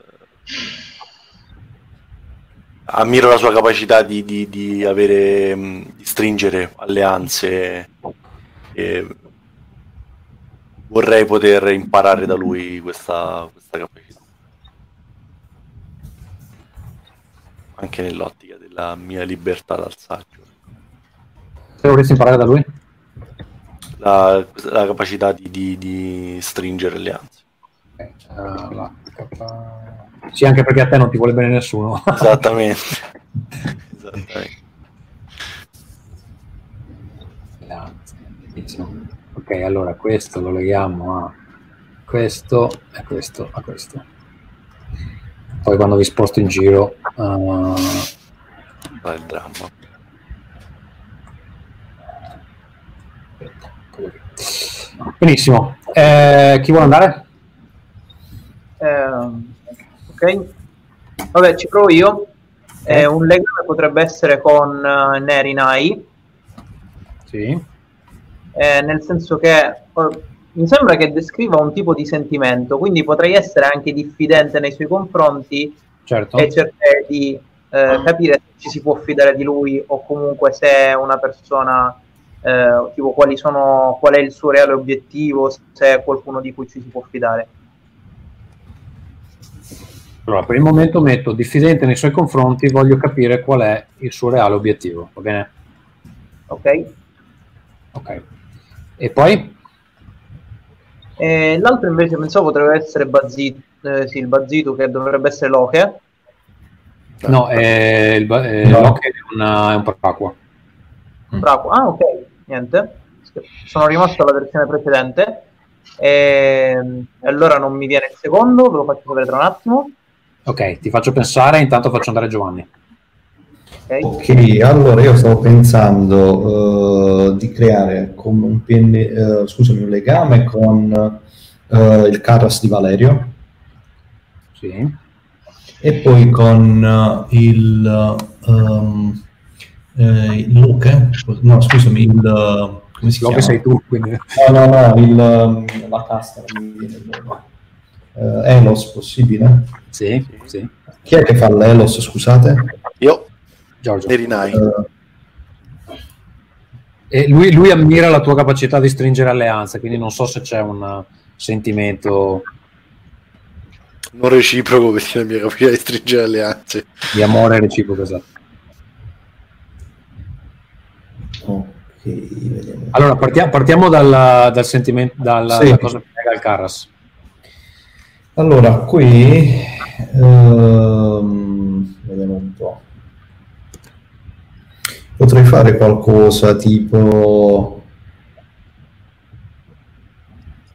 S4: Ammiro la sua capacità di, di, di avere, di stringere alleanze e vorrei poter imparare da lui questa, questa capacità. Anche nell'ottica della mia libertà dal saggio.
S2: Se vorresti imparare da lui?
S4: La, la capacità di, di, di, stringere alleanze.
S2: Sì, anche perché a te non ti vuole bene nessuno.
S4: Esattamente. Esattamente.
S2: Ok, allora questo lo leghiamo a questo e questo a questo. Poi quando vi sposto in giro... Uh...
S4: il dramma.
S2: Benissimo. Eh, chi vuole andare?
S5: Eh, ok. Vabbè, ci provo io. Eh, un legame potrebbe essere con uh, Nerinai.
S2: Sì.
S5: Eh, nel senso che uh, mi sembra che descriva un tipo di sentimento, quindi potrei essere anche diffidente nei suoi confronti
S2: certo.
S5: e cercare di eh, capire se ci si può fidare di lui o comunque se è una persona eh, tipo quali sono, qual è il suo reale obiettivo, se è qualcuno di cui ci si può fidare.
S2: Allora, per il momento metto diffidente nei suoi confronti, voglio capire qual è il suo reale obiettivo, va bene?
S5: Ok.
S2: Ok. E poi?
S5: E l'altro invece pensavo potrebbe essere Bazito, eh, sì, il Bazito che dovrebbe essere Loche.
S2: No, è il, è no. Loche è, una, è un paracqua.
S5: Bravo. Ah, ok, niente. Sono rimasto alla versione precedente. E allora non mi viene il secondo, ve lo faccio sapere tra un attimo.
S2: Ok, ti faccio pensare, intanto faccio andare Giovanni.
S6: Okay. ok, allora io stavo pensando uh, di creare come un, PN, uh, scusami, un legame con uh, il Carras di Valerio.
S2: Sì.
S6: E poi con il um, eh, Luke, no scusami, il, come si chiama?
S2: sei tu, quindi...
S6: No, no, no, il, la casta, uh, Elos, possibile?
S2: Sì, sì.
S6: Chi è che fa l'Elos, scusate?
S4: Io.
S2: Giorgio.
S4: Erinai.
S6: Uh,
S2: e lui, lui, ammira la tua capacità di stringere alleanze, quindi non so se c'è un sentimento
S4: non reciproco perché la mia capacità di stringere alleanze
S2: di amore reciproco esatto
S6: vediamo.
S2: Allora, partiamo, partiamo dal, dal sentimento, dalla, sì. cosa che lega il Carras.
S6: Allora, qui ehm, vediamo un po'. Potrei fare qualcosa tipo...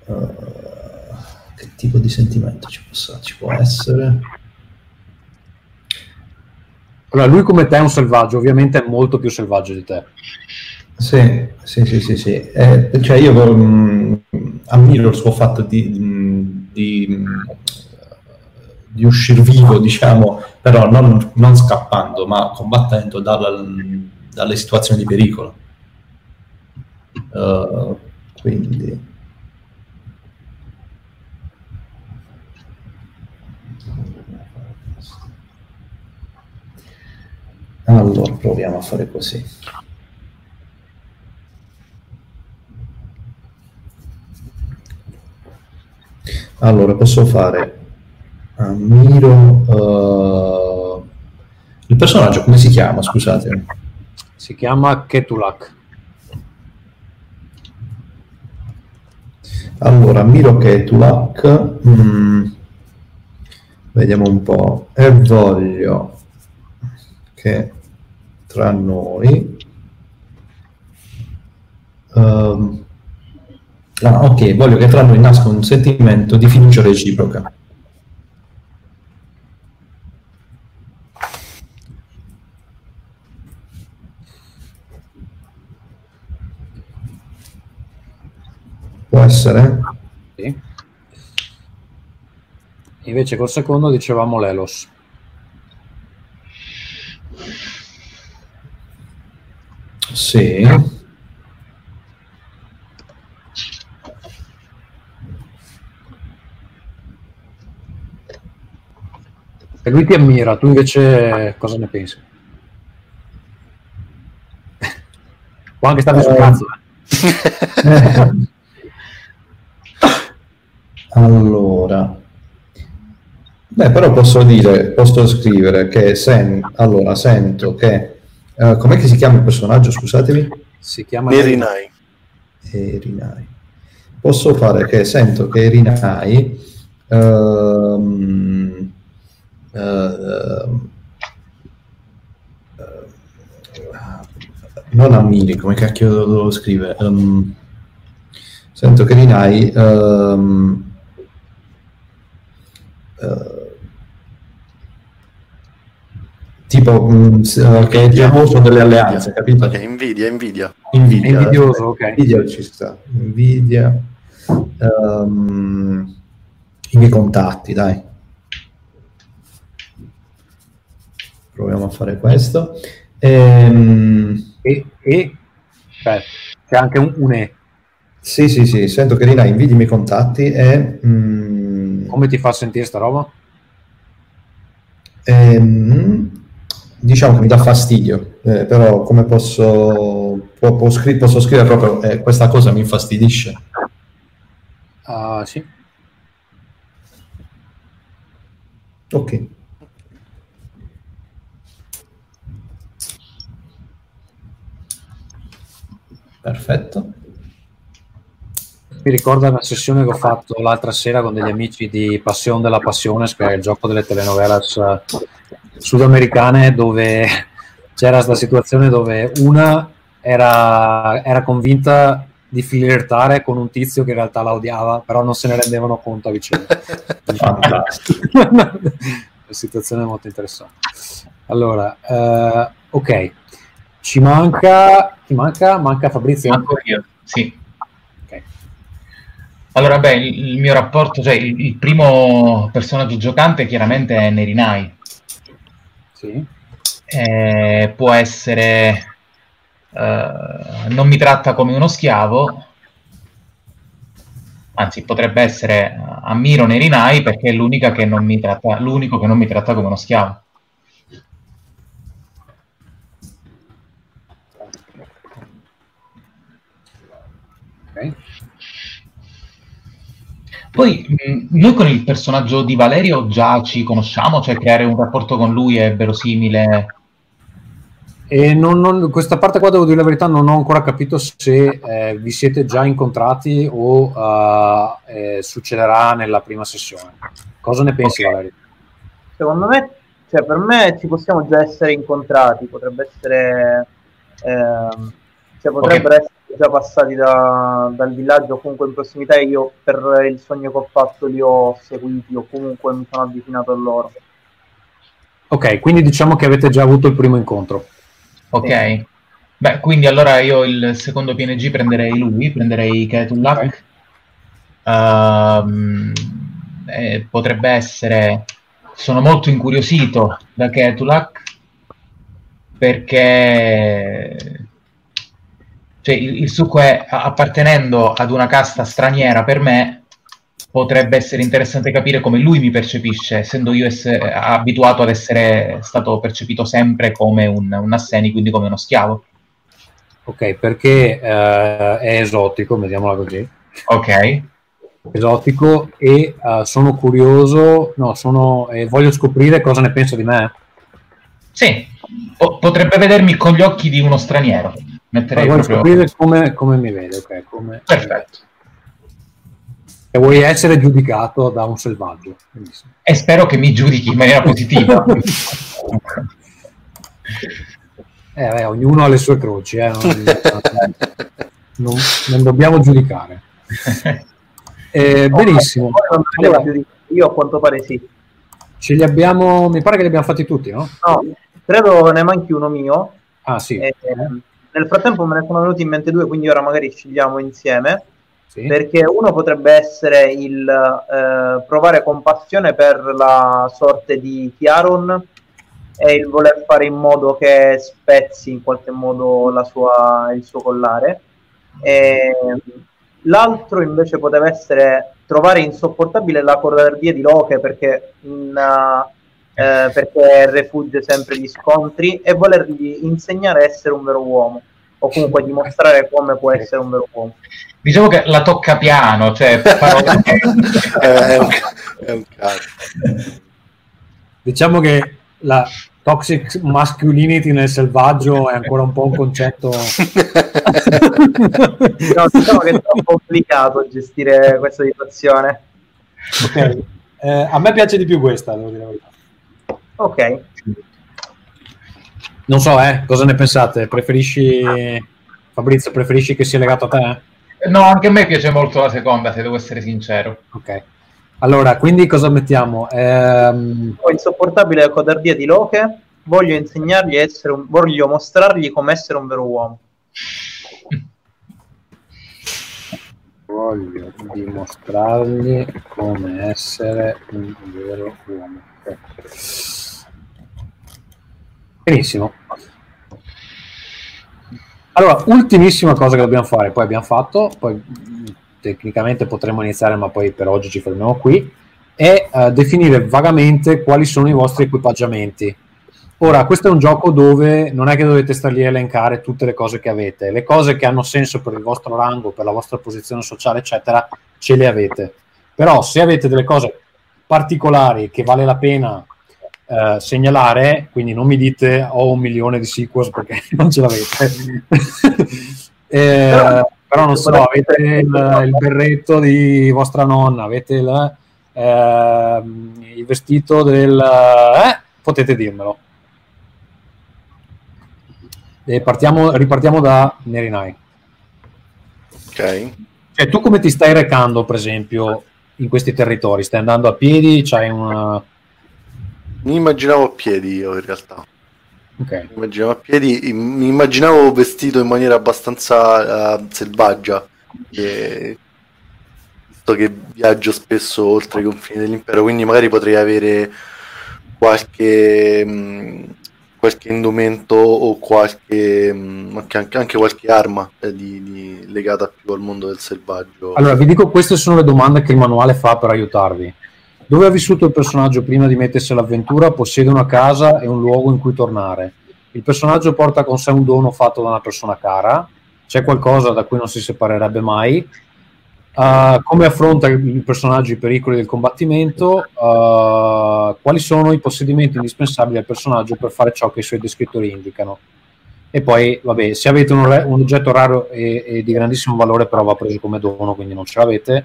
S6: Uh, che tipo di sentimento ci, possa, ci può essere?
S2: Allora, lui come te è un selvaggio, ovviamente è molto più selvaggio di te.
S6: Sì, sì, sì, sì, sì. Eh, cioè io um, ammiro il suo fatto di, di, di uscire vivo, diciamo, però non, non scappando, ma combattendo dalla, dalle situazioni di pericolo. Uh, quindi... Allora, proviamo a fare così. Allora, posso fare ammiro... Uh, il personaggio come si chiama, scusate?
S2: Si chiama Ketulak.
S6: Allora, ammiro Ketulak. Mm, vediamo un po'. E voglio che tra noi... Um, ah, ok, voglio che tra noi nasca un sentimento di fiducia reciproca. Può essere?
S2: Sì. Invece col secondo dicevamo l'elos.
S6: Sì.
S2: E lui ti ammira, tu invece cosa ne pensi? Può anche stare eh, sul cazzo. Eh.
S6: allora, beh, però posso dire, posso scrivere che sen, allora, sento che, uh, com'è che si chiama il personaggio, scusatemi?
S2: Si chiama
S4: Erinai.
S6: Erinai. Posso fare che sento che Erinai um, uh, non ammiri, come cacchio lo scrive? Um, sento che Rinai um, uh, tipo um, che è geloso delle alleanze, capito?
S4: Ok, invidia, invidia.
S6: Invidia,
S2: invidioso, ok.
S6: Invidia ci sta. Invidia. Um, I miei contatti, dai. Proviamo a fare questo. Ehm,
S2: e, e cioè, c'è anche un, un, E.
S6: Sì, sì, sì, sento che Rina invidi i miei contatti e...
S2: Mm, Come ti fa sentire sta roba?
S6: Ehm, diciamo che mi dà fastidio, eh, però come posso, può, può scri- posso scrivere proprio eh, questa cosa mi infastidisce?
S2: Uh, sì.
S6: Ok. Perfetto.
S2: Mi ricorda una sessione che ho fatto l'altra sera con degli amici di Passione della Passione, che è il gioco delle telenovelas eh, sudamericane, dove c'era questa situazione dove una era, era convinta di flirtare con un tizio che in realtà la odiava, però non se ne rendevano conto a vicenda. Una situazione molto interessante. Allora, eh, ok, ci manca, chi manca? Manca Fabrizio?
S3: Manco io, sì. Okay. Allora, beh, il, il, mio rapporto, cioè il, il, primo personaggio giocante chiaramente è Nerinai.
S2: Sì.
S3: Eh, può essere... Uh, non mi tratta come uno schiavo, anzi potrebbe essere ammiro Nerinai perché è che non mi tratta, l'unico che non mi tratta come uno schiavo. Poi noi con il personaggio di Valerio già ci conosciamo, cioè creare un rapporto con lui è verosimile.
S2: E non, non, questa parte qua devo dire la verità, non ho ancora capito se eh, vi siete già incontrati o uh, eh, succederà nella prima sessione. Cosa ne pensi, okay. Valerio?
S5: Secondo me, cioè, per me ci possiamo già essere incontrati, potrebbe essere, eh, cioè, potrebbero okay. essere già passati da, dal villaggio comunque in prossimità e io per il sogno che ho fatto li ho seguiti o comunque mi sono avvicinato a loro.
S2: Ok, quindi diciamo che avete già avuto il primo incontro.
S3: Ok. Sì. Beh, quindi allora io il secondo PNG prenderei lui, prenderei Ketulak. Okay. Uh, eh, potrebbe essere... Sono molto incuriosito da Ketulak perché cioè il, il succo è appartenendo ad una casta straniera per me potrebbe essere interessante capire come lui mi percepisce, essendo io essere, abituato ad essere stato percepito sempre come un, un asseni, quindi come uno schiavo.
S2: Ok, perché uh, è esotico, vediamola così.
S3: Ok.
S2: Esotico e uh, sono curioso, no, sono, eh, voglio scoprire cosa ne pensa di me.
S3: Sì, po- potrebbe vedermi con gli occhi di uno straniero.
S2: Metterei proprio... scoprire come, come, mi vede, ok? Come...
S3: Perfetto.
S2: E vuoi essere giudicato da un selvaggio.
S3: Benissimo. E spero che mi giudichi in maniera positiva.
S2: eh, beh, ognuno ha le sue croci, eh? non, non, non, dobbiamo giudicare. Eh, benissimo.
S5: Allora, io a quanto pare sì.
S2: Ce li abbiamo, mi pare che li abbiamo fatti tutti, no?
S5: No, credo ne manchi uno mio.
S2: Ah, sì.
S5: Eh, nel frattempo me ne sono venuti in mente due, quindi ora magari scegliamo insieme. Sì. Perché uno potrebbe essere il eh, provare compassione per la sorte di Chiaron, e il voler fare in modo che spezzi in qualche modo sua, il suo collare. E l'altro invece poteva essere trovare insopportabile la cordardia di Loche perché, in, uh, eh, perché refugge sempre gli scontri e volergli insegnare a essere un vero uomo o comunque dimostrare come può essere un vero uomo.
S3: Diciamo che la tocca piano, cioè parole...
S2: è un, è un Diciamo che la toxic masculinity nel selvaggio è ancora un po' un concetto... no,
S5: diciamo che è troppo complicato gestire questa situazione.
S2: Ok, eh, a me piace di più questa, devo dire
S5: Ok.
S2: Non so, eh, cosa ne pensate? Preferisci, Fabrizio, preferisci che sia legato a te?
S3: No, anche a me piace molto la seconda, se devo essere sincero.
S2: Ok. Allora, quindi cosa mettiamo? Ehm...
S5: Ho insopportabile la codardia di Loche, voglio insegnargli a essere un... voglio mostrargli come essere un vero uomo.
S2: Voglio dimostrargli come essere un vero uomo. Okay. Benissimo. Allora, ultimissima cosa che dobbiamo fare, poi abbiamo fatto, poi tecnicamente potremmo iniziare, ma poi per oggi ci fermiamo qui, è uh, definire vagamente quali sono i vostri equipaggiamenti. Ora, questo è un gioco dove non è che dovete stare lì a elencare tutte le cose che avete, le cose che hanno senso per il vostro rango, per la vostra posizione sociale, eccetera, ce le avete. Però se avete delle cose particolari che vale la pena eh, segnalare, quindi non mi dite ho un milione di sequels perché non ce l'avete. eh, però non so, avete il, il, berretto di vostra nonna, avete il, eh, il vestito del... Eh, potete dirmelo. E partiamo, ripartiamo da Nerinai.
S4: Ok.
S2: Cioè, tu come ti stai recando, per esempio, in questi territori? Stai andando a piedi? C'hai una,
S4: mi immaginavo a piedi io in realtà. Ok. Mi immaginavo a piedi, mi immaginavo vestito in maniera abbastanza uh, selvaggia. E... Visto che viaggio spesso oltre i confini dell'impero, quindi magari potrei avere qualche, mh, mm, qualche indumento o qualche mh, mm, anche, anche, qualche arma eh, di, di, legata più al mondo del selvaggio.
S2: Allora, vi dico, queste sono le domande che il manuale fa per aiutarvi. Dove ha vissuto il personaggio prima di mettersi all'avventura possiede una casa e un luogo in cui tornare. Il personaggio porta con sé un dono fatto da una persona cara, c'è qualcosa da cui non si separerebbe mai. Uh, come affronta il personaggio i pericoli del combattimento? Uh, quali sono i possedimenti indispensabili al personaggio per fare ciò che i suoi descrittori indicano? E poi, vabbè, se avete un, re- un oggetto raro e-, e, di grandissimo valore, però va preso come dono, quindi non ce l'avete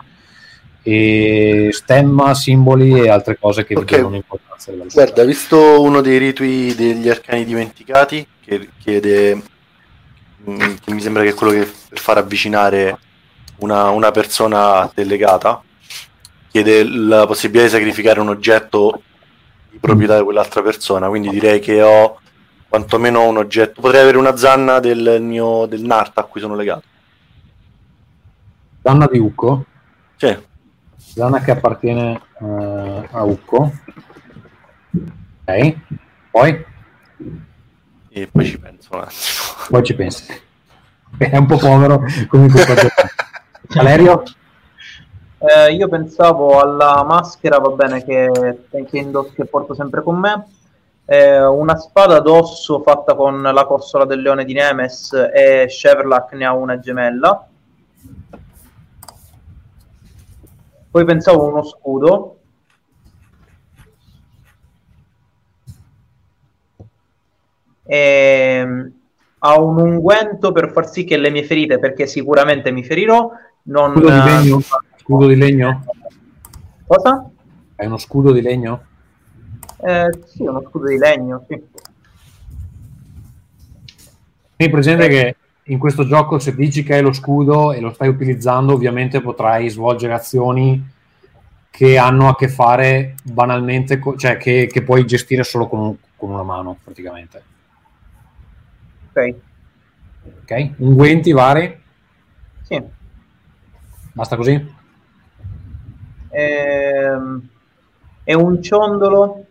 S2: e stemma, simboli e altre cose che okay. hanno importanza.
S4: Guarda, visto uno dei ritui degli arcani dimenticati che chiede, mm, che mi sembra che è quello che per far avvicinare una, una persona delegata, chiede la possibilità di sacrificare un oggetto di proprietà di quell'altra persona, quindi direi che ho quantomeno un oggetto, potrei avere una zanna del mio del Narta a cui sono legato.
S2: Zanna di Ucco?
S4: Sì.
S2: Zona che appartiene uh, a Ucco. Ok, poi?
S4: E poi ci penso un attimo.
S2: Poi ci pensi. È un po' povero comunque. Valerio?
S5: Eh, io pensavo alla maschera, va bene, che, che, indosso, che porto sempre con me. Eh, una spada d'osso fatta con la costola del leone di Nemes e Chevrolet ne ha una gemella Poi pensavo uno scudo. E ehm, ha un unguento per far sì che le mie ferite, perché sicuramente mi ferirò, non...
S2: Scudo di legno? Scudo di legno?
S5: Cosa?
S2: È uno scudo di legno?
S5: Eh, sì, uno scudo di legno, sì.
S2: Tieni presente eh. che in questo gioco se dici che hai lo scudo e lo stai utilizzando, ovviamente potrai svolgere azioni che hanno a che fare banalmente, co- cioè che, che, puoi gestire solo con, con, una mano praticamente.
S5: Ok.
S2: Ok, unguenti vari?
S5: Sì.
S2: Basta così?
S5: Ehm, è un ciondolo.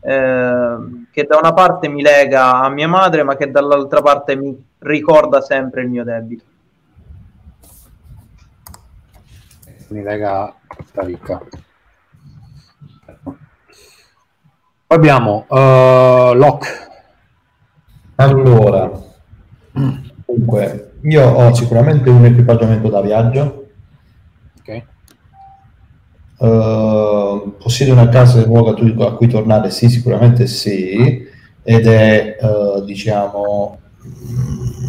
S5: Okay. eh, che da una parte mi lega a mia madre, ma che dall'altra parte mi ricorda sempre il mio debito.
S8: Mi lega a ricca. Poi abbiamo uh, Locke.
S6: Allora, dunque, io ho sicuramente un equipaggiamento da viaggio. Uh, possiede una casa nuova a cui tornare? Sì, sicuramente sì. Ed è, uh, diciamo,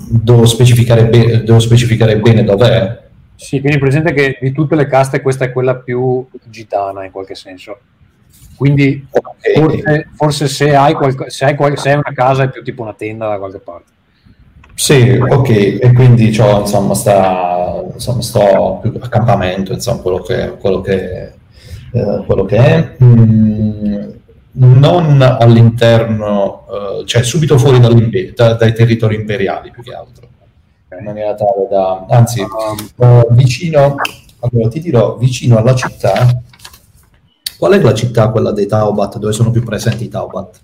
S6: devo specificare, be- devo specificare bene dov'è.
S8: Sì, quindi presente che di tutte le caste questa è quella più gitana in qualche senso. Quindi okay. forse, forse, se, hai qualco, se, hai qual- se hai una casa è più tipo una tenda da qualche parte.
S6: Sì, ok, e quindi cioè, insomma, sta, insomma, sto più accampamento, insomma, quello che, quello che, eh, quello che è. Mm, non all'interno, eh, cioè subito fuori da, dai territori imperiali più che altro, in maniera tale da, anzi, eh, vicino, allora ti dirò, vicino alla città Qual è la città, quella dei Taubat, dove sono più presenti i Taubat?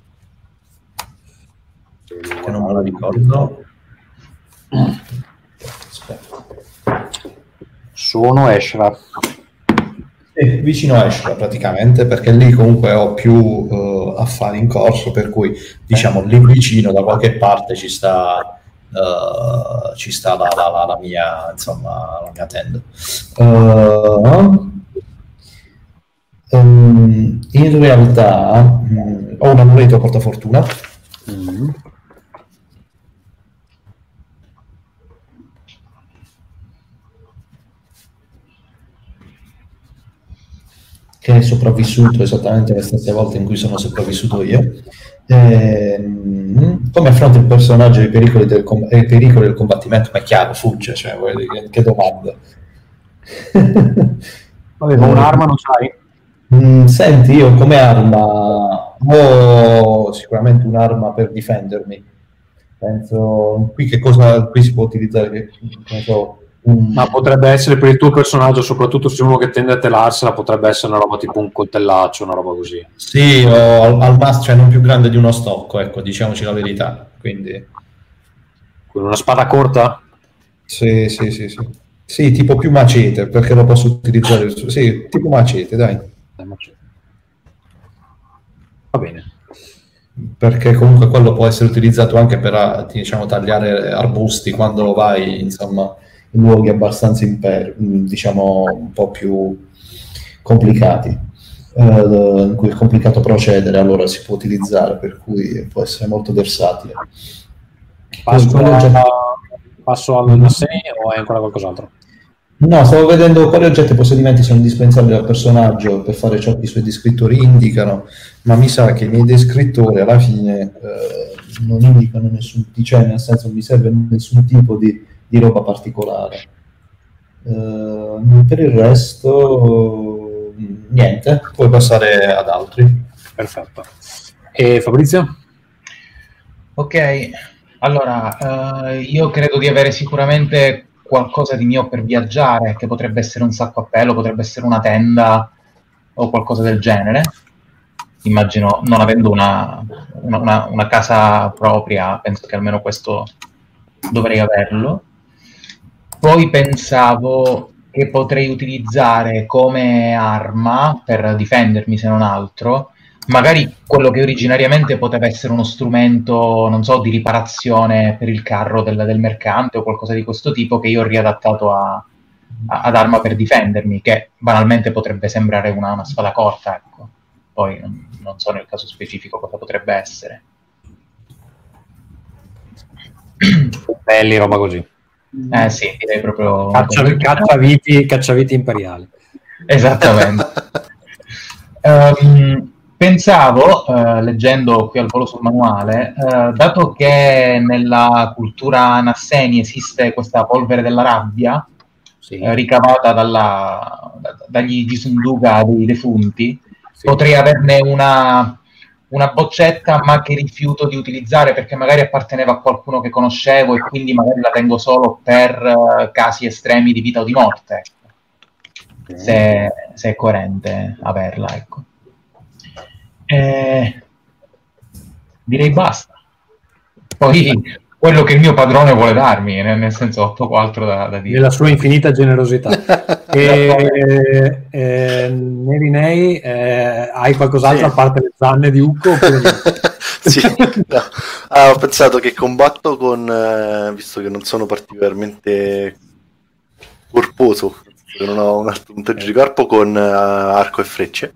S6: Che non me la ricordo.
S8: Aspetta. Sono Eshra.
S6: Vicino a Eshra praticamente, perché lì comunque ho più uh, affari in corso, per cui diciamo lì vicino da qualche parte ci sta, uh, ci sta la, la, la, mia, insomma, la mia tenda. Uh, Um, in realtà um, ho un amuleto portafortuna. Mm. Che è sopravvissuto esattamente le stesse volte in cui sono sopravvissuto io. Ehm, come affronta il personaggio i pericoli del, com- i pericoli del combattimento? Ma è chiaro, fugge, cioè, che, che domanda.
S8: Vabbè, ma un'arma non c'hai?
S6: Mm, senti, io come arma ho sicuramente un'arma per difendermi. Penso qui che cosa qui si può utilizzare? Che,
S8: so, Ma potrebbe essere per il tuo personaggio, soprattutto se uno che tende a telarsela, potrebbe essere una roba tipo un coltellaccio, una roba così.
S6: Sì, o al, al massimo, cioè non più grande di uno stocco, ecco, diciamoci la verità. Quindi...
S8: Con una spada corta?
S6: Sì, sì, sì, sì. Sì, tipo più macete, perché lo posso utilizzare. Sì, tipo macete, dai.
S8: Va bene.
S6: Perché comunque quello può essere utilizzato anche per ah, diciamo, tagliare arbusti quando vai insomma, in luoghi abbastanza imper- diciamo un po' più complicati eh, in cui è complicato procedere allora si può utilizzare per cui può essere molto versatile
S8: passo, a, passo all'assegno o è ancora qualcos'altro?
S6: No, stavo vedendo quali oggetti e possedimenti sono indispensabili al personaggio per fare ciò che i suoi descrittori indicano, ma mi sa che i miei descrittori alla fine eh, non indicano nessun, cioè nel senso non mi serve nessun tipo di, di roba particolare. Eh, per il resto, niente, puoi passare ad altri.
S8: Perfetto. E Fabrizio?
S3: Ok, allora uh, io credo di avere sicuramente qualcosa di mio per viaggiare, che potrebbe essere un sacco a pelo, potrebbe essere una tenda o qualcosa del genere. Immagino, non avendo una, una, una, una casa propria, penso che almeno questo dovrei averlo. Poi pensavo che potrei utilizzare come arma per difendermi, se non altro, magari quello che originariamente poteva essere uno strumento, non so, di riparazione per il carro del, del mercante o qualcosa di questo tipo che io ho riadattato a, a, ad arma per difendermi, che banalmente potrebbe sembrare una, una spada corta, ecco. Poi non, non, so nel caso specifico cosa potrebbe essere.
S8: Belli, roba così.
S3: Eh sì, direi proprio...
S8: Caccia, cacciaviti, cacciaviti imperiali.
S3: Esattamente. um, Pensavo, eh, leggendo qui al volo sul manuale, eh, dato che nella cultura Nasseni esiste questa polvere della rabbia, sì. eh, ricavata dalla, da, dagli Gisunduga dei defunti, sì. potrei averne una, una boccetta ma che rifiuto di utilizzare perché magari apparteneva a qualcuno che conoscevo e quindi magari la tengo solo per uh, casi estremi di vita o di morte. Okay. Se, se, è coerente averla, ecco. Eh, direi basta. Poi quello che il mio padrone vuole darmi, nel senso ho poco altro da, da dire.
S2: Nella sua infinita generosità. e, eh, Nerinei, eh, hai qualcos'altro sì. a parte le zanne di Ucco?
S4: sì, no. ah, ho pensato che combatto con, eh, visto che non sono particolarmente corposo, non ho un alto punteggio di corpo, con uh, arco e frecce.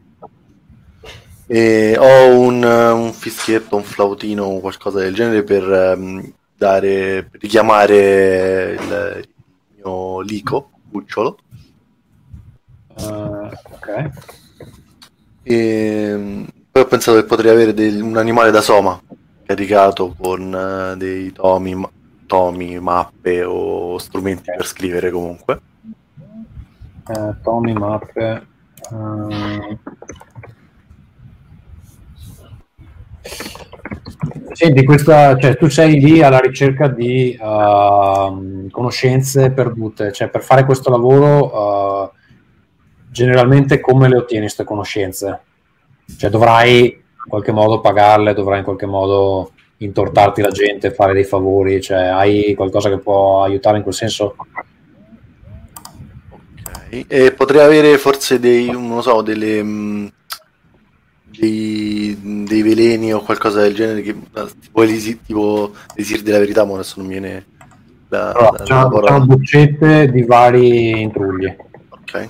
S4: E ho un, un, fischietto, un flautino o qualcosa del genere per um, dare, richiamare il, il mio lico, cucciolo.
S2: Uh, ok.
S4: E, poi ho pensato che potrei avere del, un animale da soma caricato con uh, dei tomi, tomi, mappe o strumenti okay. per scrivere comunque.
S2: Uh, tomi, mappe. Uh... Senti, questa, cioè, tu sei lì alla ricerca di uh, conoscenze perdute, cioè per fare questo lavoro uh, generalmente come le ottieni queste conoscenze? Cioè dovrai in qualche modo pagarle, dovrai in qualche modo intortarti la gente, fare dei favori, cioè hai qualcosa che può aiutare in quel senso?
S4: Ok, e potrei avere forse dei, non so, delle, mm, dei, dei, veleni o qualcosa del genere che tipo, tipo l'esir della verità, ma adesso non viene
S2: la, allora, la, la, la boccette di vari intrugli.
S4: Ok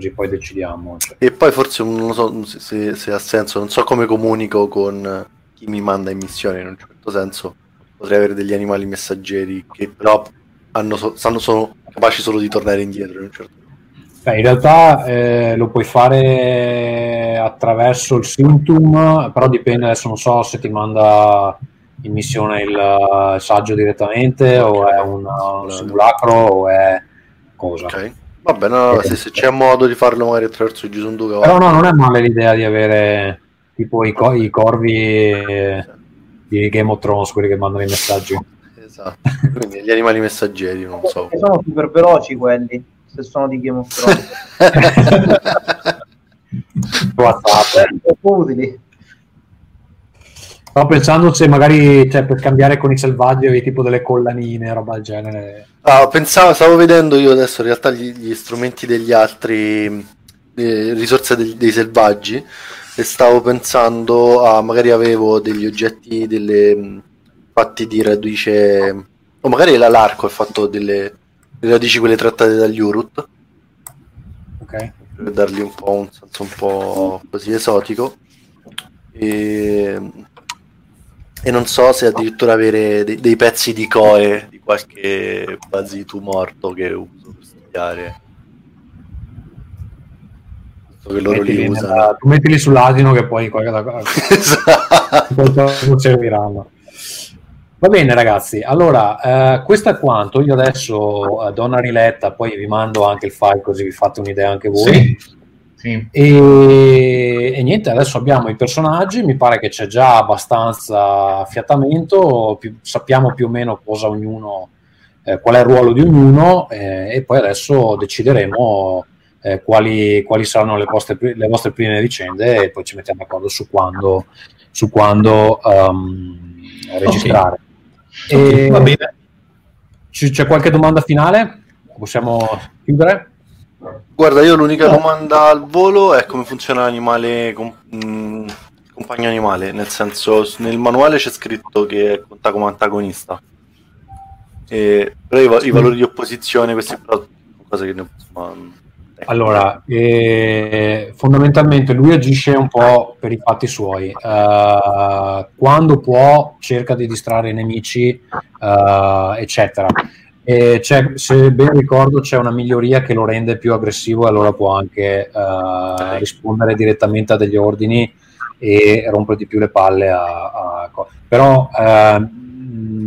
S2: così poi decidiamo. Cioè.
S4: E poi forse non so se, se, ha senso, non so come comunico con chi mi manda in missione, in un certo senso potrei avere degli animali messaggeri che però hanno, sanno, sono capaci solo di tornare indietro in un certo
S2: Beh, in realtà eh, lo puoi fare attraverso il Symptom, però dipende, adesso non so se ti manda in missione il, il saggio direttamente okay. o è un, un simulacro o è cosa.
S4: Ok. Vabbè, no, se, se, c'è modo di farlo magari attraverso il Gesù Duca.
S2: Però no, non è male l'idea di avere tipo i, co- i corvi eh, di Game of Thrones, quelli che mandano i messaggi.
S4: Esatto, quindi gli animali messaggeri, non so.
S5: Sono super veloci quelli, se sono di Game of Thrones.
S2: WhatsApp.
S5: utili.
S2: Stavo pensando se magari cioè, per cambiare con i selvaggi avevi tipo delle collanine, roba del genere.
S4: Ah, pensavo, stavo vedendo io adesso in realtà gli, gli strumenti degli altri, eh, risorse dei, dei selvaggi e stavo pensando a magari avevo degli oggetti delle, fatti di radice o magari l'arco è fatto delle, delle radici quelle trattate dagli Urut
S2: ok
S4: per dargli un po' un senso un po' così esotico e e non so se addirittura avere dei, dei pezzi di coe di qualche basitu morto che uso per studiare.
S2: Che loro li usano. Nella, tu mettili sull'asino che poi qualche esatto. serviranno. Va bene ragazzi, allora eh, questo è quanto, io adesso eh, do una riletta, poi vi mando anche il file così vi fate un'idea anche voi. Sì. Sì. E, e, niente, adesso abbiamo i personaggi, mi pare che c'è già abbastanza fiatamento, più, sappiamo più o meno cosa ognuno, eh, qual è il ruolo di ognuno eh, e poi adesso decideremo eh, quali, quali, saranno le vostre, le vostre, prime vicende e poi ci mettiamo d'accordo su quando, su quando um, registrare. Okay. E, Va bene. c'è qualche domanda finale? Possiamo chiudere?
S4: Guarda, io l'unica domanda al volo è come funziona l'animale com- mh, mm, compagno animale, nel senso nel manuale c'è scritto che conta come antagonista. E, però i, va- i, valori di opposizione, sono cose che ne possiamo...
S2: Allora, eh, fondamentalmente lui agisce un po' per i fatti suoi. Uh, quando può cerca di distrarre i nemici, uh, eccetera. E se ben ricordo c'è una miglioria che lo rende più aggressivo e allora può anche uh, rispondere direttamente a degli ordini e rompere di più le palle a, a... però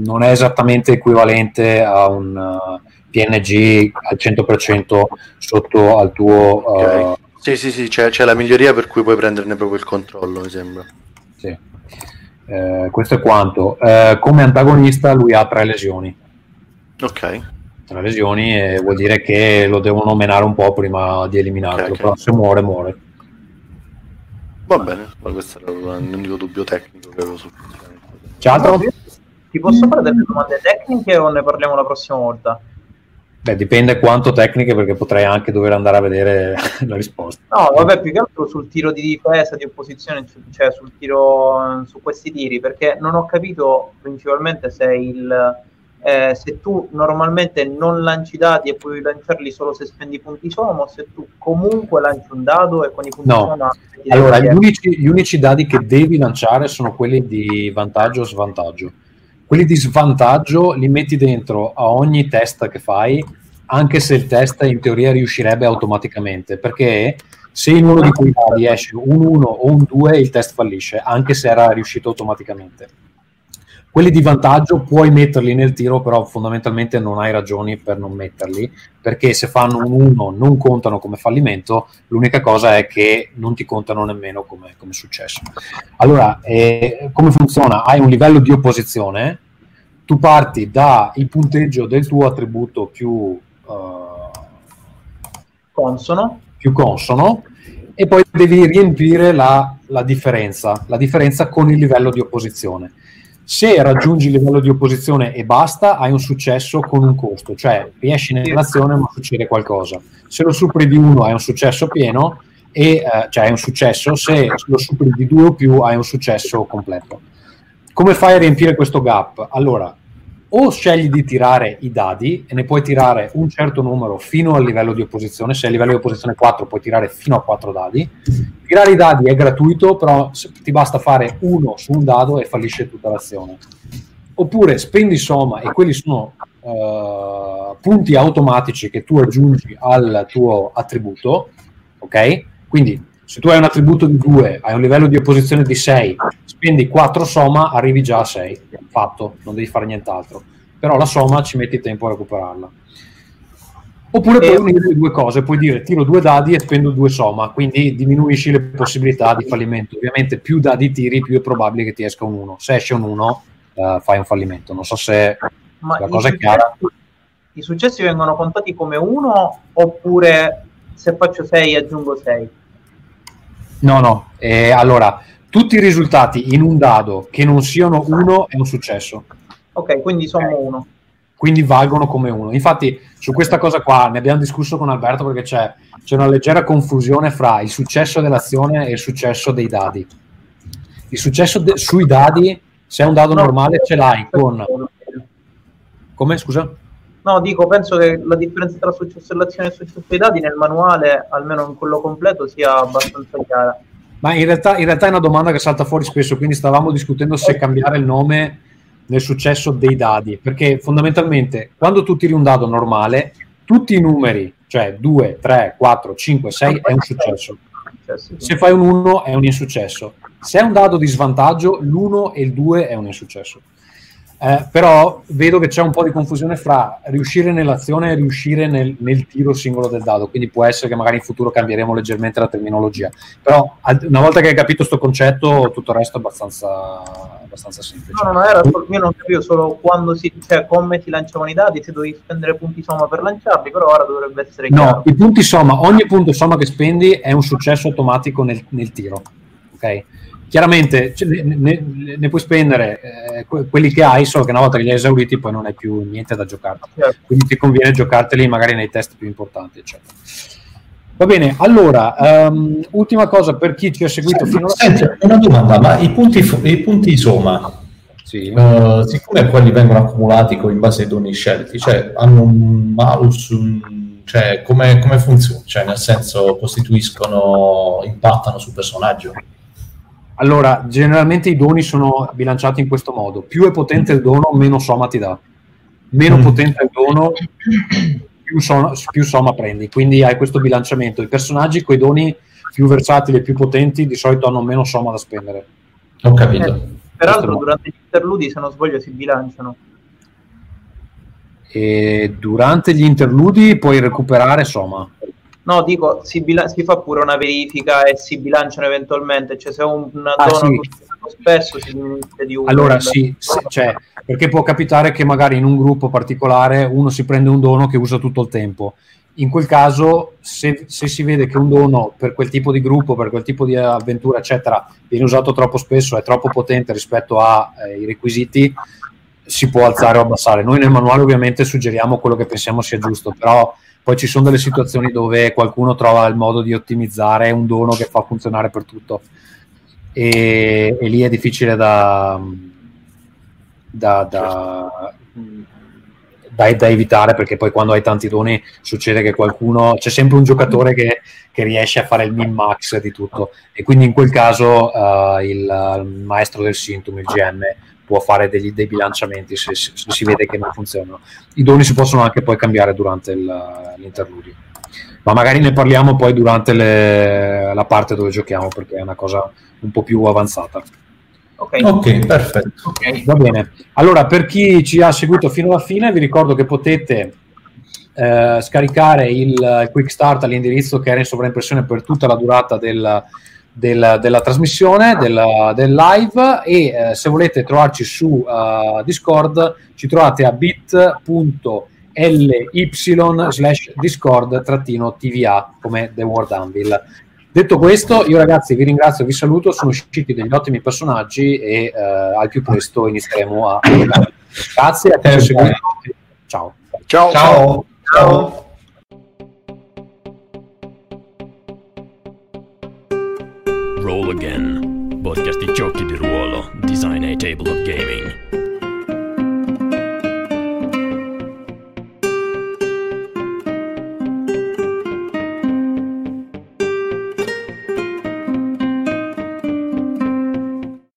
S2: non è esattamente equivalente a un PNG al 100% sotto al tuo
S4: okay. sì sì sì c'è, c'è, la miglioria per cui puoi prenderne proprio il controllo mi sembra
S2: sì. Eh, questo è quanto come antagonista lui ha tre lesioni
S4: Ok.
S2: Tra lesioni e vuol dire che lo devono menare un po' prima di eliminarlo, okay, però se muore muore.
S4: Va bene, ma questo era l'unico dubbio tecnico che avevo sul funzionamento.
S2: C'è altro?
S5: Ti posso fare delle domande tecniche o ne parliamo la prossima volta?
S2: Beh, dipende quanto tecniche, perché potrei anche dover andare a vedere la risposta.
S5: No, vabbè, più che altro sul tiro di difesa, di opposizione, cioè sul tiro su questi tiri, perché non ho capito principalmente se il eh, se tu normalmente non lanci dadi e puoi lanciarli solo se spendi punti soma, o se tu comunque lanci un dado e con i punti
S2: no. soma. Allora, gli unici, gli unici dadi che devi lanciare sono quelli di vantaggio o svantaggio quelli di svantaggio li metti dentro a ogni test che fai, anche se il test in teoria riuscirebbe automaticamente, perché se in uno di quei dadi esce un 1 o un 2, il test fallisce, anche se era riuscito automaticamente. Quelli di vantaggio puoi metterli nel tiro, però fondamentalmente non hai ragioni per non metterli, perché se fanno un 1 non contano come fallimento, l'unica cosa è che non ti contano nemmeno come, come successo. Allora, eh, come funziona? Hai un livello di opposizione, tu parti dal punteggio del tuo attributo più uh,
S5: consono.
S2: più consono e poi devi riempire la, la differenza, la differenza con il livello di opposizione se raggiungi il livello di opposizione e basta, hai un successo con un costo, cioè riesci nell'azione ma succede qualcosa. Se lo superi di uno hai un successo pieno, e, eh, cioè hai un successo, se lo superi di due o più hai un successo completo. Come fai a riempire questo gap? Allora, o scegli di tirare i dadi e ne puoi tirare un certo numero fino al livello di opposizione, se a livello di opposizione 4 puoi tirare fino a 4 dadi. Tirare i dadi è gratuito, però ti basta fare uno su un dado e fallisce tutta l'azione. Oppure spendi somma e quelli sono uh, punti automatici che tu aggiungi al tuo attributo, ok? Quindi se tu hai un attributo di 2, hai un livello di opposizione di 6, spendi 4 somma, arrivi già a 6. Fatto, non devi fare nient'altro. Però la somma ci metti tempo a recuperarla. Oppure puoi unire le due cose, puoi dire tiro due dadi e spendo due somma, quindi diminuisci le possibilità di fallimento. Ovviamente più dadi tiri, più è probabile che ti esca un 1. Se esce un 1, uh, fai un fallimento. Non so se
S5: Ma la cosa è chiara. I successi vengono contati come 1 oppure se faccio 6 aggiungo 6?
S2: No, no. Eh, allora, tutti i risultati in un dado che non siano uno è un successo.
S5: Ok, quindi sono uno.
S2: Quindi valgono come uno. Infatti, su questa cosa qua ne abbiamo discusso con Alberto perché c'è, c'è una leggera confusione fra il successo dell'azione e il successo dei dadi. Il successo de- sui dadi, se è un dado no, normale, ce l'hai con. Come scusa?
S5: No, dico, penso che la differenza tra successo dell'azione e successo dei dati nel manuale, almeno in quello completo, sia abbastanza chiara.
S2: Ma in realtà, in realtà è una domanda che salta fuori spesso, quindi stavamo discutendo se cambiare il nome nel successo dei dadi, perché fondamentalmente quando tu tiri un dado normale, tutti i numeri, cioè 2, 3, 4, 5, 6 è un successo. Se fai un 1 è un insuccesso. Se è un dado di svantaggio, l'1 e il 2 è un insuccesso. Eh, però vedo che c'è un po' di confusione fra riuscire nell'azione e riuscire nel, nel, tiro singolo del dado, quindi può essere che magari in futuro cambieremo leggermente la terminologia. Però una volta che hai capito questo concetto, tutto il resto è abbastanza, abbastanza semplice.
S5: No, no, no, era io non capivo solo quando si, cioè, come si lanciavano i dadi, se dovevi spendere punti somma per lanciarli, però ora dovrebbe essere chiaro.
S2: No, i punti somma, ogni punto somma che spendi è un successo automatico nel, nel tiro, ok? Chiaramente cioè, ne, ne, ne, puoi spendere eh, quelli che hai, solo che una volta che li hai esauriti poi non hai più niente da giocare. Certo. Quindi ti conviene giocarteli magari nei test più importanti, eccetera. Va bene, allora, um, ultima cosa per chi ci ha seguito fino
S6: a... Senti, una domanda, ma i punti, i punti Soma, sì. uh, siccome quelli vengono accumulati in base ai doni scelti, cioè hanno un malus, un, cioè come, come funziona? Cioè nel senso costituiscono, impattano sul personaggio?
S2: Allora, generalmente i doni sono bilanciati in questo modo. Più è potente il dono, meno somma ti dà. Meno mm. potente il dono, più, so- più somma prendi. Quindi hai questo bilanciamento. I personaggi con i doni più versatili e più potenti di solito hanno meno somma da spendere.
S6: Ho capito. Eh,
S5: peraltro durante gli interludi, se non sbaglio, si bilanciano.
S2: E durante gli interludi puoi recuperare somma.
S5: No, dico, si, si, fa pure una verifica e si bilanciano eventualmente, cioè se un ah, dono sì. spesso si diminuisce di uno.
S2: Allora sì, sì cioè, perché può capitare che magari in un gruppo particolare uno si prende un dono che usa tutto il tempo in quel caso se, se, si vede che un dono per quel tipo di gruppo, per quel tipo di avventura, eccetera, viene usato troppo spesso, è troppo potente rispetto ai eh, requisiti, si può alzare o abbassare. Noi nel manuale ovviamente suggeriamo quello che pensiamo sia giusto, però poi ci sono delle situazioni dove qualcuno trova il modo di ottimizzare un dono che fa funzionare per tutto. E, e lì è difficile da, da, da da, da, evitare perché poi quando hai tanti doni succede che qualcuno c'è sempre un giocatore che, che riesce a fare il min max di tutto. E quindi in quel caso uh, il, il, maestro del sintomo, il GM può fare degli, dei bilanciamenti se, se, si vede che non funzionano i doni si possono anche poi cambiare durante il, l'interludio ma magari ne parliamo poi durante le, la parte dove giochiamo perché è una cosa un po' più avanzata
S6: Okay. ok, perfetto.
S2: Okay. Va bene. Allora, per chi ci ha seguito fino alla fine, vi ricordo che potete eh, scaricare il Quick Start all'indirizzo che era in sovraimpressione per tutta la durata del, del, della trasmissione, del, del live e eh, se volete trovarci su uh, Discord ci trovate a bit.ly slash discord trattino tva come The World Anvil Detto questo, io ragazzi vi ringrazio, vi saluto, sono usciti degli ottimi personaggi e eh, al più presto inizieremo a... Grazie a chi ci Ciao.
S1: Ciao. Ciao. Ciao.